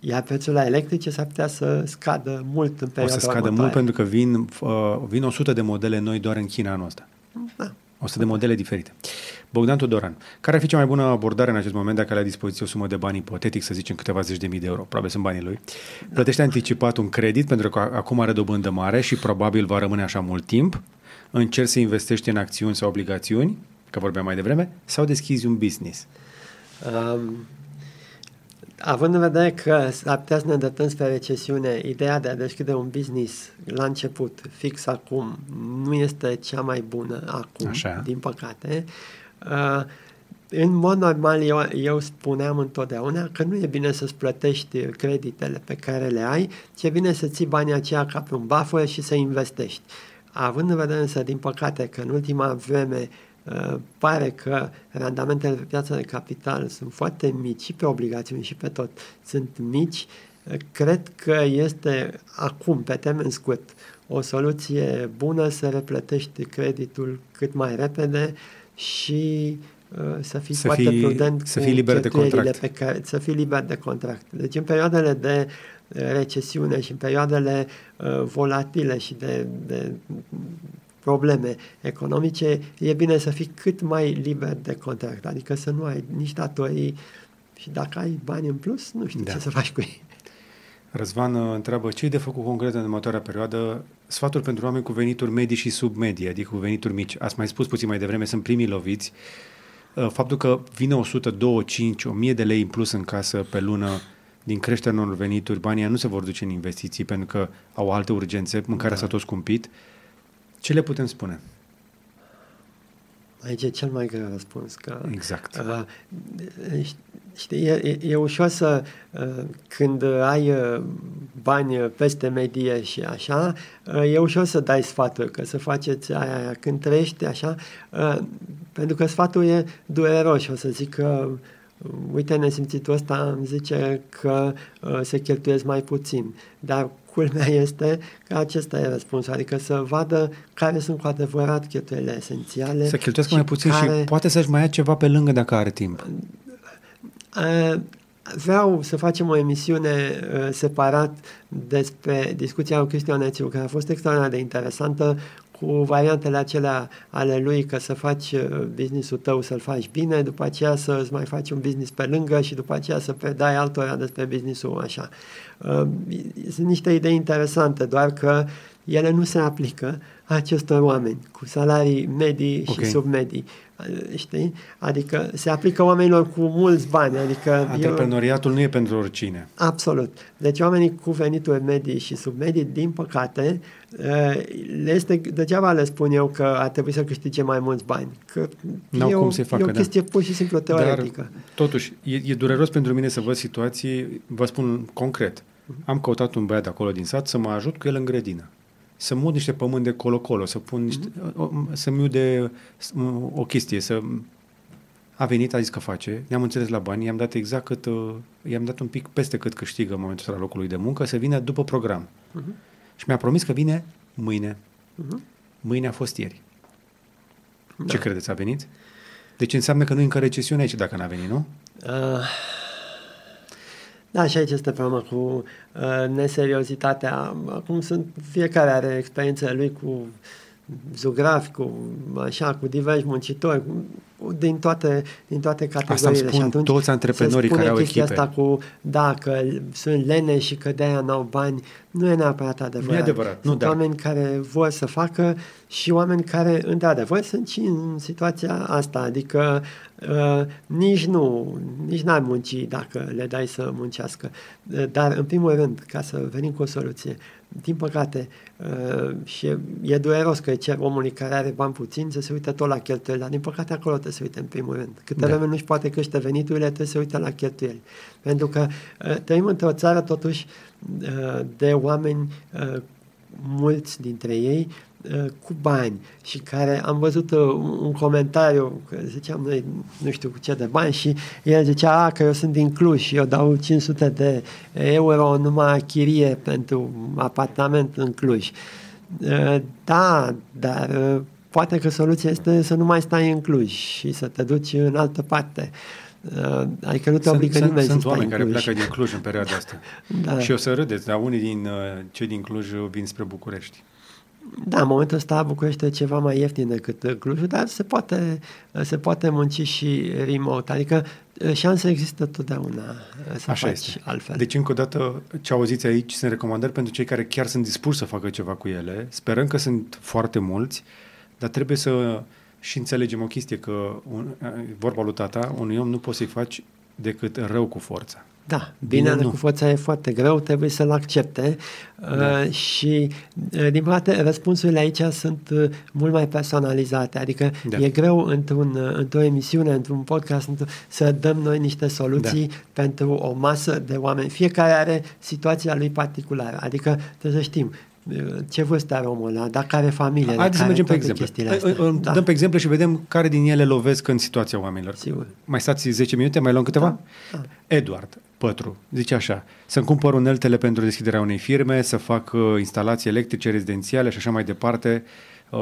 Iar prețul la electrice s-ar putea să scadă mult în perioada
O să scadă următoare. mult pentru că vin, uh, vin 100 de modele noi doar în China anul ăsta.
Da.
100 de modele diferite. Bogdan Tudoran, care ar fi cea mai bună abordare în acest moment dacă are la dispoziție o sumă de bani ipotetic, să zicem câteva zeci de mii de euro, probabil sunt banii lui, plătește anticipat un credit pentru că acum are dobândă mare și probabil va rămâne așa mult timp, încerci să investești în acțiuni sau obligațiuni, că vorbeam mai devreme, sau deschizi un business? Um,
având în vedere că s-ar putea să ne îndreptăm spre recesiune, ideea de a deschide un business la început, fix acum, nu este cea mai bună acum, Așa. din păcate. Uh, în mod normal, eu, eu spuneam întotdeauna că nu e bine să-ți plătești creditele pe care le ai, ci e bine să ții banii aceia ca pe un buffer și să investești. Având în vedere însă, din păcate, că în ultima vreme uh, pare că randamentele pe piața de capital sunt foarte mici și pe obligațiuni și pe tot sunt mici, uh, cred că este acum, pe termen scurt, o soluție bună să replătești creditul cât mai repede și uh, să fii să foarte fii, prudent
să fii liber de contract.
Pe care, să fii liber de contract. Deci în perioadele de recesiune și în perioadele uh, volatile și de, de probleme economice, e bine să fii cât mai liber de contract, adică să nu ai nici datorii și dacă ai bani în plus, nu știu da. ce să faci cu ei.
Răzvan uh, întreabă ce e de făcut concret în următoarea perioadă sfaturi pentru oameni cu venituri medii și submedii, adică cu venituri mici. Ați mai spus puțin mai devreme, sunt primii loviți. Uh, faptul că vine 100, 2, 5, 1000 de lei în plus în casă pe lună din creșterea unor venituri, banii nu se vor duce în investiții pentru că au alte urgențe, mâncarea da. s-a tot scumpit. Ce le putem spune?
Aici e cel mai greu răspuns. Că,
exact. Uh,
știi, e, e ușor să, uh, când ai uh, bani peste medie și așa, uh, e ușor să dai sfatul, că să faceți aia, aia. Când trăiești așa, uh, pentru că sfatul e dureros și o să zic că uite, nesimțitul ăsta îmi zice că uh, se cheltuiesc mai puțin. Dar culmea este că acesta e răspunsul, adică să vadă care sunt cu adevărat cheltuielile esențiale.
Să cheltuiesc mai puțin care... și poate să-și mai ia ceva pe lângă dacă are timp.
Uh, vreau să facem o emisiune uh, separat despre discuția cu Cristian Ețiu, care a fost extraordinar de interesantă, cu variantele acelea ale lui că să faci uh, businessul tău să-l faci bine, după aceea să îți mai faci un business pe lângă și după aceea să predai altora despre businessul așa. Uh, sunt niște idei interesante, doar că ele nu se aplică acestor oameni cu salarii medii okay. și submedii știi? Adică se aplică oamenilor cu mulți bani. Adică
Antreprenoriatul eu... nu e pentru oricine.
Absolut. Deci oamenii cu venituri medii și submedii, din păcate, eh, le este, degeaba le spun eu că ar trebui să câștige mai mulți bani. Că
N-au
e,
cum să facă,
e o chestie da. pur și simplu teoretică. Dar,
totuși, e, e dureros pentru mine să văd situații, vă spun concret. Am căutat un băiat de acolo din sat să mă ajut cu el în grădină să mut niște pământ de colo-colo, să pun niște, mm-hmm. să-mi de o chestie, să... A venit, a zis că face, ne-am înțeles la bani, i-am dat exact cât, uh, i-am dat un pic peste cât câștigă în momentul ăsta la locului de muncă, să vină după program. Uh-huh. Și mi-a promis că vine mâine. Uh-huh. Mâine a fost ieri. Da. Ce credeți, a venit? Deci înseamnă că nu e încă recesiune aici dacă n-a venit, nu? Uh,
da, și aici este problema cu uh, neseriozitatea. Acum sunt, fiecare are experiența lui cu zugrafi, cu așa, cu diversi muncitori, din toate, din toate categoriile.
Asta spun și atunci toți antreprenorii care au echipe.
asta cu, da, că sunt lene și că de-aia n-au bani, nu e neapărat adevărat.
Nu e adevărat.
Sunt
nu, dar...
oameni care vor să facă și oameni care, într-adevăr, sunt și în situația asta, adică uh, nici nu, nici n-ar munci dacă le dai să muncească. Uh, dar, în primul rând, ca să venim cu o soluție, din păcate, uh, și e, e dureros că cer omului care are bani puțin să se uite tot la cheltuieli, dar din păcate acolo trebuie să se uite în primul rând. Câte da. vreme nu-și poate crește veniturile, trebuie să se uite la cheltuieli. Pentru că uh, trăim într-o țară totuși uh, de oameni uh, mulți dintre ei Uh, cu bani și care am văzut uh, un comentariu, că ziceam noi nu știu cu ce de bani și el zicea a, că eu sunt din Cluj și eu dau 500 de euro numai chirie pentru apartament în Cluj. Uh, da, dar poate că soluția este să nu mai stai în Cluj și să te duci în altă parte. Adică nu te obligă
sunt,
nimeni
Sunt
să
oameni
care
pleacă din Cluj în perioada asta. [LAUGHS] da. Și o să râdeți, dar unii din cei din Cluj vin spre București.
Da, în momentul ăsta București e ceva mai ieftin decât Clujul, dar se poate, se poate munci și remote, adică șansa există totdeauna să Așa faci este. altfel.
Deci, încă o dată, ce auziți aici sunt recomandări pentru cei care chiar sunt dispuși să facă ceva cu ele. Sperăm că sunt foarte mulți, dar trebuie să și înțelegem o chestie, că un, vorba lui tata, unui om nu poți să-i faci decât rău cu forța.
Da, bine, bine cu forța e foarte greu, trebuie să-l accepte da. uh, și, uh, din păcate, răspunsurile aici sunt uh, mult mai personalizate, adică da. e greu într-un, uh, într-o emisiune, într-un podcast, într să dăm noi niște soluții da. pentru o masă de oameni. Fiecare are situația lui particulară, adică trebuie să știm uh, ce vârstă are omul ăla, dacă are familie.
Haideți să mergem pe exemple. Da. Dăm pe exemple și vedem care din ele lovesc în situația oamenilor.
Sigur.
Mai stați 10 minute, mai luăm câteva? Da. da. Eduard, Pătru, zice așa, să-mi cumpăr uneltele pentru deschiderea unei firme, să fac uh, instalații electrice, rezidențiale și așa mai departe, uh,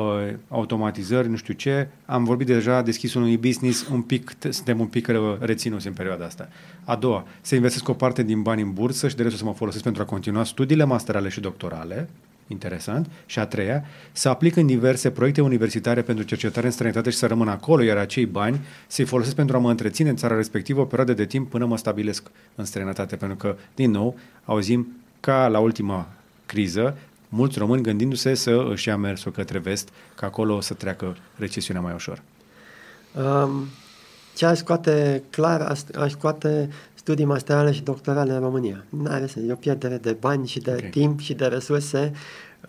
automatizări, nu știu ce. Am vorbit deja, deschis unui business, un pic, suntem un pic uh, reținuți în perioada asta. A doua, să investesc o parte din bani în bursă și de restul să mă folosesc pentru a continua studiile masterale și doctorale interesant. Și a treia, să aplic în diverse proiecte universitare pentru cercetare în străinătate și să rămân acolo, iar acei bani să-i folosesc pentru a mă întreține în țara respectivă o perioadă de timp până mă stabilesc în străinătate. Pentru că, din nou, auzim ca la ultima criză, mulți români gândindu-se să își ia mersul către vest, că acolo o să treacă recesiunea mai ușor.
Um, ce aș scoate clar, aș scoate studii masterale și doctorale în România. Nu are sens. E o pierdere de bani și de okay. timp și de resurse.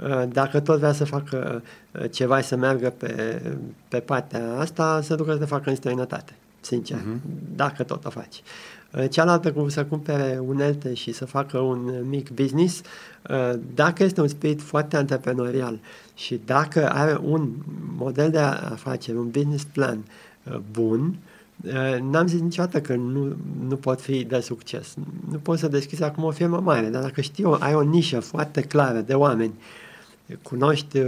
Uh, dacă tot vrea să facă uh, ceva și să meargă pe, pe partea asta, să ducă să facă în străinătate, sincer, uh-huh. dacă tot o faci. Cealaltă, cum să cumpere unelte și să facă un mic business, dacă este un spirit foarte antreprenorial și dacă are un model de afaceri, un business plan bun, N-am zis niciodată că nu, nu pot fi de succes. Nu pot să deschizi acum o firmă mare, dar dacă știu, ai o nișă foarte clară de oameni, cunoști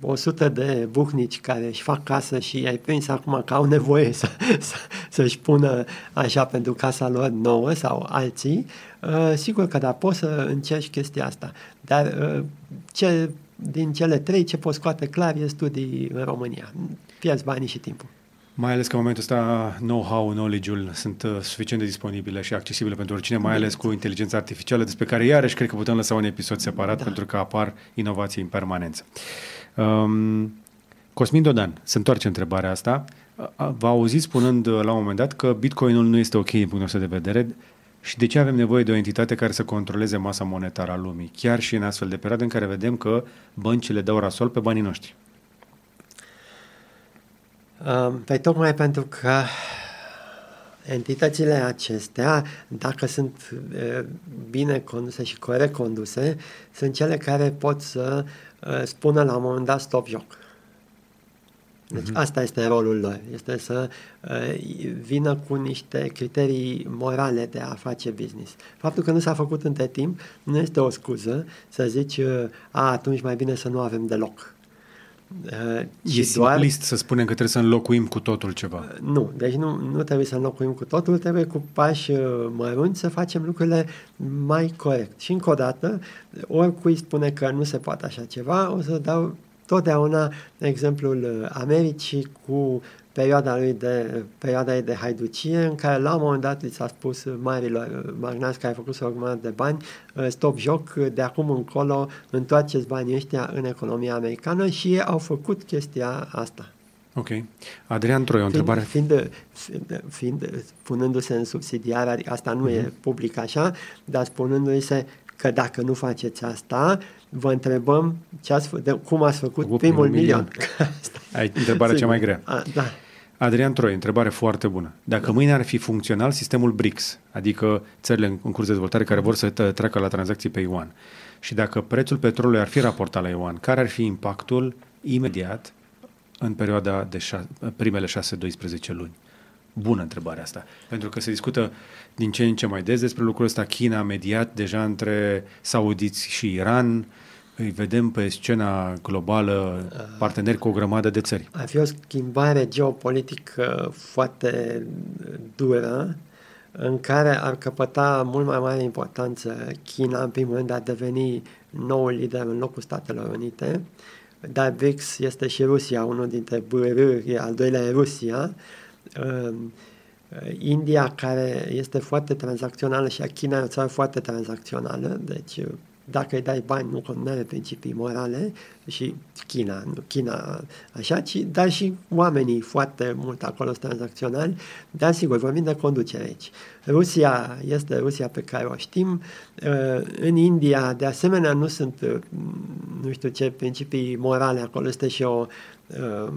100 de buhnici care își fac casă și ai prins acum că au nevoie să, să, să-și pună așa pentru casa lor nouă sau alții, uh, sigur că da, poți să încerci chestia asta. Dar uh, ce, din cele trei, ce poți scoate clar e studii în România. Pierzi banii și timpul.
Mai ales că în momentul ăsta know-how, knowledge-ul sunt uh, suficient de disponibile și accesibile pentru oricine, mai ales cu inteligența artificială, despre care iarăși cred că putem lăsa un episod separat da. pentru că apar inovații în permanență. Um, Cosmin Dodan, se întoarce întrebarea asta. V-a auzit spunând uh, la un moment dat că Bitcoinul nu este ok din punctul nostru de vedere și de ce avem nevoie de o entitate care să controleze masa monetară a lumii, chiar și în astfel de perioade în care vedem că băncile dau rasol pe banii noștri.
Păi tocmai pentru că entitățile acestea, dacă sunt bine conduse și corect conduse, sunt cele care pot să spună la un moment dat stop joc. Deci uh-huh. asta este rolul lor, este să uh, vină cu niște criterii morale de a face business. Faptul că nu s-a făcut între timp nu este o scuză să zici, uh, a, atunci mai bine să nu avem deloc.
Uh, e simplist să spunem că trebuie să înlocuim cu totul ceva. Uh,
nu, deci nu, nu trebuie să înlocuim cu totul, trebuie cu pași uh, mărunți să facem lucrurile mai corect. Și încă o dată, oricui spune că nu se poate așa ceva, o să dau totdeauna exemplul Americii cu perioada lui de, perioada ei de haiducie, în care la un moment dat li s-a spus marilor magnați care au făcut o grămadă de bani, ă, stop joc, de acum încolo întoarceți banii ăștia în economia americană și ei au făcut chestia asta.
Ok. Adrian Troi, o întrebare.
Fiind, fiind, fiind punându-se în subsidiar, adică asta nu uh-huh. e mhm. public așa, dar spunându-se că dacă nu faceți asta, vă întrebăm ce ați fă, de, cum ați făcut primul, primul milion. milion. [LAUGHS]
Ai întrebarea cea mai grea. A, da. Adrian Troi, întrebare foarte bună. Dacă mâine ar fi funcțional sistemul BRICS, adică țările în curs de dezvoltare care vor să treacă la tranzacții pe yuan, și dacă prețul petrolului ar fi raportat la yuan, care ar fi impactul imediat în perioada de șa- primele 6-12 luni? Bună întrebarea asta, pentru că se discută din ce în ce mai des despre lucrul ăsta. China a mediat deja între saudiți și Iran, îi vedem pe scena globală parteneri cu o grămadă de țări.
Ar fi o schimbare geopolitică foarte dură, în care ar căpăta mult mai mare importanță China, în primul rând, de a deveni noul lider în locul Statelor Unite, dar BRICS este și Rusia, unul dintre bărâri, al doilea e Rusia, ehm, India, care este foarte tranzacțională și China e o țară foarte tranzacțională, deci dacă îi dai bani, nu, nu are principii morale și China, nu China așa, ci, dar și oamenii foarte mult acolo sunt tranzacționali, dar sigur, vorbim de conducere aici. Rusia este Rusia pe care o știm, uh, în India, de asemenea, nu sunt, uh, nu știu ce principii morale, acolo este și o uh,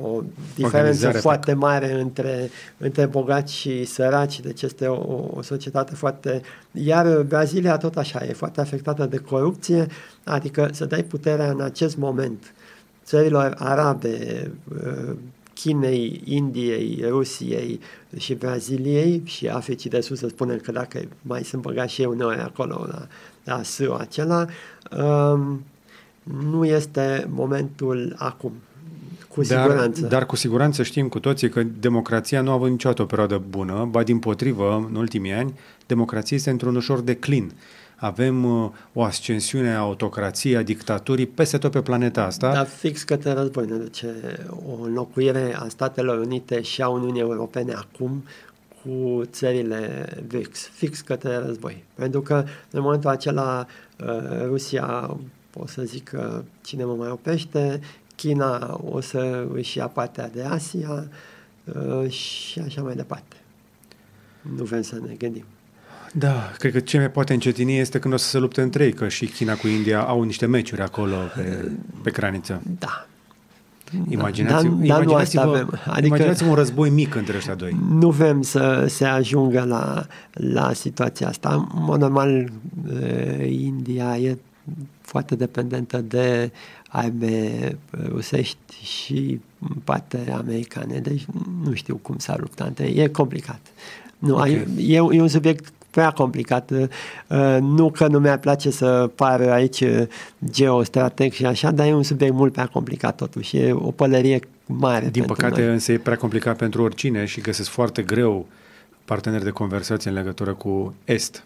o diferență foarte mare între, între bogați și săraci, deci este o, o societate foarte... Iar Brazilia tot așa, e foarte afectată de corupție, adică să dai puterea în acest moment țărilor arabe, uh, Chinei, Indiei, Rusiei și Braziliei și Africii de Sus, să spunem că dacă mai sunt băgați și eu uneori acolo la, la sâul acela, um, nu este momentul acum. Cu
dar, siguranță. Dar cu siguranță știm cu toții că democrația nu a avut niciodată o perioadă bună, ba din potrivă, în ultimii ani, democrația este într-un ușor declin. Avem uh, o ascensiune a autocrației, a dictaturii peste tot pe planeta asta.
Dar fix către război ne duce o înlocuire a Statelor Unite și a Uniunii Europene acum cu țările VIX, fix către război. Pentru că în momentul acela uh, Rusia, pot să zic că cine mă mai oprește, China o să își ia partea de Asia uh, și așa mai departe. Nu vrem să ne gândim.
Da, cred că ce mai poate încetini este când o să se lupte între ei, că și China cu India au niște meciuri acolo pe, pe graniță.
Da.
Imaginați,
Da, dar- dar nu
imaginați-vă,
asta avem. Adică-
imaginați-vă un război mic între ăștia doi.
Nu vrem să se ajungă la, la situația asta. În mod normal, eh, India e foarte dependentă de arme rusești și parte americane, deci nu știu cum s-ar lupta între ei. E complicat. Nu,
Ok.
okay. e, e un subiect prea complicat. Uh, Nu că nu mi-ar place să pară aici uh, geostrateg și așa, dar e un subiect mult prea complicat totuși. E o pălărie mare
Din
pentru
păcate,
noi.
însă e prea complicat pentru oricine și găsesc foarte greu parteneri de conversație în legătură cu Est.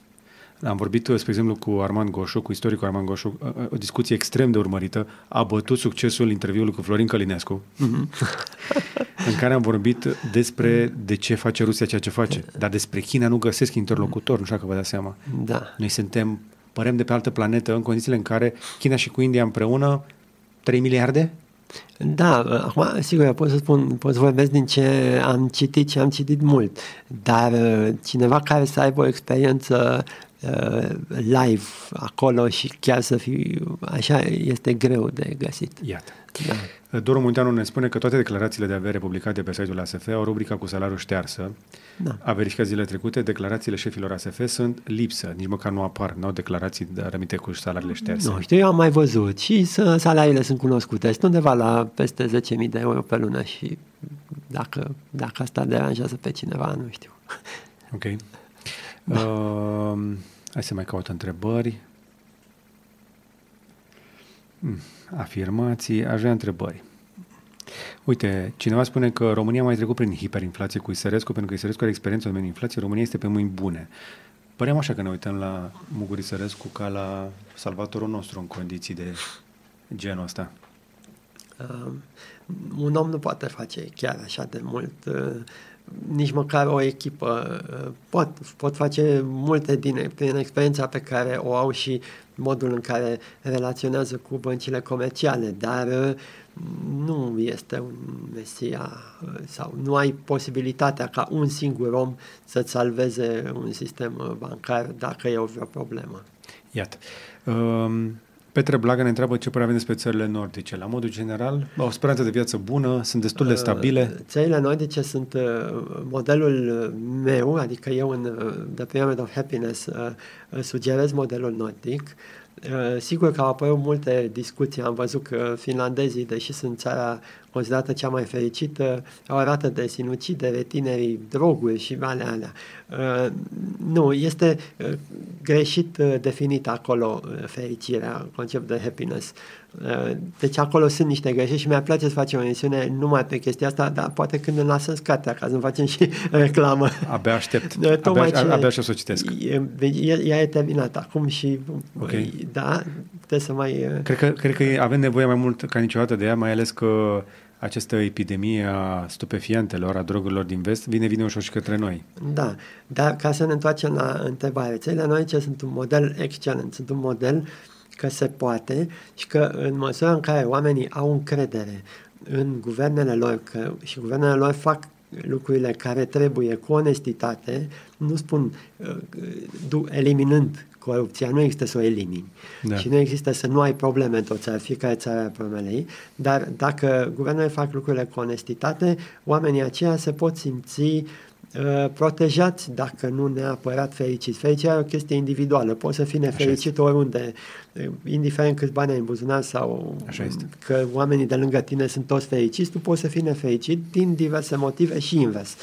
Am vorbit, spre exemplu, cu Armand Goșu, cu istoricul Armand Goșu, o discuție extrem de urmărită. A bătut succesul interviului cu Florin Călinescu, [LAUGHS] în care am vorbit despre de ce face Rusia ceea ce face. Dar despre China nu găsesc interlocutor, nu știu dacă vă dați seama.
Da.
Noi suntem, părem de pe altă planetă, în condițiile în care China și cu India împreună 3 miliarde?
Da, acum, sigur, eu pot să spun, pot să vorbesc din ce am citit și am citit mult, dar uh, cineva care să aibă o experiență uh, live acolo și chiar să fie așa, este greu de găsit.
Iată.
Da.
Doru Munteanu ne spune că toate declarațiile de avere publicate pe site-ul ASF au rubrica cu salariul ștearsă.
Da.
A verificat zilele trecute, declarațiile șefilor ASF sunt lipsă, nici măcar nu apar, nu au declarații de rămite cu salariile șterse.
Nu știu, eu am mai văzut și să, salariile sunt cunoscute. Sunt undeva la peste 10.000 de euro pe lună și dacă, dacă asta deranjează pe cineva, nu știu.
Ok. Da. Uh, hai să mai caut întrebări. Hmm, Afirmații, aș vrea întrebări. Uite, cineva spune că România a mai trecut prin hiperinflație cu Isărescu, pentru că Isărescu are experiență în domeniul inflației, România este pe mâini bune. Păream așa că ne uităm la Mugur Isărescu ca la salvatorul nostru în condiții de genul ăsta.
Uh, un om nu poate face chiar așa de mult, uh, nici măcar o echipă. Uh, pot, pot face multe din, din experiența pe care o au și modul în care relaționează cu băncile comerciale, dar uh, nu este un mesia uh, sau nu ai posibilitatea ca un singur om să-ți salveze un sistem uh, bancar dacă e o vreo problemă.
Iată. Um, Petre Blaga ne întreabă ce părere avem despre țările nordice. La modul general, au o speranță de viață bună, sunt destul de stabile.
Uh, Țările nordice sunt uh, modelul meu, adică eu în uh, The Pyramid of Happiness uh, uh, sugerez modelul nordic. Uh, Sigur că au apărut multe discuții, am văzut că finlandezii, deși sunt țara considerată cea mai fericită, au o rată de sinucidere, tinerii, droguri și alea alea. Uh, Nu, este uh, greșit uh, definit acolo uh, fericirea, conceptul de happiness. Uh, Deci acolo sunt niște greșeli și mi-ar place să facem o emisiune numai pe chestia asta, dar poate când îl lasăm scatea ca să facem și [LAUGHS] reclamă.
Abia aștept.
Da, tocmai
Abia,
ce-
abia așa să o citesc.
E, e- ea e terminată acum și
Ok.
da, trebuie să mai... uh,
Cred că, cred că avem nevoie mai mult ca niciodată de ea, mai ales că această epidemie a stupefiantelor, a drogurilor din vest, vine, vine ușor și către noi.
Da, dar ca să ne întoarcem la întrebare, țările nordice sunt un model excelent, sunt un model că se poate și că în măsura în care oamenii au încredere în guvernele lor că, și guvernele lor fac lucrurile care trebuie cu onestitate, nu spun uh, du- eliminând corupția, nu există să o elimini.
Da.
Și nu există să nu ai probleme într-o țară, fiecare țară are problemele ei, dar dacă guvernele fac lucrurile cu onestitate, oamenii aceia se pot simți uh, protejați dacă nu neapărat fericiți. Fericirea e o chestie individuală. Poți să fii nefericit oriunde, uh, indiferent câți bani ai în buzunar sau
Așa este.
că oamenii de lângă tine sunt toți fericiți, tu poți să fii nefericit din diverse motive și invers.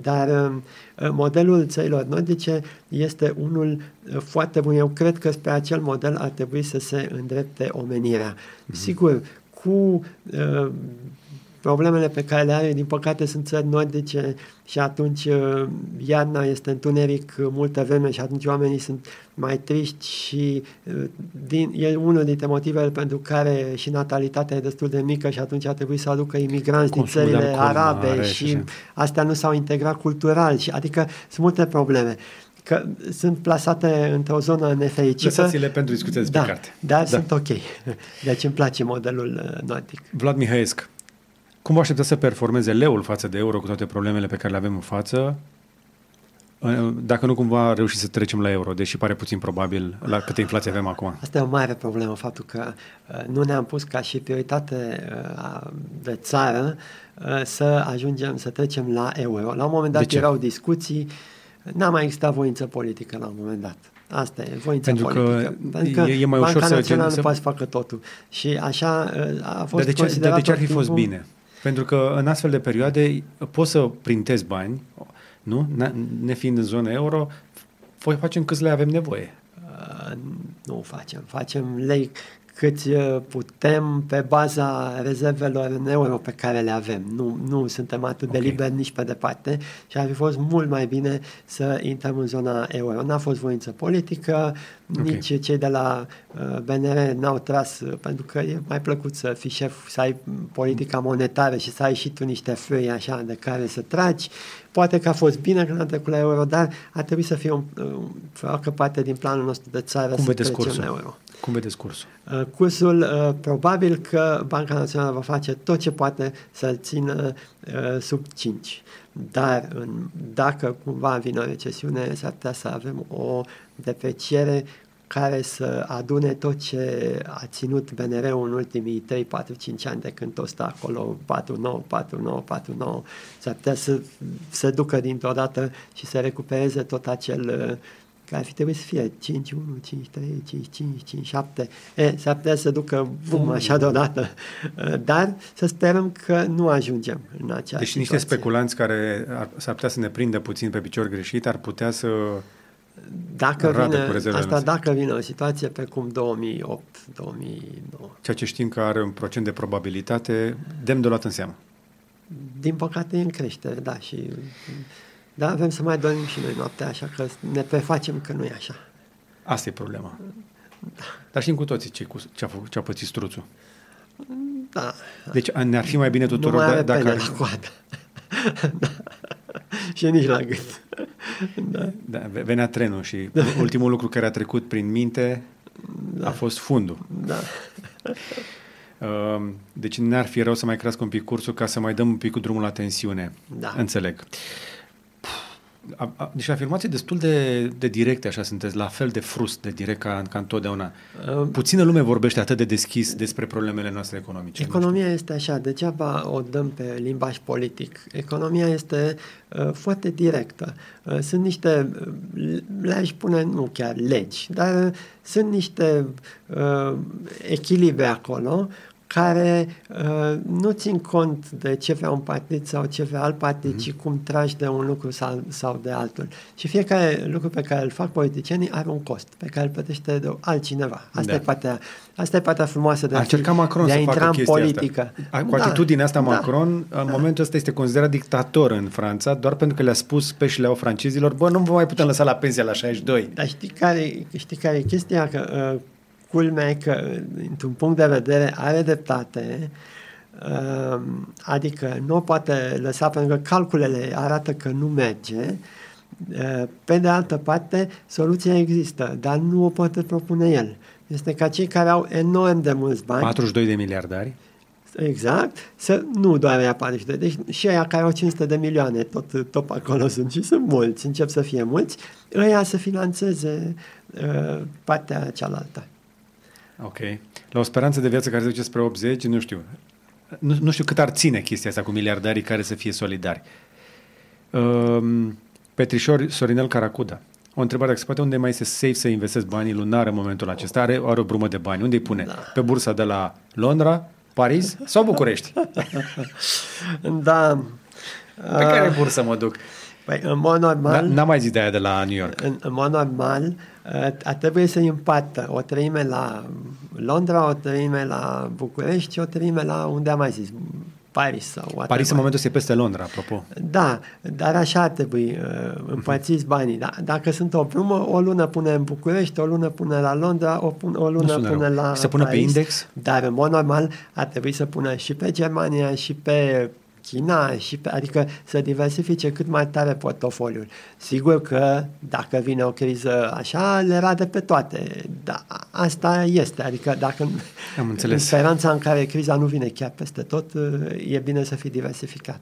Dar uh, modelul țărilor nordice este unul uh, foarte bun. Eu cred că spre acel model ar trebui să se îndrepte omenirea. Mm-hmm. Sigur, cu uh, problemele pe care le are, din păcate sunt țări nordice și atunci uh, iarna este întuneric uh, multă vreme și atunci oamenii sunt mai triști și uh, din, e unul dintre motivele pentru care și natalitatea e destul de mică și atunci ar trebui să aducă imigranți din
Consumul de
țările
alcool
arabe
mare
și
și așa.
astea nu s-au integrat cultural și adică sunt multe probleme că sunt plasate într-o zonă nefericită.
Lăsați-le pentru discuția despre
da,
carte.
Dar
Da.
sunt ok. [LAUGHS] Deci îmi place modelul uh, nordic.
Vlad Mihaescu, cum vă așteptați să performeze leul față de euro cu toate problemele pe care le avem în față? Dacă nu cumva reușit să trecem la euro, deși pare puțin probabil la câtă inflație avem acum.
Asta e o mare problemă, faptul că uh, nu ne-am pus ca și prioritate uh, de țară uh, să ajungem, să trecem la euro. La un moment dat erau discuții, n-a mai existat voință politică la un moment dat. Asta e, voință
Pentru
politică.
Că Pentru că e, e mai Banca ușor
Națională
să...
nu poate să facă totul. Și așa a fost
Dar de ce, de ce ar fi fost bine? Pentru că în astfel de perioade poți să printezi bani, nu? Ne fiind în zona euro, facem câți le avem nevoie.
Uh, nu facem. Facem lei cât uh, putem pe baza rezervelor în euro pe care le avem. Nu, nu suntem atât okay. de liberi nici pe departe și ar fi fost mult mai bine să intrăm în zona euro. N-a fost voință politică, okay. nici cei de la uh, BNR n-au tras, uh, pentru că e mai plăcut să fii șef, să ai politica monetară și să ai și tu niște foi așa de care să tragi. Poate că a fost bine când am trecut la euro, dar ar trebui să fie un, un, facă parte din planul nostru de țară
Cum
să trecem
cursul?
la euro.
Cum vedeți cursul?
Uh, cursul, uh, probabil că Banca Națională va face tot ce poate să-l țină uh, sub 5. Dar în, dacă cumva vine o recesiune, s-ar putea să avem o depreciere care să adune tot ce a ținut BNR-ul în ultimii 3, 4, 5 ani de când tot stă acolo 4, 9, 4, 9, 4, 9. S-ar putea să se ducă dintr-o dată și să recupereze tot acel uh, care ar fi trebuit să fie 5, 1, 5, 3, 5, 5, 5, 7. E, s-ar putea să ducă bum așa deodată. Dar să sperăm că nu ajungem în acea
Deci
situație.
niște speculanți care ar, s-ar putea să ne prindă puțin pe picior greșit ar putea să
dacă vine, asta noastre. dacă vine o situație precum 2008, 2009.
Ceea ce știm că are un procent de probabilitate demn de luat în seamă.
Din păcate e în creștere, da, și da, avem să mai dormim și noi noaptea, așa că ne prefacem că nu e așa.
Asta e problema. Da. Dar știm cu toții ce, cu, ce, a, făcut, ce a pățit struțul.
Da.
Deci ne-ar fi mai bine tuturor
nu mai are
da, dacă...
Ar... la coadă. [LAUGHS] da. [LAUGHS] și nici la gât.
da. da. Venea trenul și da. ultimul lucru care a trecut prin minte da. a fost fundul.
Da.
Ehm, [LAUGHS] deci ne-ar fi rău să mai crească un pic cursul ca să mai dăm un pic cu drumul la tensiune.
Da.
Înțeleg. Uh, a, a, deci afirmații destul de, de directe, așa sunteți, la fel de frust, de direct ca, ca întotdeauna. Uh, Puțină lume vorbește atât de deschis despre problemele noastre economice.
Economia este așa, degeaba o dăm pe limbaj politic. Economia este uh, foarte directă. Uh, sunt niște, uh, le-aș spune, nu chiar legi, dar uh, sunt niște uh, echilibre acolo care uh, nu țin cont de ce vrea un partid sau ce vrea alt partid, mm-hmm. ci cum tragi de un lucru sau, sau de altul. Și fiecare lucru pe care îl fac politicienii are un cost, pe care îl plătește de altcineva. Asta, da. e, partea, asta e partea frumoasă de a,
a, Macron
de
a
intra în politică.
Asta. Cu da, atitudinea asta, da, Macron, da, în da. momentul ăsta este considerat dictator în Franța, doar pentru că le-a spus pe și le-au francezilor, bă, nu vă mai putem lăsa la pensia la 62.
Dar știi care, știi care e chestia? Că uh, culmea e că, într-un punct de vedere, are dreptate, um, adică nu o poate lăsa pentru că calculele arată că nu merge, uh, pe de altă parte, soluția există, dar nu o poate propune el. Este ca cei care au enorm de mulți bani.
42 de miliardari.
Exact. Să, nu doar aia 42. Deci și aia care au 500 de milioane, tot, tot acolo sunt și sunt mulți, încep să fie mulți, ăia să financeze uh, partea cealaltă.
Ok. La o speranță de viață care se duce spre 80, nu știu. Nu, nu știu cât ar ține chestia asta cu miliardarii care să fie solidari. Um, Petrișor Sorinel Caracuda. O întrebare, dacă se poate, unde mai este safe să investesc banii lunar în momentul acesta? Are, are o brumă de bani. Unde îi pune? Da. Pe bursa de la Londra, Paris sau București? [LAUGHS]
da.
Pe care uh, bursă mă duc?
Păi, în mod normal...
N-am mai zis de aia de la New York.
În, în mod normal, a trebuit să împată o treime la Londra, o treime la București și o treime la unde am mai zis, Paris sau whatever.
Paris în momentul este peste Londra, apropo.
Da, dar așa ar trebui uh, împărțiți banii. Da, dacă sunt o plumă, o lună pune în București, o lună pune la Londra, o, pun, o lună pune rău. la
Se pune
Paris,
pe index?
Dar în mod normal ar trebui să pună și pe Germania și pe China, și pe, adică să diversifice cât mai tare portofoliul. Sigur că dacă vine o criză așa, le rade pe toate. Da, asta este. Adică dacă
Am înțeles.
în speranța în care criza nu vine chiar peste tot, e bine să fii diversificat.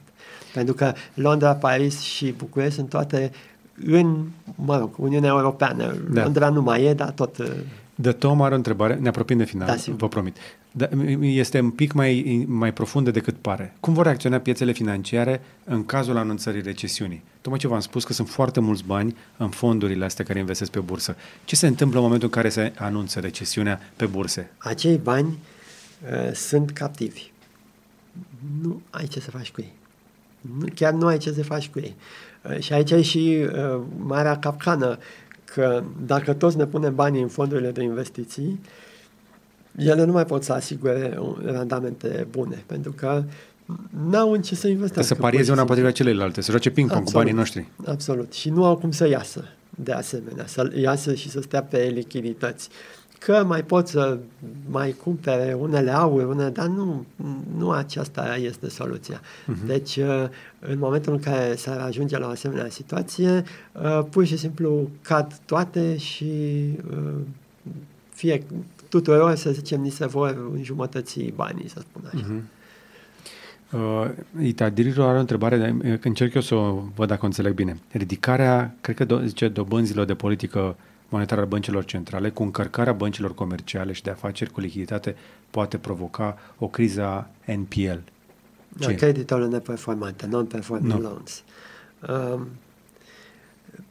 Pentru că Londra, Paris și București sunt toate în, mă rog, Uniunea Europeană. Da. Londra nu mai e, dar tot...
De Tom are o întrebare, ne apropiem de final, da, vă promit. Da, este un pic mai, mai profundă decât pare. Cum vor reacționa piețele financiare în cazul anunțării recesiunii? Tocmai ce v-am spus că sunt foarte mulți bani în fondurile astea care investesc pe bursă. Ce se întâmplă în momentul în care se anunță recesiunea pe burse?
Acei bani uh, sunt captivi. Nu ai ce să faci cu ei. Nu, chiar nu ai ce să faci cu ei. Uh, și aici e și uh, marea capcană că dacă toți ne punem banii în fondurile de investiții, ele nu mai pot să asigure randamente bune, pentru că n-au în ce să investească.
Să parieze una împotriva celelalte, să joace ping-pong cu banii noștri.
Absolut. Și nu au cum să iasă, de asemenea, să iasă și să stea pe lichidități. Că mai pot să mai cumpere unele aur, unele, dar nu, nu aceasta este soluția. Uh-huh. Deci, uh, în momentul în care s-ar ajunge la o asemenea situație, uh, pur și simplu cad toate și uh, fie tuturor, să zicem, ni se vor înjumătăți banii, să spun așa. Uh-huh.
Uh, Ita Diriro are o întrebare, dar uh, încerc eu să o văd dacă o înțeleg bine. Ridicarea, cred că do, zice, dobânzilor de politică monetară a băncilor centrale, cu încărcarea băncilor comerciale și de afaceri cu lichiditate, poate provoca o criză a NPL.
Da, creditele neperformante, non-performing no. loans. Um,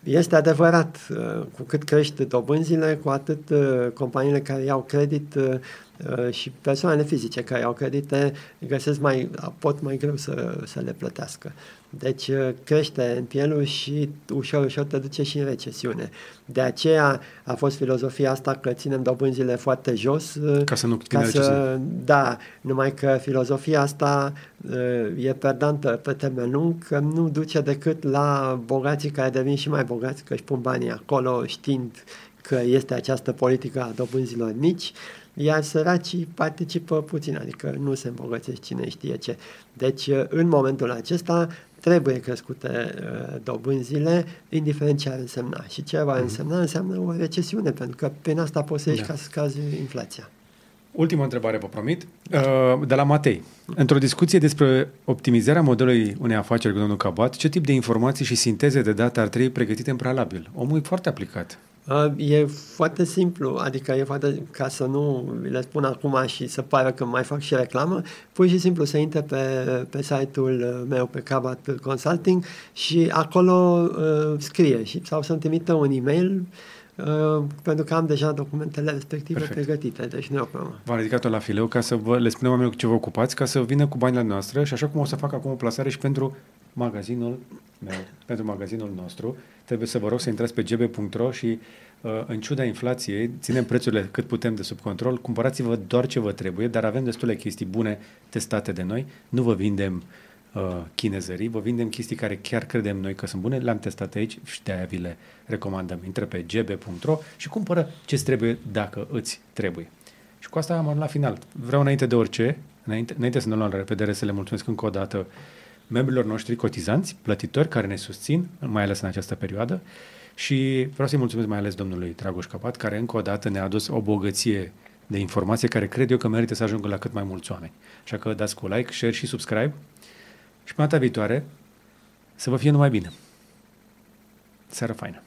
este adevărat, uh, cu cât crește dobânzile, cu atât uh, companiile care iau credit uh, și persoanele fizice care iau credite găsesc mai, pot mai greu să, să le plătească. Deci uh, crește NPL-ul și ușor, ușor te duce și în recesiune. De aceea a fost filozofia asta că ținem dobânzile foarte jos.
Uh, ca să nu ca să,
Da, numai că filozofia asta uh, e perdantă pe termen lung, că nu duce decât la bogații care devin și mai bogați, că își pun banii acolo știind că este această politică a dobânzilor mici, iar săracii participă puțin, adică nu se îmbogățesc cine știe ce. Deci, în momentul acesta, trebuie crescute uh, dobânzile, indiferent ce ar însemna. Și ce va mhm. însemna înseamnă o recesiune, pentru că prin asta poți să ieși da. ca să scazi inflația.
Ultima întrebare, vă promit, uh, de la Matei. Într-o discuție despre optimizarea modelului unei afaceri cu domnul Cabat, ce tip de informații și sinteze de date ar trebui pregătite în prealabil? Omul e foarte aplicat.
E foarte simplu, adică e foarte, ca să nu le spun acum și să pară că mai fac și reclamă, pur și simplu să intre pe, pe site-ul meu, pe Cabat Consulting și acolo uh, scrie și, sau să-mi trimită un e-mail Uh, pentru că am deja documentele respective Perfect. pregătite, deci nu e o problemă.
V-am ridicat-o la fileu ca să vă, le spunem oamenilor cu ce vă ocupați, ca să vină cu banii noastre și așa cum o să fac acum o plasare și pentru magazinul meu, pentru magazinul nostru, trebuie să vă rog să intrați pe gb.ro și uh, în ciuda inflației, ținem prețurile cât putem de sub control, cumpărați-vă doar ce vă trebuie, dar avem destule chestii bune testate de noi, nu vă vindem uh, chinezării, vă vindem chestii care chiar credem noi că sunt bune, le-am testat aici și de-aia vi le recomandăm. Intră pe gb.ro și cumpără ce trebuie dacă îți trebuie. Și cu asta am la final. Vreau înainte de orice, înainte, înainte să ne luăm la repede, să le mulțumesc încă o dată membrilor noștri cotizanți, plătitori care ne susțin, mai ales în această perioadă. Și vreau să-i mulțumesc mai ales domnului Dragoș Capat, care încă o dată ne-a adus o bogăție de informație care cred eu că merită să ajungă la cât mai mulți oameni. Așa că dați cu like, share și subscribe și până data viitoare să vă fie numai bine. Seară faină!